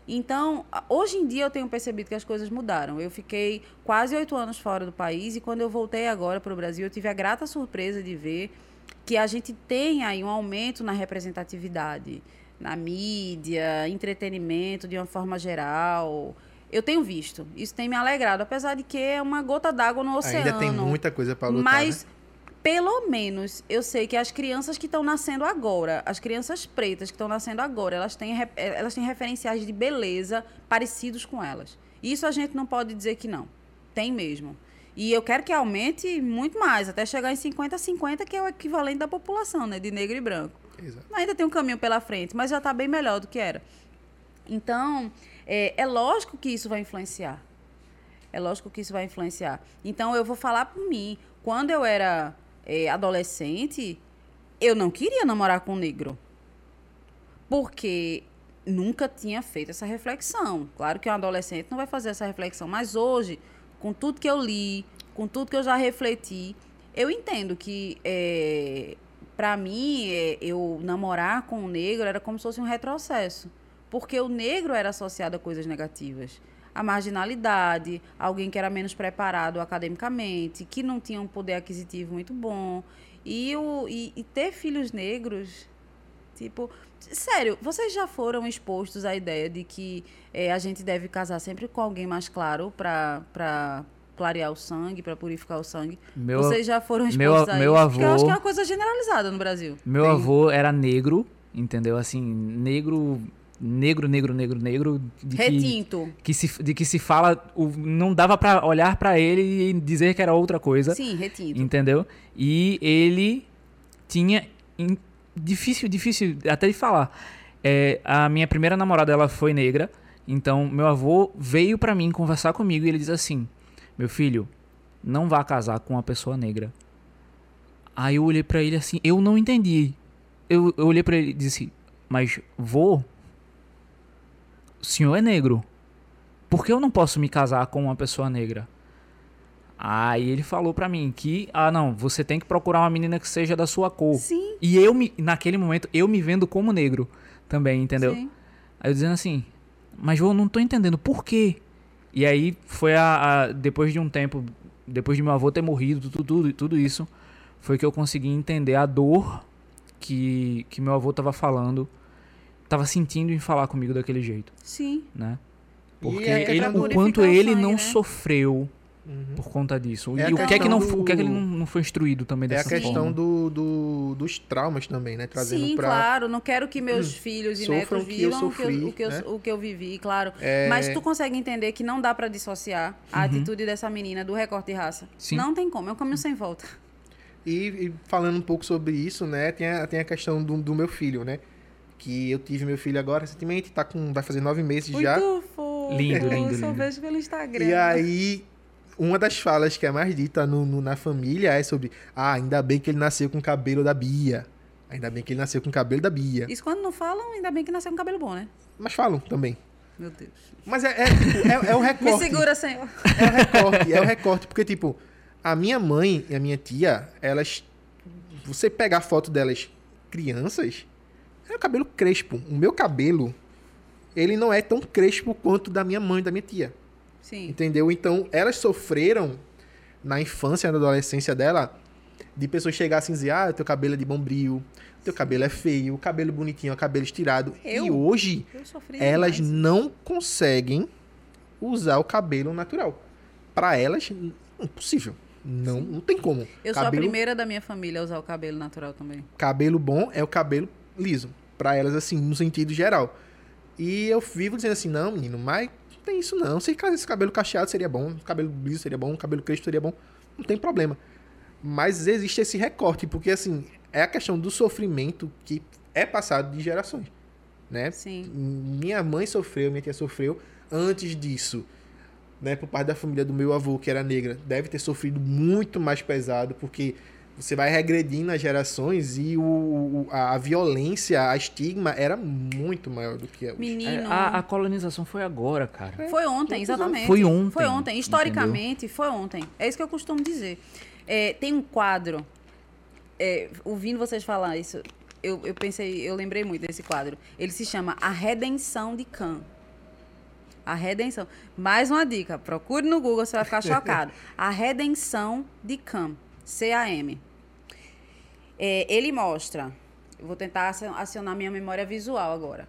Speaker 4: Então, hoje em dia eu tenho percebido que as coisas mudaram. Eu fiquei quase oito anos fora do país e quando eu voltei agora para o Brasil, eu tive a grata surpresa de ver que a gente tem aí um aumento na representatividade, na mídia, entretenimento de uma forma geral. Eu tenho visto. Isso tem me alegrado, apesar de que é uma gota d'água no oceano.
Speaker 2: Ainda tem muita coisa pra lutar,
Speaker 4: Mas,
Speaker 2: né?
Speaker 4: pelo menos, eu sei que as crianças que estão nascendo agora, as crianças pretas que estão nascendo agora, elas têm, eh, elas têm referenciais de beleza parecidos com elas. Isso a gente não pode dizer que não. Tem mesmo. E eu quero que aumente muito mais, até chegar em 50-50, que é o equivalente da população, né? De negro e branco.
Speaker 2: Exato.
Speaker 4: Ainda tem um caminho pela frente, mas já está bem melhor do que era. Então, é, é lógico que isso vai influenciar. É lógico que isso vai influenciar. Então, eu vou falar por mim. Quando eu era é, adolescente, eu não queria namorar com um negro. Porque nunca tinha feito essa reflexão. Claro que um adolescente não vai fazer essa reflexão, mas hoje, com tudo que eu li, com tudo que eu já refleti, eu entendo que, é, para mim, é, eu namorar com um negro era como se fosse um retrocesso. Porque o negro era associado a coisas negativas. A marginalidade, alguém que era menos preparado academicamente, que não tinha um poder aquisitivo muito bom. E, o, e, e ter filhos negros Tipo, sério, vocês já foram expostos à ideia de que eh, a gente deve casar sempre com alguém mais claro pra, pra clarear o sangue, pra purificar o sangue?
Speaker 3: Meu,
Speaker 4: vocês já foram
Speaker 3: meu-
Speaker 4: expostos a
Speaker 3: meu
Speaker 4: isso? Porque eu acho
Speaker 3: avô-
Speaker 4: que é uma coisa generalizada no Brasil.
Speaker 3: meu
Speaker 2: Tem-
Speaker 3: avô era negro, entendeu? Assim, negro, negro, negro, negro, negro. De que,
Speaker 4: Retinto.
Speaker 3: que se, de que se fala, o- não dava pra olhar pra ele e dizer que era outra coisa.
Speaker 4: Sim, retinto.
Speaker 3: Entendeu? E ele tinha. in- difícil, difícil até de falar. É, a minha primeira namorada ela foi negra. Então, meu avô veio pra mim conversar comigo e ele diz assim: Meu filho, não vá casar com uma pessoa negra. Aí eu olhei pra ele assim, eu não entendi. Eu, eu olhei pra ele e disse: Mas o senhor é negro. Por que eu não posso me casar com uma pessoa negra? Aí ele falou pra mim que, ah não, você tem que procurar uma menina que seja da sua cor.
Speaker 4: Sim,
Speaker 3: E eu me, naquele momento, eu me vendo como negro também, entendeu?
Speaker 4: sim.
Speaker 3: Aí eu dizendo assim, mas eu não tô entendendo por quê. E aí foi a, a- depois de um tempo, depois de meu avô ter morrido, tudo, tudo, tudo isso, foi que eu consegui entender a dor que, que meu avô tava falando, tava sentindo em falar comigo daquele jeito,
Speaker 4: Sim.
Speaker 3: né? Porque
Speaker 2: é
Speaker 3: ele, o quanto ele
Speaker 4: sangue,
Speaker 3: não
Speaker 4: né?
Speaker 3: sofreu por conta disso.
Speaker 2: É
Speaker 3: e
Speaker 2: a
Speaker 3: o que é que não,
Speaker 2: questão
Speaker 3: o que é que ele
Speaker 2: do-
Speaker 3: não, não foi instruído também
Speaker 2: É a
Speaker 3: dessa
Speaker 2: questão
Speaker 3: forma?
Speaker 2: do, do- dos traumas também, né? Trazendo
Speaker 4: Sim,
Speaker 2: pra.
Speaker 4: claro. Não quero que meus filhos e netos
Speaker 2: o que eu
Speaker 4: vivam o, que
Speaker 2: sofri,
Speaker 4: eu, o, que eu,
Speaker 2: né?
Speaker 4: o que eu vivi, claro.
Speaker 2: É.
Speaker 4: Mas tu consegue entender que não dá pra dissociar a atitude dessa menina do recorte de raça.
Speaker 3: Sim.
Speaker 4: Não tem como, é um caminho sem volta.
Speaker 2: E, e falando um pouco sobre isso, né? Tem a, tem a questão do, do meu filho, né? Que eu tive meu filho agora recentemente, tá com. Vai fazer nove meses já.
Speaker 4: Muito fofo.
Speaker 3: Lindo, lindo,
Speaker 4: Eu só
Speaker 3: lindo.
Speaker 4: vejo pelo Instagram.
Speaker 2: E aí, uma das falas que é mais dita no, no- na família é sobre: Ah, ainda bem que ele nasceu com o cabelo da Bia. Ainda bem que ele nasceu com o cabelo da Bia.
Speaker 4: Isso quando não falam, ainda bem que nasceu com cabelo bom, né?
Speaker 2: Mas falam também.
Speaker 4: Meu Deus.
Speaker 2: Mas é, é, tipo, é, é o recorte.
Speaker 4: Me segura, senhor.
Speaker 2: É o recorte, é o recorte. Porque, tipo, a minha mãe e a minha tia, elas. Você pegar foto delas crianças, é o cabelo crespo. O meu cabelo, ele não é tão crespo quanto o da minha mãe e da minha tia.
Speaker 4: Sim.
Speaker 2: Entendeu? Então, elas sofreram na infância, na adolescência dela, de pessoas chegarem e dizer: ah, teu cabelo é de bombril, teu cabelo é feio, o cabelo bonitinho, o cabelo estirado. E
Speaker 4: Eu?
Speaker 2: hoje,
Speaker 4: Eu sofri
Speaker 2: elas
Speaker 4: demais.
Speaker 2: não conseguem usar o cabelo natural. Pra elas, impossível. Não, não tem como.
Speaker 4: Eu sou a
Speaker 2: cabelo,
Speaker 4: primeira da minha família a usar o cabelo natural também.
Speaker 2: cabelo bom é o cabelo liso. Pra elas, assim, no sentido geral. E eu vivo dizendo assim, não, menino, mas não tem isso não. Se esse cabelo cacheado seria bom, cabelo liso seria bom, cabelo crespo seria bom. Não tem problema. Mas existe esse recorte, porque assim, é a questão do sofrimento que é passado de gerações, né?
Speaker 4: Sim.
Speaker 2: Minha mãe sofreu, minha tia sofreu. Antes disso, né, por parte da família do meu avô, que era negra, deve ter sofrido muito mais pesado, porque você vai regredindo as gerações e o, a, a violência, a estigma era muito maior do que é hoje.
Speaker 3: É,
Speaker 4: Menino.
Speaker 3: a, a colonização foi agora, cara.
Speaker 4: Foi ontem, exatamente.
Speaker 3: Foi ontem,
Speaker 4: Foi ontem. Historicamente, foi ontem. É isso que eu costumo dizer. É, tem um quadro. é, ouvindo vocês falar isso, eu, eu pensei, eu lembrei muito desse quadro. Ele se chama A Redenção de Khan. A Redenção. Mais uma dica, procure no Google, você vai ficar chocado. A Redenção de Khan. C-A-M. É, ele mostra. Vou tentar acion- acionar minha memória visual agora.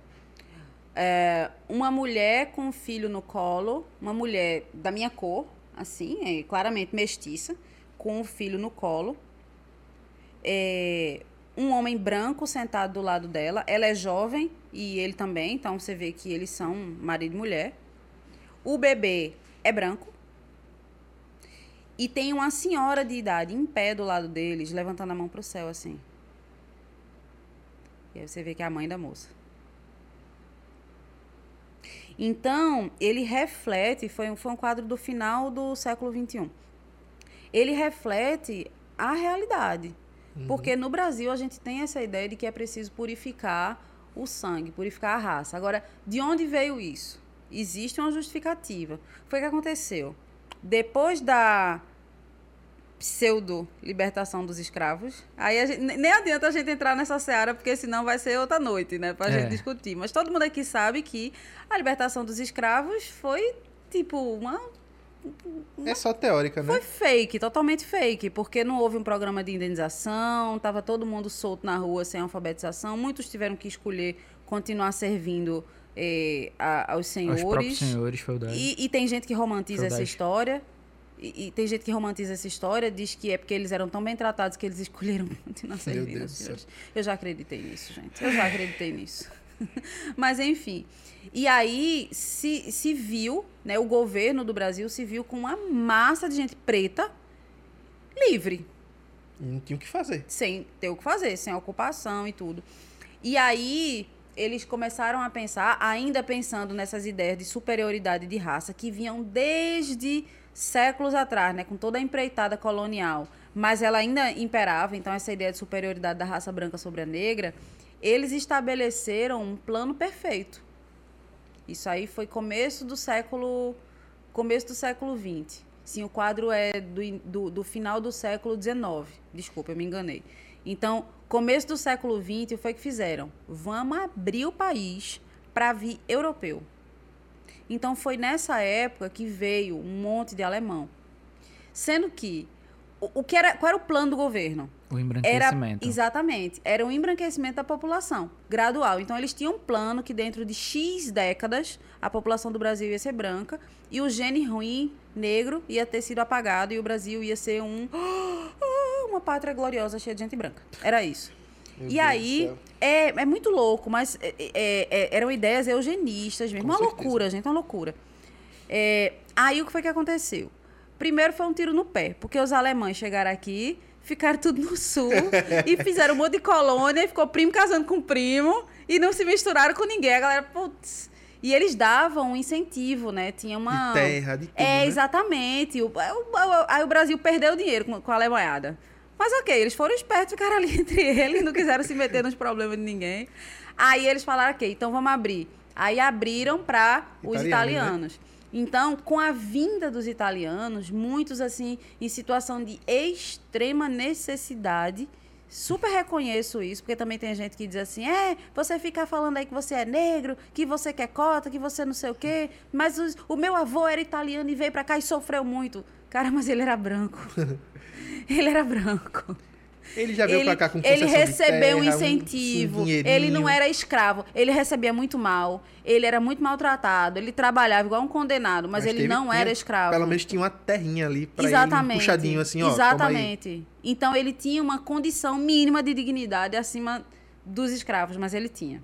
Speaker 4: É, uma mulher com um filho no colo, uma mulher da minha cor, assim, é, claramente mestiça, com um filho no colo. É, um homem branco sentado do lado dela. Ela é jovem e ele também, então você vê que eles são marido e mulher. O bebê é branco. E tem uma senhora de idade em pé do lado deles, levantando a mão pro céu, assim. E aí você vê que é a mãe da moça. Então, ele reflete, foi, um- foi um quadro do final do século XXI. Ele reflete a realidade. Porque no Brasil a gente tem essa ideia de que é preciso purificar o sangue, purificar a raça. Agora, de onde veio isso? Existe uma justificativa. Foi o que aconteceu. Depois da pseudo-libertação dos escravos, aí gente- nem adianta a gente entrar nessa seara, porque senão vai ser outra noite, né? Pra
Speaker 3: É.
Speaker 4: gente discutir. Mas todo mundo aqui sabe que a libertação dos escravos foi, tipo, uma
Speaker 2: É só teórica, né?
Speaker 4: foi fake, totalmente fake, porque não houve um programa de indenização, estava todo mundo solto na rua sem alfabetização, muitos tiveram que escolher continuar servindo eh, a- aos
Speaker 3: próprios
Speaker 4: senhores.
Speaker 3: senhores feudais.
Speaker 4: E, e tem gente que romantiza essa história. E, e tem gente que romantiza essa história, diz que é porque eles eram tão bem tratados que eles escolheram continuar servindo os senhores. Eu já acreditei nisso, gente. Eu já acreditei nisso. Mas, enfim. E aí se, se viu, né, o governo do Brasil se viu com uma massa de gente preta livre
Speaker 2: Não tinha o que fazer.
Speaker 4: sem ter o que fazer, sem ocupação e tudo. E aí eles começaram a pensar, ainda pensando nessas ideias de superioridade de raça que vinham desde séculos atrás, né, com toda a empreitada colonial, mas ela ainda imperava, então essa ideia de superioridade da raça branca sobre a negra, eles estabeleceram um plano perfeito. Isso aí foi começo do século começo do século XX. Sim, o quadro é do, do, do final do século XIX. Desculpa, eu me enganei. Então, começo do século XX foi que fizeram. Vamos abrir o país para vir europeu. Então, foi nessa época que veio um monte de alemão. Sendo que o, o que era, qual era o plano do governo?
Speaker 3: O
Speaker 4: Era
Speaker 3: embranquecimento.
Speaker 4: exatamente, era um embranquecimento da população, gradual. Então eles tinham um plano que dentro de X décadas a população do Brasil ia ser branca e o gene ruim negro ia ter sido apagado e o Brasil ia ser um uma pátria gloriosa cheia de gente branca. Era isso.
Speaker 2: Meu
Speaker 4: e
Speaker 2: Deus
Speaker 4: aí é, é muito louco, mas é, é, é, eram ideias eugenistas mesmo,
Speaker 2: Com
Speaker 4: uma
Speaker 2: certeza.
Speaker 4: loucura, gente, uma loucura. É, aí o que foi que aconteceu? Primeiro foi um tiro no pé, porque os alemães chegaram aqui, ficaram tudo no sul e fizeram um monte de colônia, e ficou primo casando com primo e não se misturaram com ninguém. A galera, putz. E eles davam um incentivo, né? Tinha uma.
Speaker 2: De terra, de tudo,
Speaker 4: É,
Speaker 2: né?
Speaker 4: exatamente. O- o- o- Aí o Brasil perdeu dinheiro com, com a alemanhada. Mas ok, eles foram espertos, ficaram ali entre eles, não quiseram se meter nos problemas de ninguém. Aí eles falaram, ok, então vamos abrir. Aí abriram para os
Speaker 2: Italiano, né?
Speaker 4: italianos. Então, com a vinda dos italianos, muitos assim, em situação de extrema necessidade, super reconheço isso, porque também tem gente que diz assim: é, você fica falando aí que você é negro, que você quer cota, que você não sei o quê, mas os- o meu avô era italiano e veio pra cá e sofreu muito. Cara, mas ele era branco. ele era branco.
Speaker 2: Ele já veio
Speaker 4: ele,
Speaker 2: pra cá com
Speaker 4: ele recebeu um incentivo.
Speaker 2: dinheirinho.
Speaker 4: ele não era escravo. Ele recebia muito mal. Ele era muito maltratado. Ele trabalhava igual um condenado, mas, ele
Speaker 2: teve-
Speaker 4: não era
Speaker 2: tinha-
Speaker 4: escravo.
Speaker 2: Pelo menos tinha uma terrinha ali pra
Speaker 4: Exatamente.
Speaker 2: ele, um puxadinho assim, ó.
Speaker 4: Exatamente. Então ele tinha uma condição mínima de dignidade acima dos escravos, mas ele tinha.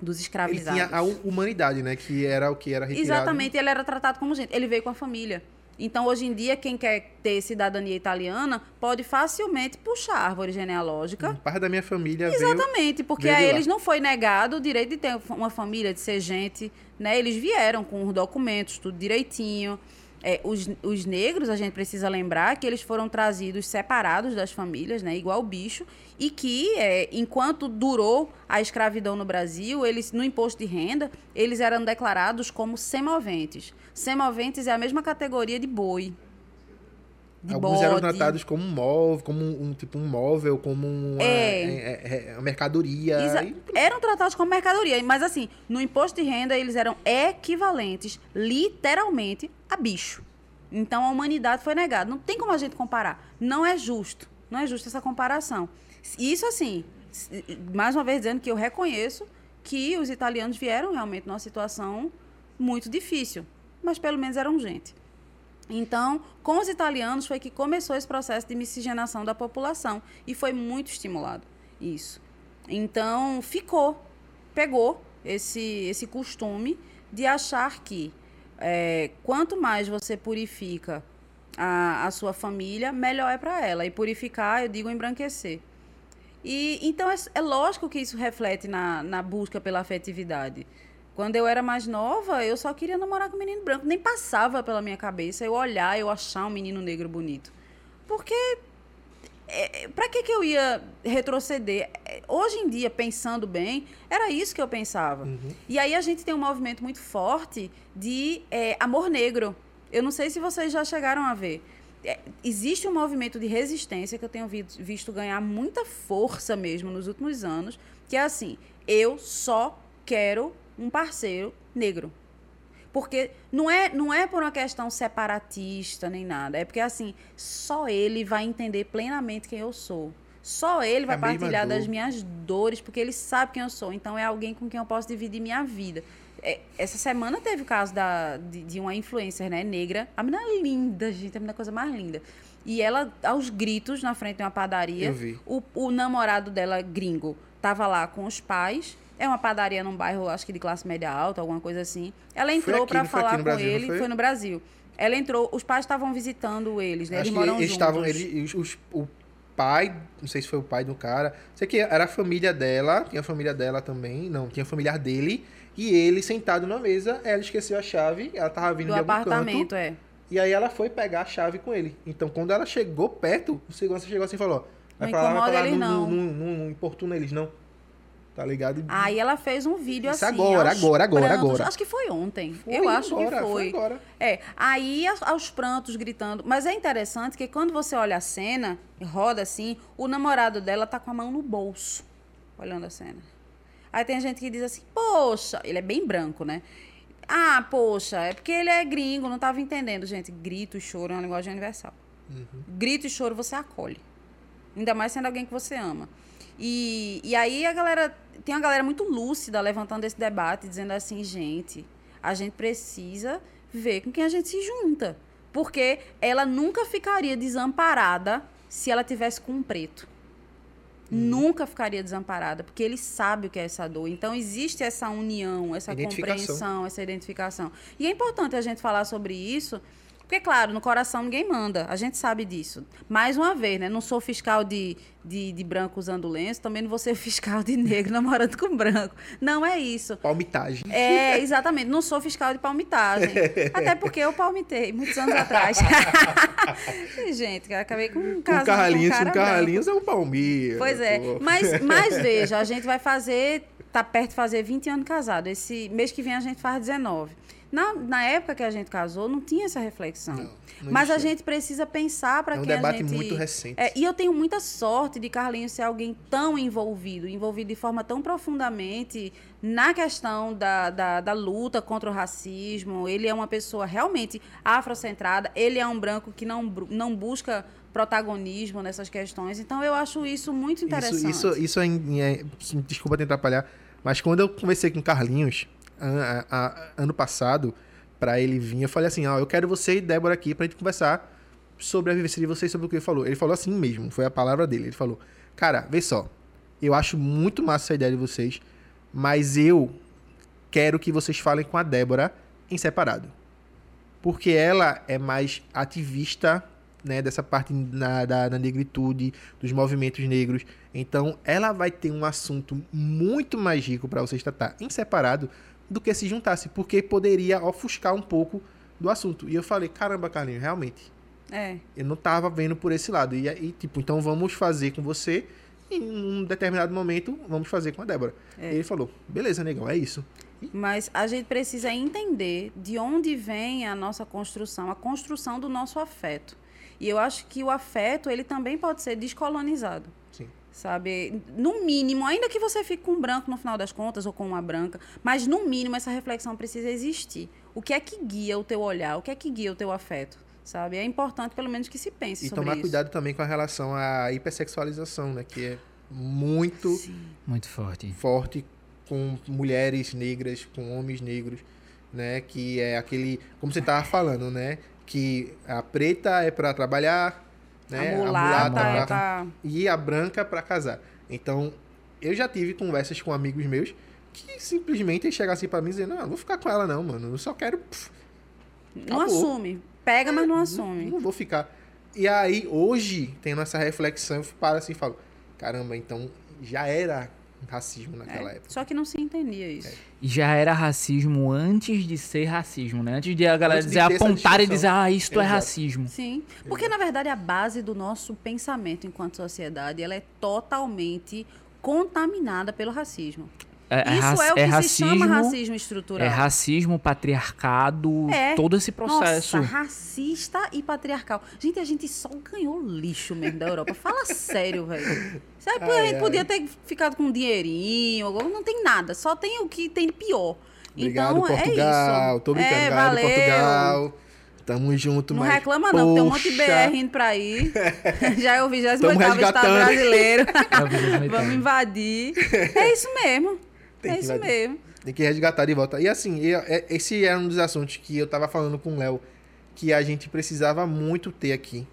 Speaker 4: Dos
Speaker 2: Ele
Speaker 4: escravizados.
Speaker 2: tinha a hu- humanidade, né? Que era o que era retirado.
Speaker 4: Exatamente, ele era tratado como gente. Ele veio com a família. Então, hoje em dia, quem quer ter cidadania italiana pode facilmente puxar a árvore genealógica.
Speaker 2: Parte da minha família veio...
Speaker 4: Exatamente, porque
Speaker 2: veio
Speaker 4: a
Speaker 2: de lá.
Speaker 4: eles não foi negado o direito de ter uma família, de ser gente, né? Eles vieram com os documentos, tudo direitinho. É, os, os negros, a gente precisa lembrar que eles foram trazidos separados das famílias, né? Igual bicho. E que, é, enquanto durou a escravidão no Brasil, eles, no imposto de renda, eles eram declarados como semoventes. Semoventes é a mesma categoria de boi. De
Speaker 2: Alguns eram
Speaker 4: bode.
Speaker 2: tratados como um móvel, como um, um tipo um móvel, como uma,
Speaker 4: É.
Speaker 2: é, é, é, mercadoria.
Speaker 4: Exa-
Speaker 2: e-
Speaker 4: Eram tratados como mercadoria, mas assim, no imposto de renda eles eram equivalentes, literalmente, a bicho. Então a humanidade foi negada. Não tem como a gente comparar. Não é justo. Não é justo essa comparação. Isso assim, mais uma vez dizendo que eu reconheço que os italianos vieram realmente numa situação muito difícil, mas pelo menos eram gente. Então, com os italianos foi que começou esse processo de miscigenação da população e foi muito estimulado isso. Então, ficou, pegou esse, esse costume de achar que é, quanto mais você purifica a, a sua família, melhor é para ela. E purificar, eu digo embranquecer. E, então, é, é lógico que isso reflete na, na busca pela afetividade. Quando eu era mais nova, eu só queria namorar com um menino branco. Nem passava pela minha cabeça eu olhar, eu achar um menino negro bonito. Porque é, é, pra que, que eu ia retroceder? É, Hoje em dia, pensando bem, era isso que eu pensava. E aí a gente tem um movimento muito forte de é, amor negro. Eu não sei se vocês já chegaram a ver. É, existe um movimento de resistência que eu tenho vi- visto ganhar muita força mesmo nos últimos anos, que é assim: eu só quero um parceiro negro. Porque não é, não é por uma questão separatista nem nada. É porque, assim, só ele vai entender plenamente quem eu sou. Só ele vai
Speaker 2: A mesma
Speaker 4: partilhar das minhas dores, porque ele sabe quem eu sou. Então, é alguém com quem eu posso dividir minha vida. É, essa semana teve o caso da, de, de uma influencer, né, negra. A menina é linda, gente. A menina é a coisa mais linda. E ela, aos gritos, na frente de uma padaria. O, o namorado dela, gringo, tava lá com os pais. É uma padaria num bairro, acho que de classe média alta, alguma coisa assim. Ela entrou
Speaker 2: foi
Speaker 4: falar com
Speaker 2: Brasil,
Speaker 4: ele,
Speaker 2: foi?
Speaker 4: foi? no Brasil. Ela entrou, os pais estavam visitando eles, né?
Speaker 2: Acho
Speaker 4: eles moram
Speaker 2: eles
Speaker 4: juntos.
Speaker 2: estavam. Eles, os- o pai, não sei se foi o pai do cara. Sei que era a família dela, tinha a família dela também. Não, tinha familiar dele. E ele sentado na mesa, ela esqueceu a chave, ela tava vindo
Speaker 4: do
Speaker 2: de algum
Speaker 4: apartamento,
Speaker 2: canto.
Speaker 4: é.
Speaker 2: E aí ela foi pegar a chave com ele. Então, quando ela chegou perto, o segurança chegou assim e falou: Vai
Speaker 4: Não
Speaker 2: pra lá, vai pra não.
Speaker 4: não,
Speaker 2: não, não importuna eles, não. Tá ligado?
Speaker 4: Aí ela fez um vídeo
Speaker 2: Isso
Speaker 4: assim.
Speaker 2: agora, agora, agora,
Speaker 4: prantos.
Speaker 2: agora.
Speaker 4: Acho que foi ontem.
Speaker 2: Foi
Speaker 4: Eu acho
Speaker 2: agora,
Speaker 4: que
Speaker 2: foi
Speaker 4: foi.
Speaker 2: agora.
Speaker 4: É, aí aos, aos prantos gritando. Mas é interessante que quando você olha a cena, roda assim, o namorado dela tá com a mão no bolso, olhando a cena. Aí tem gente que diz assim, poxa, ele é bem branco, né? Ah, poxa, é porque ele é gringo, não tava entendendo, gente. Grito e choro é uma linguagem universal. Grito e choro você acolhe. Ainda mais sendo alguém que você ama. E, e aí a galera. Tem uma galera muito lúcida levantando esse debate, dizendo assim, gente, a gente precisa ver com quem a gente se junta. Porque ela nunca ficaria desamparada se ela tivesse com um preto. Nunca ficaria desamparada, porque ele sabe o que é essa dor. Então, existe essa união, essa compreensão, essa identificação. E é importante a gente falar sobre isso, porque, claro, no coração ninguém manda, a gente sabe disso. Mais uma vez, né? Não sou fiscal de, de, de branco usando lenço, também não vou ser fiscal de negro namorando com branco. Não é isso.
Speaker 2: Palmitagem.
Speaker 4: É, exatamente. Não sou fiscal de palmitagem. Até porque eu palmitei muitos anos atrás. Gente, acabei com um caso.
Speaker 2: Carlinhos,
Speaker 4: um
Speaker 2: com
Speaker 4: cara branco.
Speaker 2: Carlinhos é um palmito.
Speaker 4: Pois é.
Speaker 2: pô.
Speaker 4: Mas, mas veja, a gente vai fazer. Tá perto de fazer 20 anos casado. Esse mês que vem a gente faz 19. Na, na época que a gente casou, não tinha essa reflexão.
Speaker 2: Não, não
Speaker 4: mas a gente precisa pensar para
Speaker 2: É um
Speaker 4: quem a
Speaker 2: debate
Speaker 4: gente.
Speaker 2: muito recente.
Speaker 4: É, e eu tenho muita sorte de Carlinhos ser alguém tão envolvido, envolvido de forma tão profundamente na questão da, da, da luta contra o racismo. Ele é uma pessoa realmente afrocentrada, ele é um branco que não, não busca protagonismo nessas questões. Então eu acho isso muito interessante.
Speaker 2: Isso, isso, isso é, é- Desculpa te atrapalhar, mas quando eu conversei com Carlinhos a- a- ano passado, pra ele vir, eu falei assim: ó, eu quero você e Débora aqui pra gente conversar sobre a vivência de vocês, sobre o que ele falou. Ele falou assim mesmo, foi a palavra dele. Ele falou: Cara, vê só, eu acho muito massa essa ideia de vocês, mas eu quero que vocês falem com a Débora em separado. Porque ela é mais ativista, né, dessa parte na, da, da negritude, dos movimentos negros. Então, ela vai ter um assunto muito mais rico para vocês tratar em separado do que se juntasse, porque poderia ofuscar um pouco do assunto. E eu falei, caramba, Carlinhos, realmente,
Speaker 4: É.
Speaker 2: eu não tava vendo por esse lado. E aí, tipo, então vamos fazer com você e em um determinado momento vamos fazer com a Débora.
Speaker 4: É.
Speaker 2: E ele falou, beleza, negão, é isso.
Speaker 4: Mas a gente precisa entender de onde vem a nossa construção, a construção do nosso afeto. E eu acho que o afeto, ele também pode ser descolonizado.
Speaker 2: Sim.
Speaker 4: Sabe? No mínimo, ainda que você fique com um branco no final das contas ou com uma branca, mas no mínimo essa reflexão precisa existir. O que é que guia o teu olhar? O que é que guia o teu afeto? Sabe? É importante pelo menos que se pense
Speaker 2: E
Speaker 4: sobre
Speaker 2: tomar
Speaker 4: isso.
Speaker 2: cuidado também com a relação à hipersexualização, né? Que é muito
Speaker 3: Muito forte.
Speaker 2: forte com mulheres negras, com homens negros, né? Que é aquele, como você tava falando, né? Que a preta é para trabalhar, né?
Speaker 4: A mulata é
Speaker 2: pra-
Speaker 4: pra...
Speaker 2: e a branca para casar. Então, eu já tive conversas com amigos meus que simplesmente chegaram assim para mim e dizer, não, não vou ficar com ela não, mano. Eu só quero pff,
Speaker 4: Não assume. Pega, mas não
Speaker 2: não,
Speaker 4: assume.
Speaker 2: não vou ficar. E aí, hoje, tendo essa reflexão, eu paro assim e falo, caramba, então já era racismo naquela
Speaker 4: É,
Speaker 2: época.
Speaker 4: Só que não se entendia isso.
Speaker 3: E já era racismo antes de ser racismo, né? Antes de a galera
Speaker 2: de
Speaker 3: dizer, apontar e dizer, ah, isto é
Speaker 2: Exato.
Speaker 3: racismo.
Speaker 4: Sim, porque na verdade a base do nosso pensamento enquanto sociedade ela é totalmente contaminada pelo racismo.
Speaker 3: É, é
Speaker 4: Isso
Speaker 3: raci-
Speaker 4: é o que
Speaker 3: é
Speaker 4: se
Speaker 3: racismo,
Speaker 4: chama racismo estrutural.
Speaker 3: É racismo, patriarcado,
Speaker 4: É.
Speaker 3: todo esse processo.
Speaker 4: Nossa, racista e patriarcal. Gente, a gente só ganhou lixo mesmo da Europa. Fala sério, velho. Sabe, a gente
Speaker 2: ai.
Speaker 4: podia ter ficado com um dinheirinho, não tem nada. Só tem o que tem de pior.
Speaker 2: Obrigado,
Speaker 4: então,
Speaker 2: Portugal.
Speaker 4: é isso.
Speaker 2: Tô brincando,
Speaker 4: é, valeu.
Speaker 2: Portugal. Tamo junto,
Speaker 4: Não
Speaker 2: mas,
Speaker 4: reclama não, tem um monte de BR indo pra aí. Já é o 28
Speaker 2: Tamo
Speaker 4: estado brasileiro.
Speaker 3: É
Speaker 4: Vamos invadir. É isso mesmo.
Speaker 2: Tem
Speaker 4: é
Speaker 2: que
Speaker 4: isso mesmo.
Speaker 2: Tem que resgatar de volta. E assim, eu- é- esse era um dos assuntos que eu tava falando com o Léo, que a gente precisava muito ter aqui.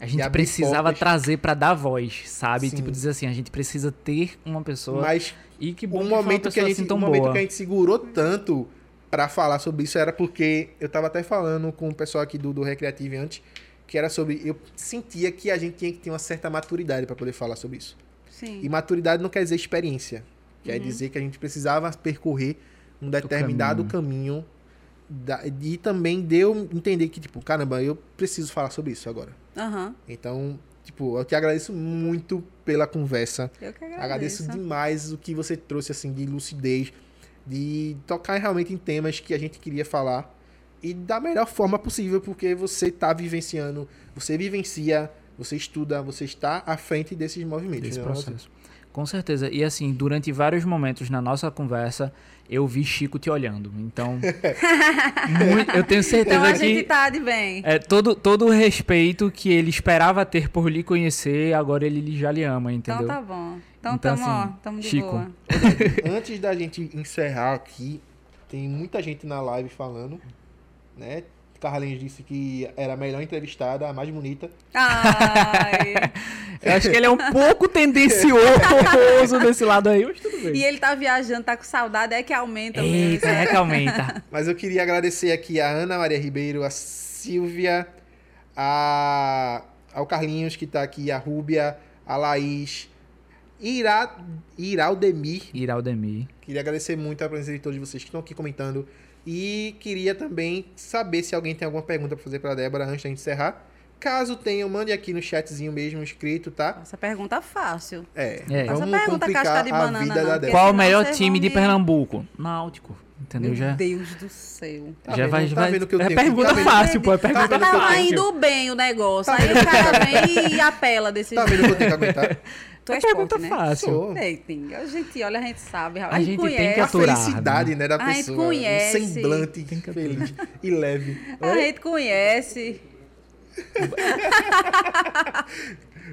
Speaker 3: A gente precisava
Speaker 2: portas.
Speaker 3: trazer pra dar voz, sabe?
Speaker 2: Sim.
Speaker 3: Tipo, dizer assim, a gente precisa ter uma pessoa.
Speaker 2: Mas
Speaker 3: e que bom
Speaker 2: o momento que a gente,
Speaker 3: assim
Speaker 2: o momento
Speaker 3: boa.
Speaker 2: que a gente segurou tanto pra falar sobre isso era porque eu tava até falando com o pessoal aqui do, do Recreative antes, que era sobre eu sentia que a gente tinha que ter uma certa maturidade pra poder falar sobre isso.
Speaker 4: Sim.
Speaker 2: E maturidade não quer dizer experiência. Quer
Speaker 4: Uhum.
Speaker 2: dizer que a gente precisava percorrer um determinado caminho. da- e também deu entender que, tipo, caramba, eu preciso falar sobre isso agora.
Speaker 4: Aham.
Speaker 2: Então, tipo, eu te agradeço muito pela conversa.
Speaker 4: Eu que
Speaker 2: Agradeço
Speaker 4: agradeço.
Speaker 2: demais o que você trouxe, assim, de lucidez, de tocar realmente em temas que a gente queria falar e da melhor forma possível, porque você tá vivenciando, você vivencia você estuda, você está à frente desses movimentos.
Speaker 3: desse
Speaker 2: né?
Speaker 3: processo. Com certeza. E assim, durante vários momentos na nossa conversa, eu vi Chico te olhando. Então, muito- eu tenho certeza
Speaker 4: Então a
Speaker 3: que
Speaker 4: gente tá de bem.
Speaker 3: é, todo, todo o respeito que ele esperava ter por lhe conhecer, agora ele já lhe ama, entendeu?
Speaker 4: Então tá bom. Então,
Speaker 3: Então,
Speaker 4: tamo,
Speaker 3: assim,
Speaker 4: ó, tamo de
Speaker 3: Chico.
Speaker 4: boa.
Speaker 2: Antes da gente encerrar aqui, tem muita gente na live falando, né? Carlinhos disse que era a melhor entrevistada, a mais bonita.
Speaker 4: Ai.
Speaker 3: Eu acho que ele é um pouco tendencioso desse lado aí, mas tudo bem.
Speaker 4: e ele tá viajando, tá com saudade, é que aumenta mesmo.
Speaker 3: É que aumenta.
Speaker 2: Mas eu queria agradecer aqui a Ana Maria Ribeiro, a Silvia, a, ao Carlinhos que tá aqui, a Rúbia, a Laís, Ira, Iraldemir.
Speaker 3: Iraldemir.
Speaker 2: Queria agradecer muito a presença de todos vocês que estão aqui comentando. E queria também saber se alguém tem alguma pergunta para fazer para a Débora antes da gente encerrar. Caso tenha, mande aqui no chatzinho mesmo escrito, tá?
Speaker 4: Essa pergunta fácil.
Speaker 2: É,
Speaker 3: É.
Speaker 4: Essa
Speaker 2: vamos
Speaker 4: pergunta
Speaker 2: complicar
Speaker 4: casca de
Speaker 2: a
Speaker 4: banana,
Speaker 2: vida
Speaker 4: não,
Speaker 2: da Débora.
Speaker 3: Qual o melhor time de
Speaker 4: me-
Speaker 3: Náutico? Entendeu?
Speaker 4: Meu
Speaker 3: Já,
Speaker 4: Deus do céu.
Speaker 2: Tá
Speaker 3: já
Speaker 2: vendo?
Speaker 3: vai.
Speaker 2: Tá
Speaker 3: vai-
Speaker 2: vendo que eu
Speaker 3: é
Speaker 2: tenho
Speaker 3: pergunta
Speaker 2: tá
Speaker 3: fácil, pô. É pergunta
Speaker 2: vendo que eu
Speaker 3: fácil.
Speaker 2: Tenho-
Speaker 4: indo bem o negócio. Aí o cara vem e apela desse
Speaker 2: Tá
Speaker 4: jeito.
Speaker 2: vendo que eu tenho que aguentar?
Speaker 4: Tu é
Speaker 3: É pergunta
Speaker 4: esporte, né?
Speaker 3: fácil.
Speaker 4: Eiting, a gente olha, a gente sabe.
Speaker 3: A gente tem
Speaker 4: conhece.
Speaker 3: que
Speaker 2: A
Speaker 3: aturar,
Speaker 2: felicidade, né, da
Speaker 4: A gente
Speaker 2: pessoa.
Speaker 4: conhece.
Speaker 2: Um semblante feliz e leve.
Speaker 4: A gente conhece.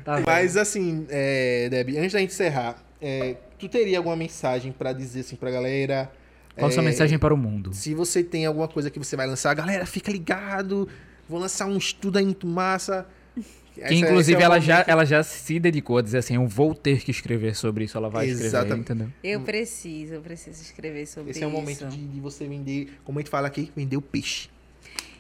Speaker 3: Tá?
Speaker 2: Mas assim, é, Deb, antes da gente encerrar, é, tu teria alguma mensagem pra dizer assim pra galera?
Speaker 3: Qual a sua
Speaker 2: É,
Speaker 3: mensagem para o mundo?
Speaker 2: Se você tem alguma coisa que você vai lançar, galera, fica ligado. Vou lançar um estudo aí muito massa.
Speaker 3: Que
Speaker 2: Essa-
Speaker 3: inclusive
Speaker 2: esse é
Speaker 3: ela, já, ela já se dedicou a dizer assim: eu vou ter que escrever sobre isso. Ela vai escrever,
Speaker 2: Exatamente.
Speaker 3: entendeu?
Speaker 4: Eu preciso, eu preciso escrever sobre
Speaker 2: Esse
Speaker 4: isso.
Speaker 2: é o momento de, de você vender, como a gente fala aqui, vender o peixe.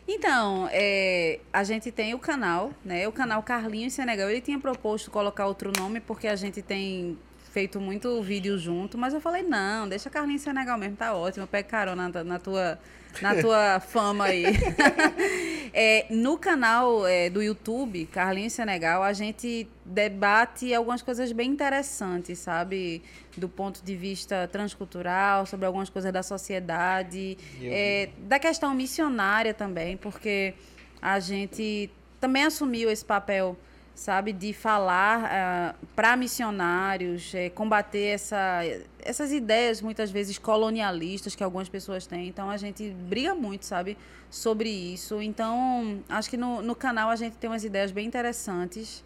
Speaker 4: Então, é, a gente tem o canal, né? O canal Carlinhos Senegal. Ele tinha proposto colocar outro nome porque a gente tem feito muito vídeo junto, mas eu falei, não, deixa Carlinhos Senegal mesmo, tá ótimo. Eu pego carona na, na tua, na tua fama aí. É, no canal é, do YouTube, Carlinhos Senegal, a gente debate algumas coisas bem interessantes, sabe? Do ponto de vista transcultural, sobre algumas coisas da sociedade, é, da questão missionária também, porque a gente também assumiu esse papel, sabe, de falar para missionários, é, combater essa, essas ideias muitas vezes colonialistas que algumas pessoas têm. Então a gente briga muito, sabe, sobre isso. Então acho que no, no canal a gente tem umas ideias bem interessantes.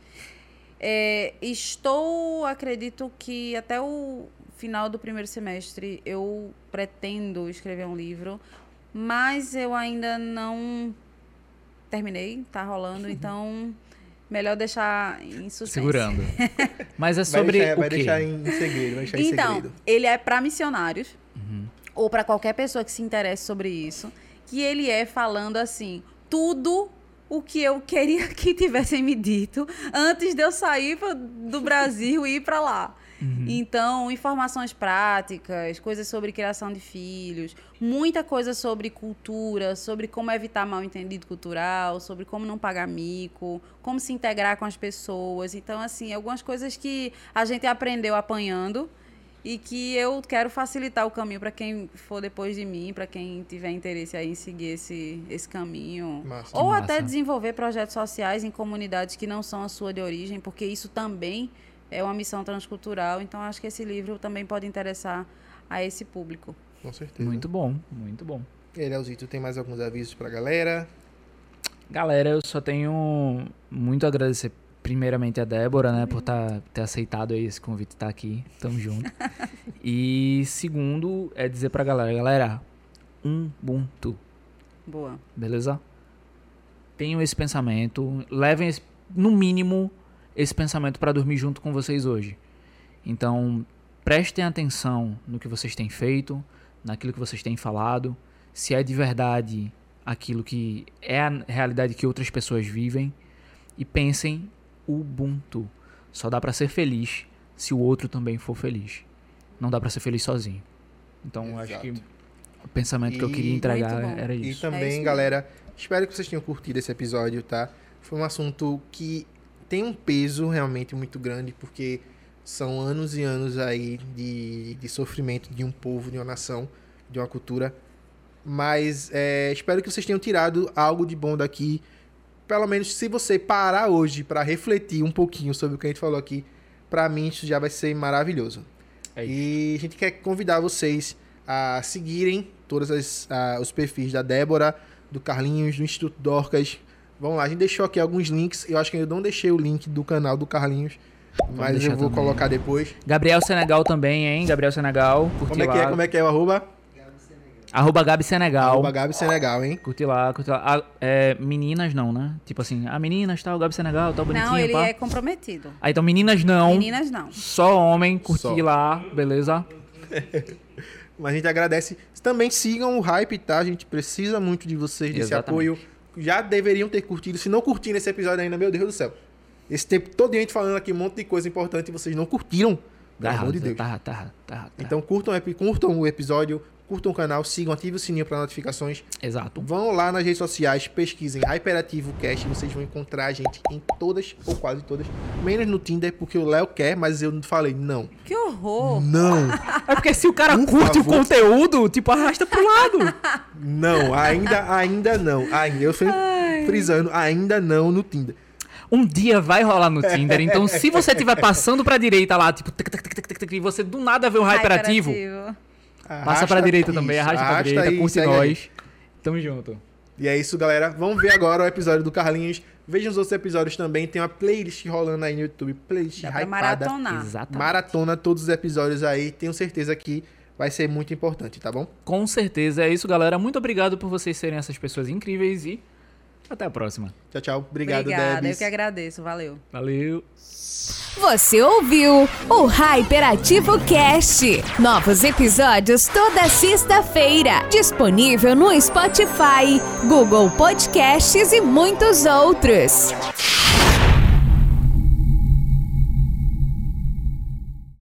Speaker 4: É, estou, acredito que até o final do primeiro semestre eu pretendo escrever um livro, mas eu ainda não terminei, tá rolando, então melhor deixar em suspense.
Speaker 3: Segurando. Mas é
Speaker 2: Vai
Speaker 3: sobre
Speaker 2: deixar,
Speaker 3: o
Speaker 2: vai deixar em segredo, vai deixar em
Speaker 4: Então,
Speaker 2: segredo.
Speaker 4: ele é para missionários
Speaker 3: Uhum.
Speaker 4: ou para qualquer pessoa que se interesse sobre isso, que ele é falando assim, tudo o que eu queria que tivessem me dito antes de eu sair do Brasil e ir para lá. Então, informações práticas, coisas sobre criação de filhos, muita coisa sobre cultura, sobre como evitar mal entendido cultural, sobre como não pagar mico, como se integrar com as pessoas. Então, assim, algumas coisas que a gente aprendeu apanhando e que eu quero facilitar o caminho para quem for depois de mim, para quem tiver interesse aí em seguir esse, esse caminho.
Speaker 2: Massa.
Speaker 4: Ou até desenvolver projetos sociais em comunidades que não são a sua de origem, porque isso também é uma missão transcultural. Então, acho que esse livro também pode interessar a esse público.
Speaker 2: Com certeza.
Speaker 3: Muito bom, muito bom.
Speaker 2: E aí, Leozito, tem mais alguns avisos pra galera?
Speaker 3: Galera, eu só tenho muito a agradecer primeiramente a Débora, né, por tá, ter aceitado aí esse convite, estar aqui. Tamo junto. e segundo é dizer pra galera, galera, Ubuntu,
Speaker 4: Boa.
Speaker 3: beleza? Tenham esse pensamento, levem esse- no mínimo esse pensamento pra dormir junto com vocês hoje. Então, prestem atenção no que vocês têm feito, naquilo que vocês têm falado, se é de verdade aquilo que é a realidade que outras pessoas vivem e pensem Ubuntu. Só dá pra ser feliz se o outro também for feliz. Não dá pra ser feliz sozinho. Então, eu acho que
Speaker 2: Exato.
Speaker 3: o pensamento que eu
Speaker 2: E-
Speaker 3: queria entregar era
Speaker 2: E
Speaker 3: isso.
Speaker 4: É
Speaker 2: também,
Speaker 4: isso
Speaker 2: galera, espero que vocês tenham curtido esse episódio, tá? Foi um assunto que tem um peso realmente muito grande, porque são anos e anos aí de, de sofrimento de um povo, de uma nação, de uma cultura. Mas é, espero que vocês tenham tirado algo de bom daqui pelo menos se você parar hoje pra refletir um pouquinho sobre o que a gente falou aqui, pra mim isso já vai ser maravilhoso.
Speaker 3: É
Speaker 2: e a gente quer convidar vocês a seguirem todos as, os perfis da Débora, do Carlinhos, do Instituto Dorcas. Vamos lá, a gente deixou aqui alguns links. Eu acho que eu não deixei o link do canal do Carlinhos, mas eu vou
Speaker 3: também.
Speaker 2: colocar depois.
Speaker 3: Gabriel Senegal também, hein? Gabriel Senegal. Curte
Speaker 2: Como é
Speaker 3: lá.
Speaker 2: que é? Como é que é o arroba?
Speaker 3: Arroba Gabi Senegal.
Speaker 2: Arroba Gabi Senegal, hein?
Speaker 3: Curte lá, curte lá. Ah, é, meninas não, né? Tipo assim, ah, meninas, tal, Gabi Senegal, tal, bonitinho,
Speaker 4: Não, ele
Speaker 3: pá.
Speaker 4: é comprometido.
Speaker 3: Ah, então meninas não.
Speaker 4: Meninas não.
Speaker 3: Só homem, curte
Speaker 2: Só.
Speaker 3: lá, beleza?
Speaker 2: Mas a gente agradece. Também sigam o hype, tá? A gente precisa muito de vocês, desse
Speaker 3: Exatamente.
Speaker 2: apoio. Já deveriam ter curtido. Se não curtiram esse episódio ainda, meu Deus do céu. Esse tempo todo a gente falando aqui um monte de coisa importante e vocês não curtiram.
Speaker 3: Tá
Speaker 2: Pelo amor
Speaker 3: errado,
Speaker 2: de Deus.
Speaker 3: tá errado, tá tá errado. tá
Speaker 2: Então curtam, curtam o episódio, curtam o canal, sigam, ativem o sininho para notificações.
Speaker 3: Exato.
Speaker 2: Vão lá nas redes sociais, pesquisem Hyperativo Cast, vocês vão encontrar a gente em todas ou quase todas. Menos no Tinder, porque o Léo quer, mas eu falei, não.
Speaker 4: Que horror!
Speaker 2: Não,
Speaker 3: É porque se o cara
Speaker 2: Por
Speaker 3: curte
Speaker 2: favor.
Speaker 3: o conteúdo, tipo, arrasta pro lado.
Speaker 2: não, ainda, ainda não. Ainda, eu sempre frisando, ainda não no Tinder.
Speaker 3: Um dia vai rolar no Tinder, então se você estiver passando pra direita lá, tipo, tic, tic, tic, tic, tic, tic, e você do nada vê um hyperativo, passa pra direita também, arrasta, pra direita,
Speaker 2: aí,
Speaker 3: curte
Speaker 2: segue aí.
Speaker 3: nós. Tamo junto.
Speaker 2: E é isso, galera. Vamos ver agora o episódio do Carlinhos. Vejam os outros episódios também. Tem uma playlist rolando aí no YouTube. Playlist
Speaker 4: Dá pra
Speaker 2: hypada.
Speaker 4: maratonar.
Speaker 3: Exatamente.
Speaker 2: Maratona todos os episódios aí. Tenho certeza que vai ser muito importante, tá bom?
Speaker 3: Com certeza é isso, galera. Muito obrigado por vocês serem essas pessoas incríveis e até a próxima.
Speaker 2: Tchau, tchau. Obrigado,
Speaker 4: Obrigada, eu
Speaker 2: Debs.
Speaker 4: que agradeço. Valeu.
Speaker 3: Valeu.
Speaker 1: Você ouviu o Hyperativo Cast. Novos episódios toda sexta-feira. Disponível no Spotify, Google Podcasts e muitos outros.